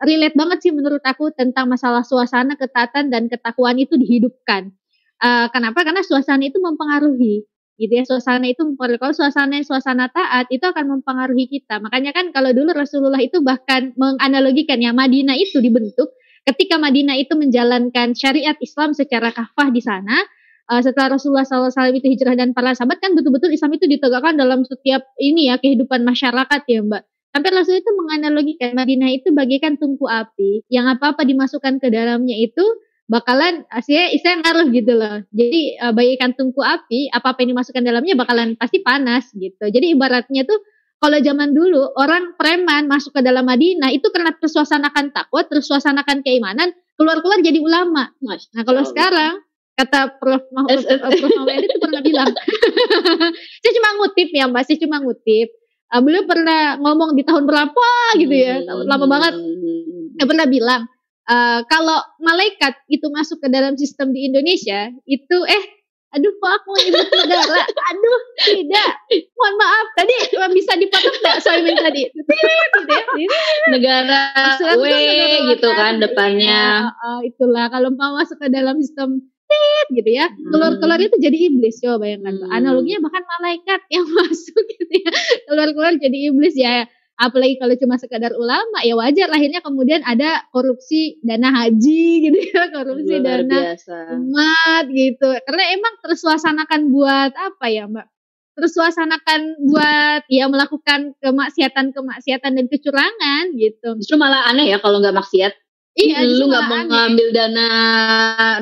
Relate banget sih menurut aku tentang masalah suasana ketaatan dan ketakwaan itu dihidupkan. Eh, kenapa? Karena suasana itu mempengaruhi gitu ya suasana itu mempengaruhi kalau suasana suasana taat itu akan mempengaruhi kita makanya kan kalau dulu Rasulullah itu bahkan menganalogikan ya Madinah itu dibentuk ketika Madinah itu menjalankan syariat Islam secara kafah di sana uh, setelah Rasulullah SAW itu hijrah dan para sahabat kan betul-betul Islam itu ditegakkan dalam setiap ini ya kehidupan masyarakat ya Mbak Sampai Rasul itu menganalogikan Madinah itu bagaikan tungku api yang apa-apa dimasukkan ke dalamnya itu bakalan aslinya istilah ngaruh gitu loh. Jadi uh, bagaikan tungku api, apa-apa yang dimasukkan dalamnya bakalan pasti panas gitu. Jadi ibaratnya tuh kalau zaman dulu orang preman masuk ke dalam Madinah itu karena tersuasanakan takwa, tersuasanakan keimanan, keluar-keluar jadi ulama. Nah kalau sekarang kata Prof. Mahfud Prof. itu pernah bilang, [LAUGHS] saya cuma ngutip ya Mbak, saya cuma ngutip uh, beliau pernah ngomong di tahun berapa gitu ya hmm. lama banget dia pernah bilang uh, kalau malaikat itu masuk ke dalam sistem di Indonesia itu eh aduh kok aku nyebut negara aduh tidak mohon maaf tadi bisa dipotong nggak Soimin tadi ya. negara W gitu kan depannya uh, uh, itulah kalau mau masuk ke dalam sistem tit gitu ya. Keluar-keluar itu jadi iblis. Coba bayangkan. Hmm. Analoginya bahkan malaikat yang [LAUGHS] masuk gitu ya. Keluar-keluar jadi iblis ya. Apalagi kalau cuma sekadar ulama ya wajar lahirnya kemudian ada korupsi dana haji [LAUGHS] gitu ya, korupsi Luar dana biasa. umat gitu. Karena emang tersuasanakan buat apa ya, Mbak? tersuasanakan buat ya melakukan kemaksiatan-kemaksiatan dan kecurangan gitu. Justru malah aneh ya kalau nggak maksiat. Iya, lu nggak mau ngambil dana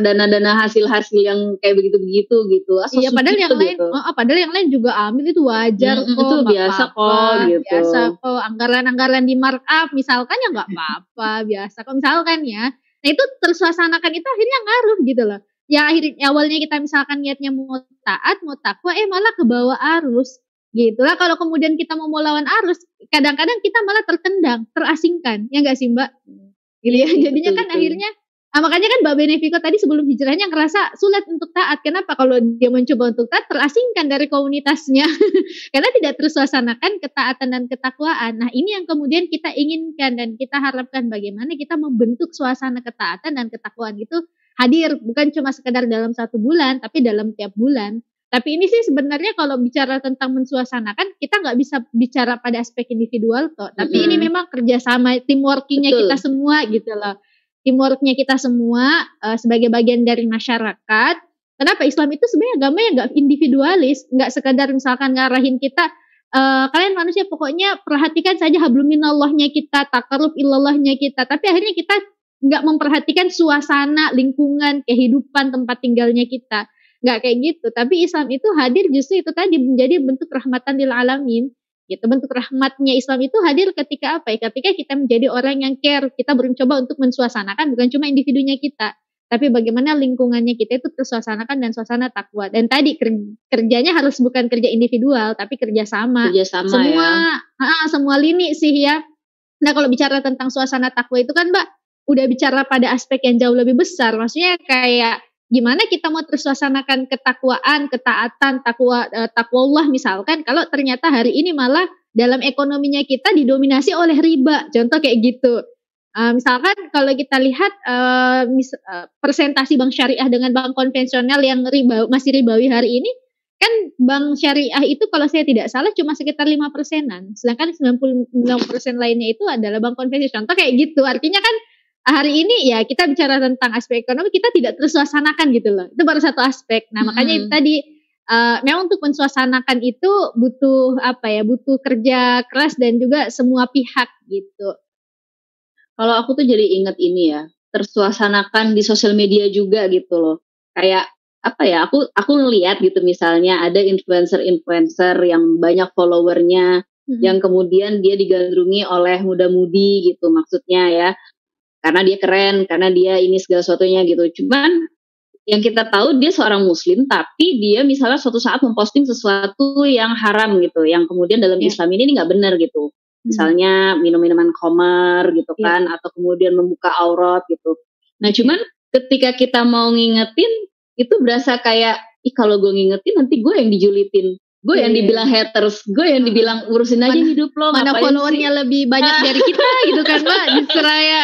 dana dana hasil hasil yang kayak begitu begitu gitu. Asal iya, padahal yang gitu. lain, oh, padahal yang lain juga ambil itu wajar hmm, kok. Itu biasa apa -apa, kok, gitu. Biasa kok. Anggaran-anggaran di markup misalkan ya nggak apa-apa, biasa kok misalkan ya. Nah itu tersuasanakan itu akhirnya ngaruh gitu loh. Ya akhirnya awalnya kita misalkan niatnya mau taat, mau takwa, eh malah ke bawah arus gitu lah. Kalau kemudian kita mau melawan arus, kadang-kadang kita malah tertendang, terasingkan, ya nggak sih Mbak? Gitu ya iya, jadinya betul, kan betul. akhirnya Nah, makanya kan Mbak Benefico tadi sebelum hijrahnya ngerasa sulit untuk taat. Kenapa? Kalau dia mencoba untuk taat, terasingkan dari komunitasnya. [LAUGHS] Karena tidak tersuasanakan ketaatan dan ketakwaan. Nah, ini yang kemudian kita inginkan dan kita harapkan bagaimana kita membentuk suasana ketaatan dan ketakwaan itu hadir. Bukan cuma sekedar dalam satu bulan, tapi dalam tiap bulan. Tapi ini sih sebenarnya kalau bicara tentang mensuasanakan, kita nggak bisa bicara pada aspek individual kok. Tapi mm -hmm. ini memang kerjasama, teamworkingnya kita semua gitu loh teamworknya kita semua uh, sebagai bagian dari masyarakat. Kenapa Islam itu sebenarnya agama yang nggak individualis, nggak sekadar misalkan ngarahin kita uh, kalian manusia pokoknya perhatikan saja habluminallahnya kita, takarub illallahnya kita. Tapi akhirnya kita nggak memperhatikan suasana, lingkungan, kehidupan tempat tinggalnya kita. Nggak kayak gitu. Tapi Islam itu hadir justru itu tadi menjadi bentuk rahmatan lil alamin. Gitu bentuk rahmatnya Islam itu hadir ketika apa ya? Ketika kita menjadi orang yang care kita mencoba untuk mensuasanakan bukan cuma individunya kita tapi bagaimana lingkungannya kita itu tersuasanakan dan suasana takwa. Dan tadi kerjanya harus bukan kerja individual tapi kerja sama. Kerja sama semua ya. ha, semua lini sih ya. Nah kalau bicara tentang suasana takwa itu kan mbak udah bicara pada aspek yang jauh lebih besar. Maksudnya kayak gimana kita mau tersuasanakan ketakwaan, ketaatan, takwa uh, takwa Allah misalkan kalau ternyata hari ini malah dalam ekonominya kita didominasi oleh riba. Contoh kayak gitu. Uh, misalkan kalau kita lihat uh, mis, uh, presentasi bank syariah dengan bank konvensional yang riba masih ribawi hari ini kan bank syariah itu kalau saya tidak salah cuma sekitar lima persenan sedangkan 96 persen lainnya itu adalah bank konvensional contoh kayak gitu artinya kan hari ini ya kita bicara tentang aspek ekonomi kita tidak tersuasanakan gitu loh. Itu baru satu aspek. Nah hmm. makanya itu tadi uh, memang untuk mensuasanakan itu butuh apa ya butuh kerja keras dan juga semua pihak gitu. Kalau aku tuh jadi inget ini ya tersuasanakan di sosial media juga gitu loh. Kayak apa ya aku aku ngelihat gitu misalnya ada influencer-influencer yang banyak followernya hmm. yang kemudian dia digandrungi oleh muda-mudi gitu maksudnya ya karena dia keren, karena dia ini segala sesuatunya gitu. Cuman yang kita tahu dia seorang muslim tapi dia misalnya suatu saat memposting sesuatu yang haram gitu, yang kemudian dalam yeah. Islam ini nggak benar gitu. Hmm. Misalnya minum-minuman khamar gitu yeah. kan atau kemudian membuka aurat gitu. Nah, cuman ketika kita mau ngingetin itu berasa kayak ih kalau gue ngingetin nanti gue yang dijulitin gue yang iya. dibilang haters, gue yang dibilang urusin aja mana, hidup lo. Mana followernya lebih banyak [LAUGHS] dari kita gitu kan, Mbak. Di Seraya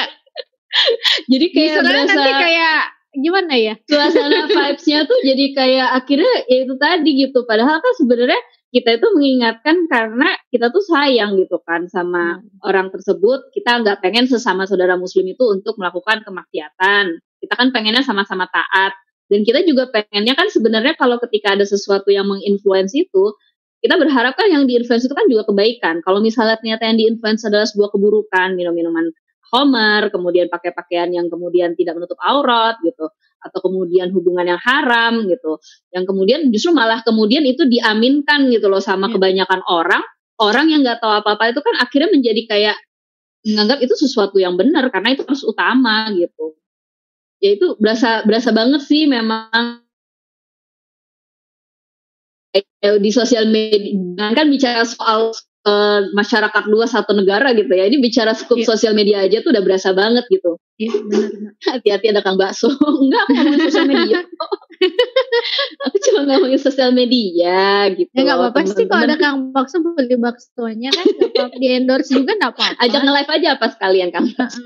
[LAUGHS] Jadi kayak berasa nanti kayak gimana ya? suasana [LAUGHS] vibes-nya tuh jadi kayak akhirnya ya itu tadi gitu. Padahal kan sebenarnya kita itu mengingatkan karena kita tuh sayang gitu kan sama orang tersebut. Kita nggak pengen sesama saudara muslim itu untuk melakukan kemaksiatan. Kita kan pengennya sama-sama taat. Dan kita juga pengennya kan sebenarnya kalau ketika ada sesuatu yang menginfluence itu kita berharap kan yang diinfluence itu kan juga kebaikan. Kalau misalnya ternyata yang diinfluence adalah sebuah keburukan minum-minuman homer kemudian pakai pakaian yang kemudian tidak menutup aurat gitu. Atau kemudian hubungan yang haram gitu. Yang kemudian justru malah kemudian itu diaminkan gitu loh sama Iya. kebanyakan orang. Orang yang nggak tahu apa-apa itu kan akhirnya menjadi kayak menganggap itu sesuatu yang benar karena itu harus utama gitu. Ya itu berasa berasa banget sih memang. Eh, di sosial media kan bicara soal eh, masyarakat luas satu negara gitu ya ini bicara skup Iya. sosial media aja tuh udah berasa banget gitu Iya benar. Mbak. [LAUGHS] hati-hati ada kang bakso [LAUGHS] enggak ngomongin sosial media [LAUGHS] aku cuma ngomongin sosial media gitu Ya nggak apa-apa sih kalau ada Kang Bakso beli baksonya kan di endorse juga nggak apa-apa. ajak nge-live aja apa sekalian kang bakso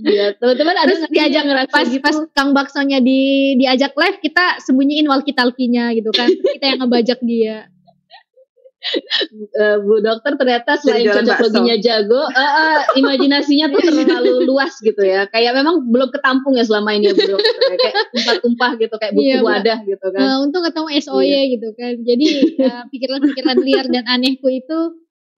Iya, teman-teman ada Terus diajak ngerasa pas gitu pas Kang Baksonya di diajak live kita sembunyiin walkie talkie-nya gitu kan. Kita yang ngebajak dia. Eh, Bu Dokter ternyata selain jualan cocok bakso. loginya jago, eh, eh, imajinasinya tuh terlalu [LAUGHS] luas gitu ya. Kayak memang belum ketampung ya selama ini ya Bu Dokter. Kayak tumpah-tumpah gitu, kayak butuh Iya, wadah gitu kan. Nah, untung ketemu SOY gitu kan. Jadi pikiran-pikiran liar dan anehku itu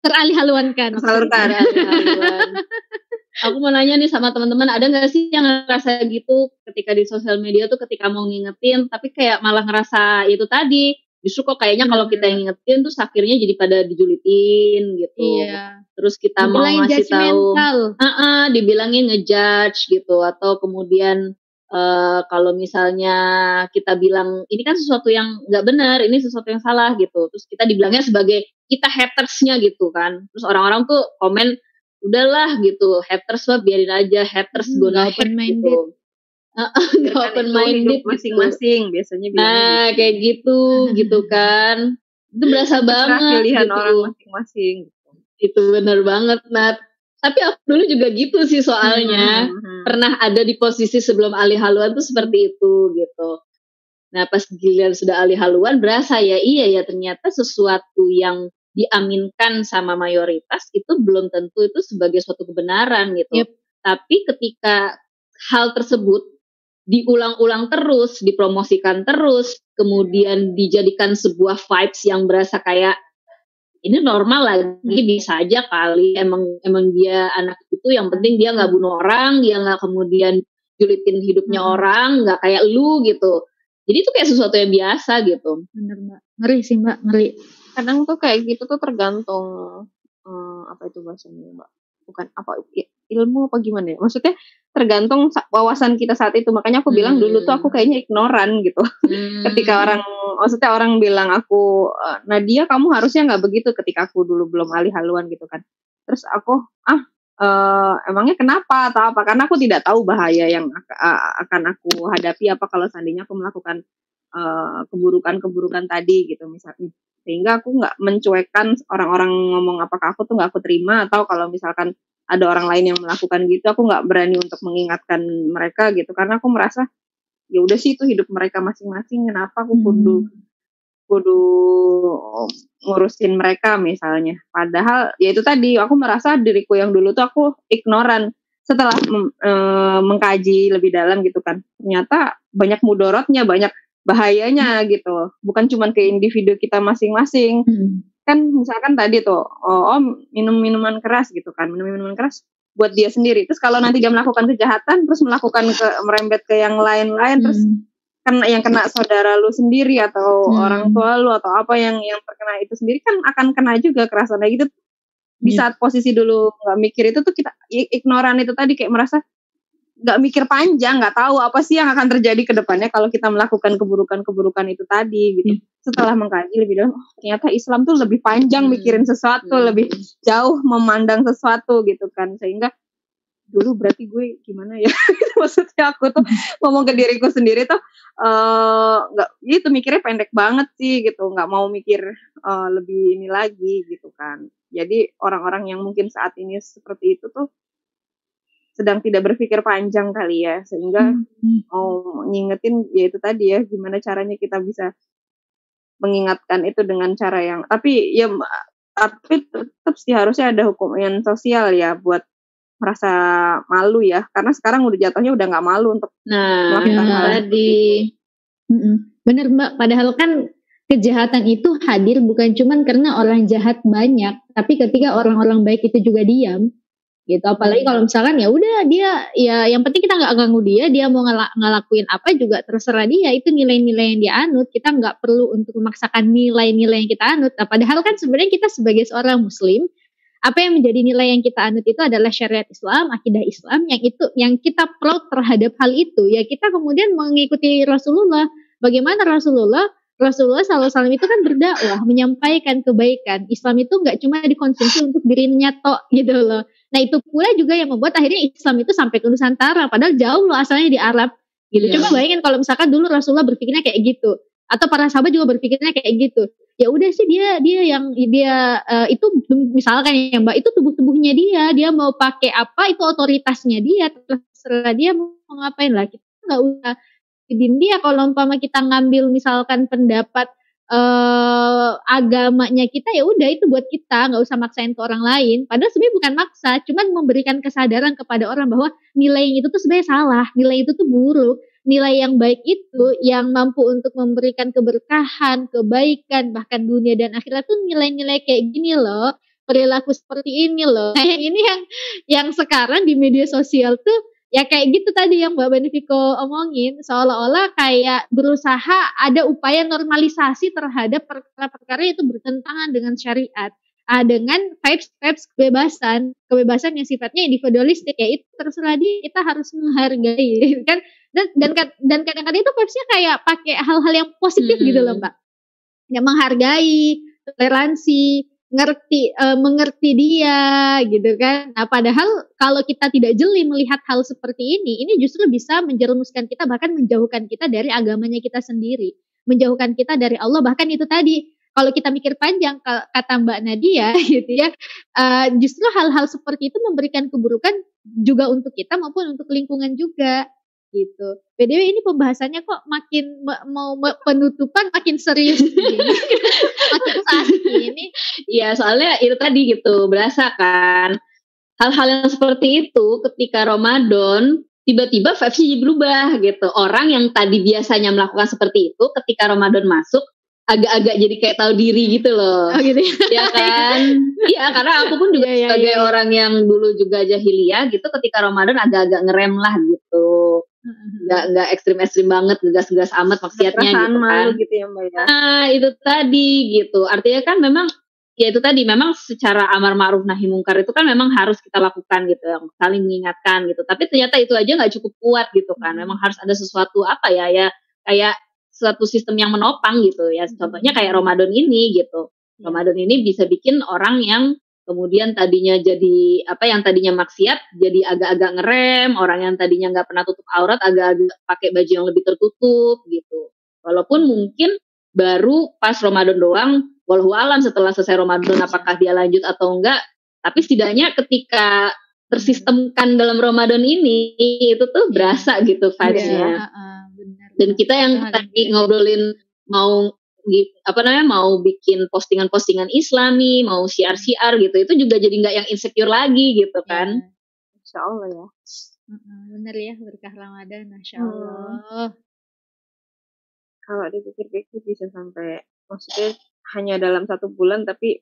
teralih haluankan. Tersalurkan. [LAUGHS] Aku mau nanya nih sama teman-teman, ada nggak sih yang ngerasa gitu ketika di sosial media tuh ketika mau ngingetin, tapi kayak malah ngerasa itu tadi, justru kok kayaknya kalau kita yang ngingetin tuh akhirnya jadi pada dijulitin gitu. Iya. Terus kita mau Dibilangin ngasih tahu, judgmental. ah dibilangin ngejudge gitu, atau kemudian eh kalau misalnya kita bilang ini kan sesuatu yang nggak benar, ini sesuatu yang salah gitu, terus kita dibilangnya sebagai kita hatersnya gitu kan, terus orang-orang tuh komen udahlah gitu, haters mah biarin aja, haters Hmm, open-minded. gitu. Nggak Kan open minded hidup gitu. masing-masing biasanya bilangnya Nah, gitu. kayak gitu, [LAUGHS] gitu kan. Itu berasa banget pilihan gitu. orang masing-masing gitu. Itu bener banget, Nat. Tapi aku dulu juga gitu sih soalnya. Mhm. Pernah ada di posisi sebelum alih haluan tuh seperti itu gitu. Nah, pas giliran sudah alih haluan berasa ya iya ya ternyata sesuatu yang diaminkan sama mayoritas itu belum tentu itu sebagai suatu kebenaran gitu. Yep. Tapi ketika hal tersebut diulang-ulang terus, dipromosikan terus, kemudian dijadikan sebuah vibes yang berasa kayak ini normal lagi bisa aja kali emang emang dia anak itu yang penting dia nggak bunuh orang dia nggak kemudian julitin hidupnya Hmm. orang nggak kayak lu gitu jadi itu kayak sesuatu yang biasa gitu Bener mbak. Ngeri sih mbak, ngeri. kadang tuh kayak gitu tuh tergantung eh, apa itu bahasanya mbak bukan apa ilmu apa gimana ya? Maksudnya tergantung sa- wawasan kita saat itu. Makanya aku bilang dulu tuh aku kayaknya ignoran gitu. Ketika orang maksudnya orang bilang aku eh, Nadia kamu harusnya nggak begitu ketika aku dulu belum alih haluan gitu kan. Terus aku ah eh, emangnya kenapa? Atau apa. Karena aku tidak tahu bahaya yang akan aku hadapi apa kalau seandainya aku melakukan eh, keburukan-keburukan tadi gitu misalnya sehingga aku nggak mencuekkan orang-orang ngomong apakah aku tuh nggak aku terima atau kalau misalkan ada orang lain yang melakukan gitu aku nggak berani untuk mengingatkan mereka gitu. Karena aku merasa ya udah sih itu hidup mereka masing-masing kenapa aku kudu kudu ngurusin mereka misalnya. Padahal ya itu tadi aku merasa diriku yang dulu tuh aku ignoran. Setelah eh, mengkaji lebih dalam gitu kan. Ternyata banyak mudorotnya banyak bahayanya gitu. Bukan cuma ke individu kita masing-masing. Kan misalkan tadi tuh oh, oh, minum minuman keras gitu kan. Minum minuman keras buat dia sendiri. Terus kalau nanti dia melakukan kejahatan terus melakukan ke merembet ke yang lain-lain terus kena yang kena saudara lu sendiri atau Hmm. orang tua lu atau apa yang yang terkena itu sendiri kan akan kena juga kerasannya gitu di Iya. saat posisi dulu nggak mikir itu tuh kita ignoran itu tadi kayak merasa nggak mikir panjang nggak tahu apa sih yang akan terjadi ke depannya kalau kita melakukan keburukan-keburukan itu tadi gitu. Setelah mengkaji lebih dalam oh ternyata Islam tuh lebih panjang Hmm. mikirin sesuatu Hmm. lebih jauh memandang sesuatu gitu kan. Sehingga dulu berarti gue gimana ya? [LAUGHS] Maksudnya aku tuh ngomong ke diriku sendiri tuh eh nggak itu mikirnya pendek banget sih gitu. Nggak mau mikir eh, lebih ini lagi gitu kan. Jadi orang-orang yang mungkin saat ini seperti itu tuh sedang tidak berpikir panjang kali ya sehingga Hmm. mau ngingetin ya itu tadi ya gimana caranya kita bisa mengingatkan itu dengan cara yang tapi ya tapi tetap sih harusnya ada hukum yang sosial ya buat merasa malu ya karena sekarang udah jatuhnya udah nggak malu untuk Nah, ya. tadi. Bener mbak, padahal kan kejahatan itu hadir bukan cuman karena orang jahat banyak, tapi ketika orang-orang baik itu juga diam, gitu. Apalagi kalau misalkan ya udah dia ya yang penting kita nggak ganggu dia, dia mau ngela- ngelakuin apa juga terserah dia. Itu nilai-nilai yang dia anut. Kita nggak perlu untuk memaksakan nilai-nilai yang kita anut. Nah, padahal kan sebenarnya kita sebagai seorang muslim apa yang menjadi nilai yang kita anut itu adalah syariat Islam, akidah Islam yang itu yang kita proud terhadap hal itu. Ya kita kemudian mengikuti Rasulullah. Bagaimana Rasulullah? Rasulullah SAW itu kan berdakwah, menyampaikan kebaikan. Islam itu nggak cuma dikonsumsi untuk dirinya tok gitu loh. Nah itu pula juga yang membuat akhirnya Islam itu sampai ke Nusantara. Padahal jauh loh asalnya di Arab. Gitu. Iya. Coba bayangin kalau misalkan dulu Rasulullah berpikirnya kayak gitu. Atau para sahabat juga berpikirnya kayak gitu. Ya udah sih dia dia yang dia eh, itu misalkan ya Mbak itu tubuh-tubuhnya dia, dia mau pakai apa itu otoritasnya dia, terserah dia mau ngapain lah. Kita nggak usah dia kalau umpama kita ngambil misalkan pendapat eh agamanya kita ya udah itu buat kita. Nggak usah maksain ke orang lain. Padahal sebenarnya bukan maksa cuman memberikan kesadaran kepada orang bahwa nilai yang itu tuh sebenarnya salah. Nilai itu tuh buruk. Nilai yang baik itu yang mampu untuk memberikan keberkahan kebaikan bahkan dunia dan akhirat tuh nilai-nilai kayak gini loh. Perilaku seperti ini loh. Nah ini yang yang sekarang di media sosial tuh ya kayak gitu tadi yang Mbak Benefiko omongin. Seolah-olah kayak berusaha ada upaya normalisasi terhadap perkara-perkara itu bertentangan dengan syariat. Ah, dengan vibes-vibes kebebasan. Kebebasan yang sifatnya individualistik ya itu terserah dia. Kita harus menghargai [LAUGHS] kan? Dan dan dan kadang-kadang itu vibesnya kayak pakai hal-hal yang positif Hmm. gitu loh mbak. Ya menghargai toleransi ngerti eh, mengerti dia gitu kan. Nah, padahal kalau kita tidak jeli melihat hal seperti ini, ini justru bisa menjerumuskan kita bahkan menjauhkan kita dari agamanya kita sendiri, menjauhkan kita dari Allah bahkan itu tadi. Kalau kita mikir panjang ka- kata Mbak Nadia [LAUGHS] gitu ya, eh, justru hal-hal seperti itu memberikan keburukan juga untuk kita maupun untuk lingkungan juga gitu. BDW ini pembahasannya kok makin ma- mau ma- penutupan makin serius [LAUGHS] gini. makin asik ini. Iya, soalnya itu tadi gitu, berasa kan. Hal-hal yang seperti itu ketika Ramadan tiba-tiba vibes-nya jadi berubah gitu. Orang yang tadi biasanya melakukan seperti itu ketika Ramadan masuk agak-agak jadi kayak tahu diri gitu loh. Oh gitu ya. ya [LAUGHS] kan? Iya, karena aku pun juga Iya, iya, sebagai iya. orang yang dulu juga jahiliyah gitu ketika Ramadan agak-agak ngerem lah gitu. Nggak nggak ekstrim-ekstrim banget, ngegas-ngegas amat maksiatnya gitu kan. malu gitu ya mbak ya Nah, itu tadi gitu. Artinya kan memang ya itu tadi memang secara amar ma'ruf nahi mungkar itu kan memang harus kita lakukan gitu, yang saling mengingatkan gitu. Tapi ternyata itu aja nggak cukup kuat gitu kan. Memang harus ada sesuatu apa ya ya kayak suatu sistem yang menopang gitu ya. Contohnya kayak Ramadan ini gitu. Ramadan ini bisa bikin orang yang kemudian tadinya jadi apa yang tadinya maksiat jadi agak-agak ngerem, orang yang tadinya nggak pernah tutup aurat agak-agak pakai baju yang lebih tertutup gitu. Walaupun mungkin baru pas Ramadan doang, walau alam setelah selesai Ramadan apakah dia lanjut atau enggak, tapi setidaknya ketika tersistemkan dalam Ramadan ini itu tuh berasa gitu vibes-nya. Benar. Dan kita yang tadi ngobrolin mau apa namanya mau bikin postingan-postingan Islami, mau siar-siar gitu, itu juga jadi nggak yang insecure lagi gitu kan. Insya Allah ya Heeh, benar ya berkah Ramadan, masya Hmm. Allah. kalau dipikir-pikir bisa sampai maksudnya hanya dalam satu bulan tapi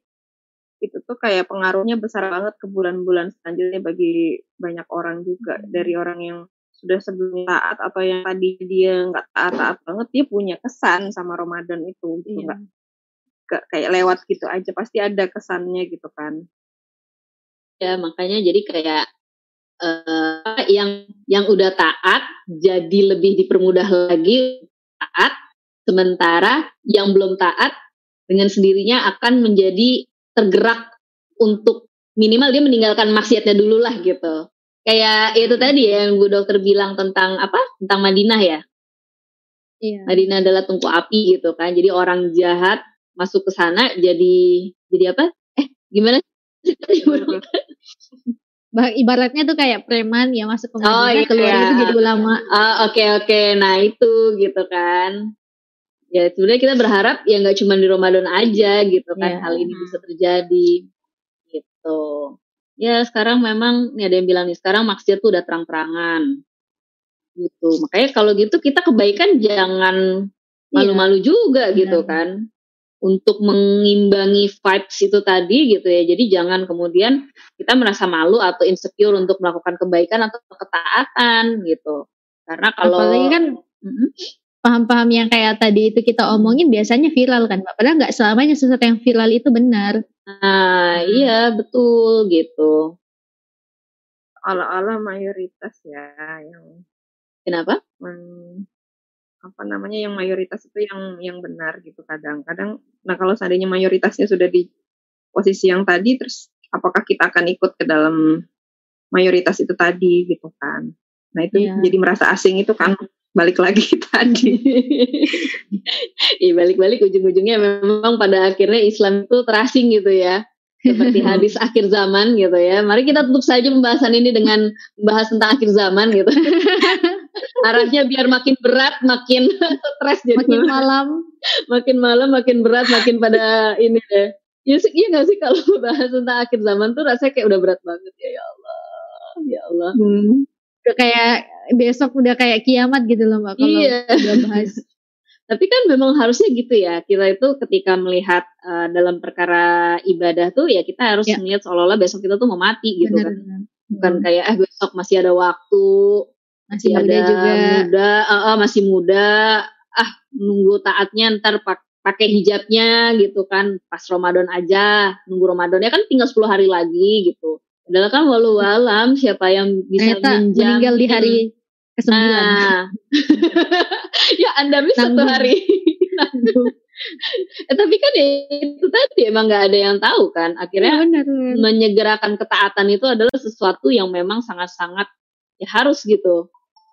itu tuh kayak pengaruhnya besar banget ke bulan-bulan selanjutnya bagi banyak orang juga dari orang yang sudah sebelumnya taat atau yang tadi dia nggak taat-taat banget dia punya kesan sama Ramadan itu gitu Iya. nggak kayak lewat gitu aja pasti ada kesannya gitu kan Ya makanya jadi kayak eh yang yang udah taat jadi lebih dipermudah lagi taat, sementara yang belum taat dengan sendirinya akan menjadi tergerak untuk minimal dia meninggalkan maksiatnya dulu lah gitu. Kayak itu tadi ya yang Bu Dokter bilang tentang apa? Tentang Madinah ya. Iya. Madinah adalah tungku api gitu kan. Jadi orang jahat masuk ke sana jadi jadi apa? Eh gimana? ibaratnya tuh kayak preman ya masuk ke Madinah Oh, iya. keluar itu jadi ulama. Ah, oke oke. Nah itu gitu kan. Ya sebenarnya kita berharap ya nggak cuma di Ramadan aja gitu kan Iya. hal ini bisa terjadi gitu. Ya sekarang memang nih ada yang bilang nih sekarang maksiat tuh udah terang-terangan gitu. Makanya kalau gitu kita kebaikan jangan malu-malu juga gitu Benar. kan. Untuk mengimbangi vibes itu tadi gitu ya. Jadi jangan kemudian kita merasa malu atau insecure untuk melakukan kebaikan atau ketaatan gitu. Karena kalau Apalagi kan. Paham-paham yang kayak tadi itu kita omongin biasanya viral kan Mbak. Padahal nggak selamanya sesuatu yang viral itu benar. Nah, iya betul gitu. Ala-ala mayoritas ya yang Kenapa? men- apa namanya yang mayoritas itu yang yang benar gitu kadang-kadang nah kalau seandainya mayoritasnya sudah di posisi yang tadi terus apakah kita akan ikut ke dalam mayoritas itu tadi gitu kan nah itu Iya. jadi merasa asing itu kan balik lagi [LAUGHS] tadi Iya balik-balik ujung-ujungnya memang pada akhirnya Islam itu terasing gitu ya. Seperti [LAUGHS] hadis akhir zaman gitu ya. Mari kita tutup saja pembahasan ini dengan membahas tentang akhir zaman gitu. [LAUGHS] Arahnya biar makin berat, makin stres jadi Makin malam makin malam makin berat makin pada ini deh ya sih iya gak sih kalau bahas tentang akhir zaman tuh rasanya kayak udah berat banget ya ya Allah ya Allah Hmm. Udah kayak besok udah kayak kiamat gitu loh Mbak kalau Iya. udah bahas. [LAUGHS] tapi kan memang harusnya gitu ya kita itu ketika melihat uh, dalam perkara ibadah tuh ya kita harus Ya. melihat seolah-olah besok kita tuh mau mati gitu Benar, kan benar. bukan kayak eh besok masih ada waktu Masih masih muda ada juga. muda ah, ah, masih muda ah nunggu taatnya ntar pak pakai hijabnya gitu kan pas Ramadan aja nunggu Ramadan ya kan tinggal 10 hari lagi gitu padahal kan walau alam siapa yang bisa Ternyata meninggal di hari ke-9. nah [LAUGHS] ya anda bisa satu hari [LAUGHS] eh, tapi kan ya itu tadi emang nggak ada yang tahu kan akhirnya benar. benar. menyegerakan ketaatan itu adalah sesuatu yang memang sangat-sangat ya harus gitu.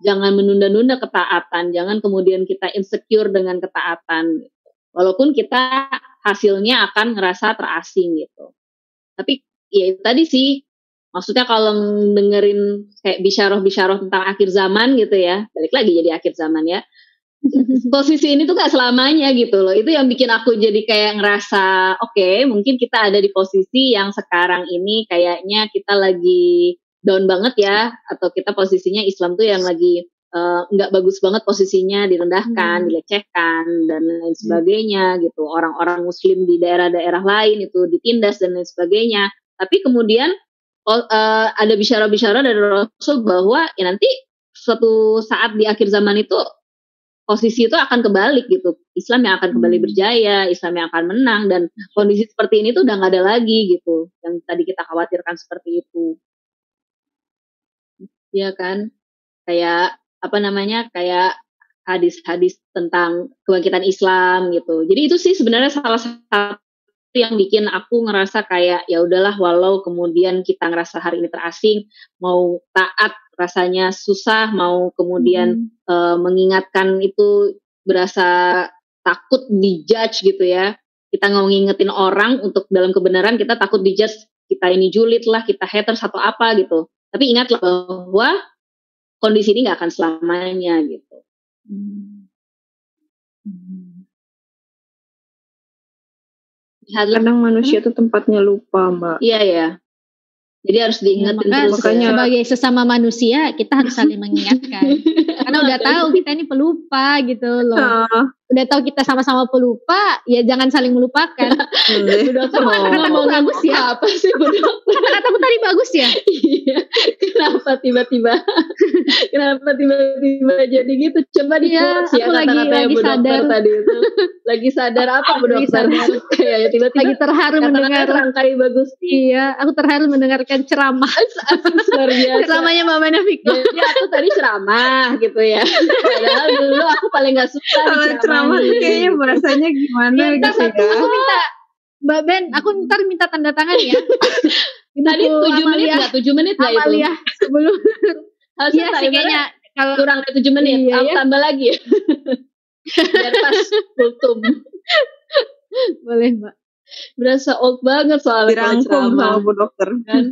Jangan menunda-nunda ketaatan, jangan kemudian kita insecure dengan ketaatan. Walaupun kita hasilnya akan ngerasa terasing gitu. Tapi ya itu tadi sih, maksudnya kalau dengerin kayak bisyarah-bisyarah tentang akhir zaman gitu ya, balik lagi jadi akhir zaman ya. [LAUGHS] Posisi ini tuh gak selamanya gitu loh. Itu yang bikin aku jadi kayak ngerasa, oke mungkin kita ada di posisi yang sekarang ini kayaknya kita lagi down banget ya, atau kita posisinya Islam tuh yang lagi eh, nggak bagus banget posisinya, direndahkan, Hmm. dilecehkan dan lain sebagainya gitu. Orang-orang Muslim di daerah-daerah lain itu ditindas dan lain sebagainya. Tapi kemudian eh, ada bicara-bicara dari Rasul bahwa ya nanti suatu saat di akhir zaman itu posisi itu akan kebalik gitu. Islam yang akan kembali berjaya, Islam yang akan menang dan kondisi seperti ini tuh udah nggak ada lagi gitu. Yang tadi kita khawatirkan seperti itu. Iya kan? Kayak apa namanya? Kayak hadis-hadis tentang kebangkitan Islam gitu. Jadi itu sih sebenarnya salah satu yang bikin aku ngerasa kayak ya udahlah walau kemudian kita ngerasa hari ini terasing, mau taat rasanya susah, mau kemudian eh, mengingatkan itu berasa takut dijudge gitu ya. Kita nggak ngingetin orang untuk dalam kebenaran kita takut dijudge kita ini julid lah, kita haters atau apa gitu. Tapi ingatlah bahwa kondisi ini nggak akan selamanya gitu. Lihatlah, kadang manusia tuh tempatnya lupa mbak iya ya. Jadi harus Ya, diingetin maka terus. makanya- ya. sebagai sesama manusia kita harus saling [LAUGHS] mengingatkan. Karena udah tahu kita ini pelupa gitu loh. Ah, Udah tahu kita sama-sama pelupa, ya jangan saling melupakan. dokter mau Kata-kataku bagus ya. apa sih? Kata-kataku tadi bagus ya. Iya. Kenapa tiba-tiba [LAUGHS] Kenapa tiba-tiba jadi gitu? Coba di Iya, ya aku lagi- kata-katanya lagi Bu dokter sadar. tadi itu. Lagi sadar apa Bu dokter? ya, tiba-tiba Lagi terharu mendengar. terangkai bagus. Iya, aku terharu mendengarkan ceramah. Asik luar biasa. Ceramahnya Mbak Manafiko. Jadi aku tadi ceramah gitu ya. [LAUGHS] Padahal dulu aku paling gak suka ceramah tuh kayaknya bahasanya gimana Ya, gitu ya aku minta Mbak Ben, aku ntar minta tanda tangan ya. [LAUGHS] Tadi 7 menit Amalia- gak? 7 menit gak itu? Amalia sebelum [LAUGHS] Harusnya Iya sih kayaknya kalau kurang dari 7 menit. Iya, Aku ya. tambah lagi ya. [LAUGHS] Biar pas kultum. boleh Mbak. Berasa old banget soalnya Dirangkum sama Bu Dokter. kan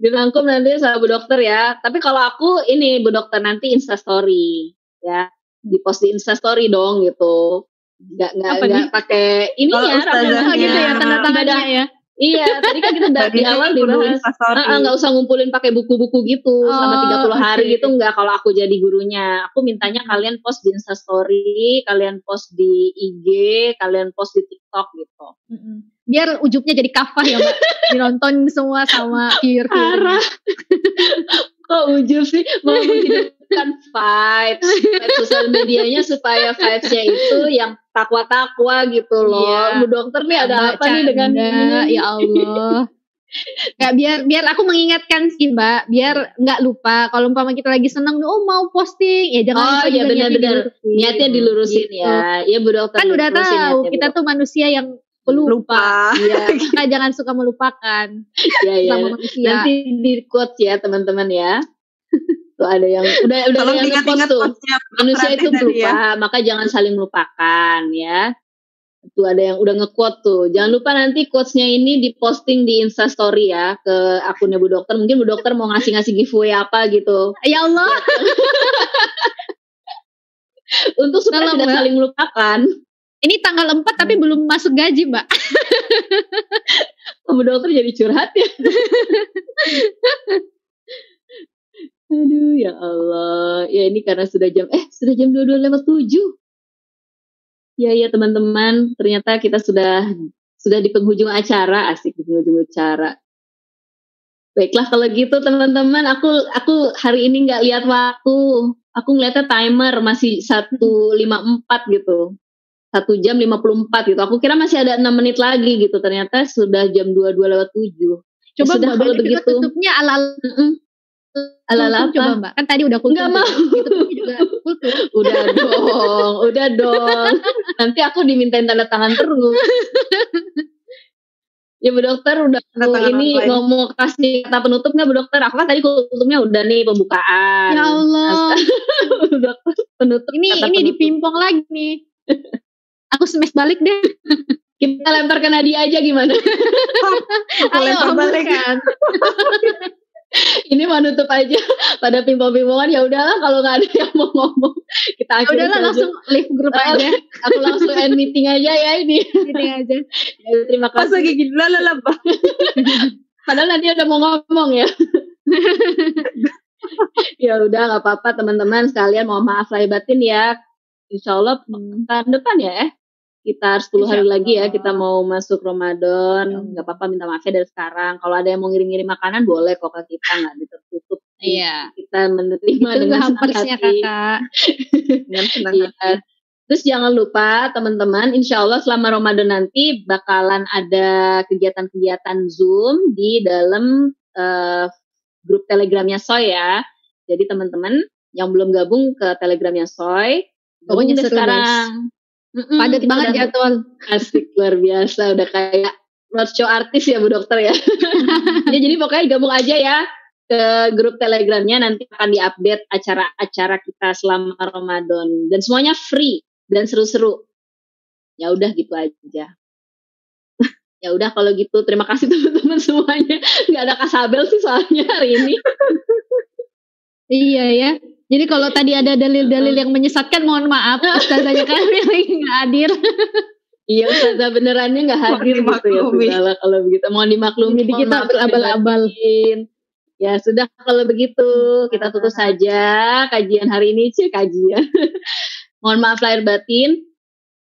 dirangkum nanti sama Bu Dokter ya. Tapi kalau aku ini Bu Dokter nanti Instastory ya. Di post di Instastory dong gitu. Nggak nggak nggak pakai ini ya Oh gitu ya tanda tangannya ya. Iya, tadi kan kita udah di awal dibahas. Instastory. Ah, ah, nggak usah ngumpulin pakai buku-buku gitu selama Oh, 30 hari oke. gitu nggak kalau aku jadi gurunya. Aku mintanya kalian post di Instastory, kalian post di IG, kalian post di TikTok gitu. Biar ujungnya jadi kafah ya mbak. [LAUGHS] Ditonton semua sama viewer Parah. [LAUGHS] Kok ujub sih mau menghidupkan vibes, vibes sosial medianya supaya vibesnya itu yang takwa-takwa gitu loh. Iya. Bu dokter nih ada apa nih dengan ya Allah. [LAUGHS] Nggak biar biar aku mengingatkan sih mbak, biar nggak lupa kalau umpama kita lagi seneng, oh mau posting, ya jangan Oh, lupa iya, niatnya benar-benar. dilurusin. niatnya dilurusin Gitu. ya. Iya Bu dokter. Kan udah tahu niatnya, kita tuh manusia yang pelupa. Lupa. Iya, [LAUGHS] Maka jangan suka melupakan iya, iya. sama manusia. Nanti di quotes ya teman-teman ya. Tuh ada yang udah udah Tolong yang ingat-ingat tuh. Manusia itu pelupa, ya. maka jangan saling melupakan ya. Tuh ada yang udah nge-quote tuh. Jangan lupa nanti quotes-nya ini diposting di Instastory ya ke akunnya Bu Dokter. Mungkin Bu Dokter mau ngasih-ngasih giveaway apa gitu. Ya Allah, [LAUGHS] Untuk supaya Tolong, tidak Mbak. saling melupakan. ini tanggal 4 tapi belum masuk gaji mbak. [LAUGHS] Bu Dokter jadi curhat ya. [LAUGHS] Aduh ya Allah. Ya ini karena sudah jam eh sudah jam 22 lewat 7. Ya ya teman-teman, ternyata kita sudah sudah di penghujung acara, asik di penghujung acara. Baiklah kalau gitu teman-teman, aku aku hari ini nggak lihat waktu. Aku ngeliatnya timer masih 1.54 gitu. Satu jam 54 gitu. Aku kira masih ada 6 menit lagi gitu. Ternyata sudah jam 22 lewat 7. Ya Coba sudah mbak, kalau begitu. tutupnya ala. Ala-ala coba apa? mbak. Kan tadi udah kultum. Nggak tuh. mau. Ditutupnya juga [LAUGHS] kultum. Udah dong, udah dong. Nanti aku dimintain tanda tangan terus. Ya Bu Dokter udah Tanda tangan ini mau mau kasih kata penutup nggak Bu Dokter? Aku kan tadi tutupnya udah nih pembukaan. Ya Allah. [LAUGHS] Bu Dokter penutup Ini kata ini penutup. dipimpong lagi nih. Aku smash balik deh. [LAUGHS] Kita lempar ke Nadia aja gimana? Aku lempar balik. [LAUGHS] ini mau nutup aja [LAUGHS] pada pimpong-pimpongan ya udahlah kalau nggak ada yang mau ngomong kita Ya akhiri udahlah langsung leave grup aja. [LAUGHS] aku langsung end meeting aja ya ini Ini aja. Ya, terima Pas kasih lagi gini, lalala, Padahal nanti udah mau ngomong ya. ya udah nggak apa-apa teman-teman sekalian mohon maaf lahir batin ya. Insya Allah tahun depan ya eh. Kita harus 10 hari Insya lagi ya kita mau masuk Ramadan. Ya nggak apa-apa minta maaf ya dari sekarang. Kalau ada yang mau ngirim-ngirim makanan boleh kok ke kita nggak ditertutup. Iya. Kita menerima Itu dengan senang hati. kakak. [LAUGHS] Dengan senang Iya. Terus jangan lupa teman-teman, insya Allah selama Ramadan nanti bakalan ada kegiatan-kegiatan Zoom di dalam eh, grup Telegramnya Soy ya. Jadi teman-teman yang belum gabung ke Telegramnya Soy, gabung sekarang. Mm-mm, Padat banget jadwal. Asik luar biasa, udah kayak roadshow artis ya Bu Dokter ya. [LAUGHS] Ya, jadi pokoknya gabung aja ya ke grup Telegramnya nanti akan diupdate acara-acara kita selama Ramadan dan semuanya free dan seru-seru. Ya udah gitu aja. [LAUGHS] ya udah kalau gitu terima kasih [LAUGHS] teman-teman semuanya. Nggak ada Kasabel sih soalnya hari ini. Iya ya. Jadi kalau tadi ada dalil-dalil yang menyesatkan mohon maaf. Ustazahnya kami lagi [LAUGHS] nggak hadir. Iya Ustazah benerannya nggak hadir Mohon gitu ya. Sudahlah kalau begitu mohon dimaklumi. Mohon kita berabal-abal. Ya sudah kalau begitu kita tutup saja kajian hari ini sih kajian. [LAUGHS] Mohon maaf lahir batin.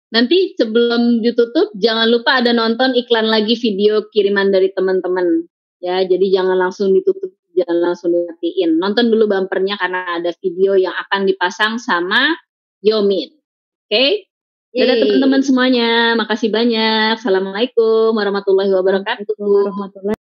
Nanti sebelum ditutup jangan lupa ada nonton iklan lagi video kiriman dari teman-teman. Ya, jadi jangan langsung ditutup, jangan langsung dimatiin. Nonton dulu bumpernya karena ada video yang akan dipasang sama Yomin. Oke? Dadah Yeay. teman-teman semuanya. Makasih banyak. Assalamualaikum warahmatullahi wabarakatuh. Warahmatullahi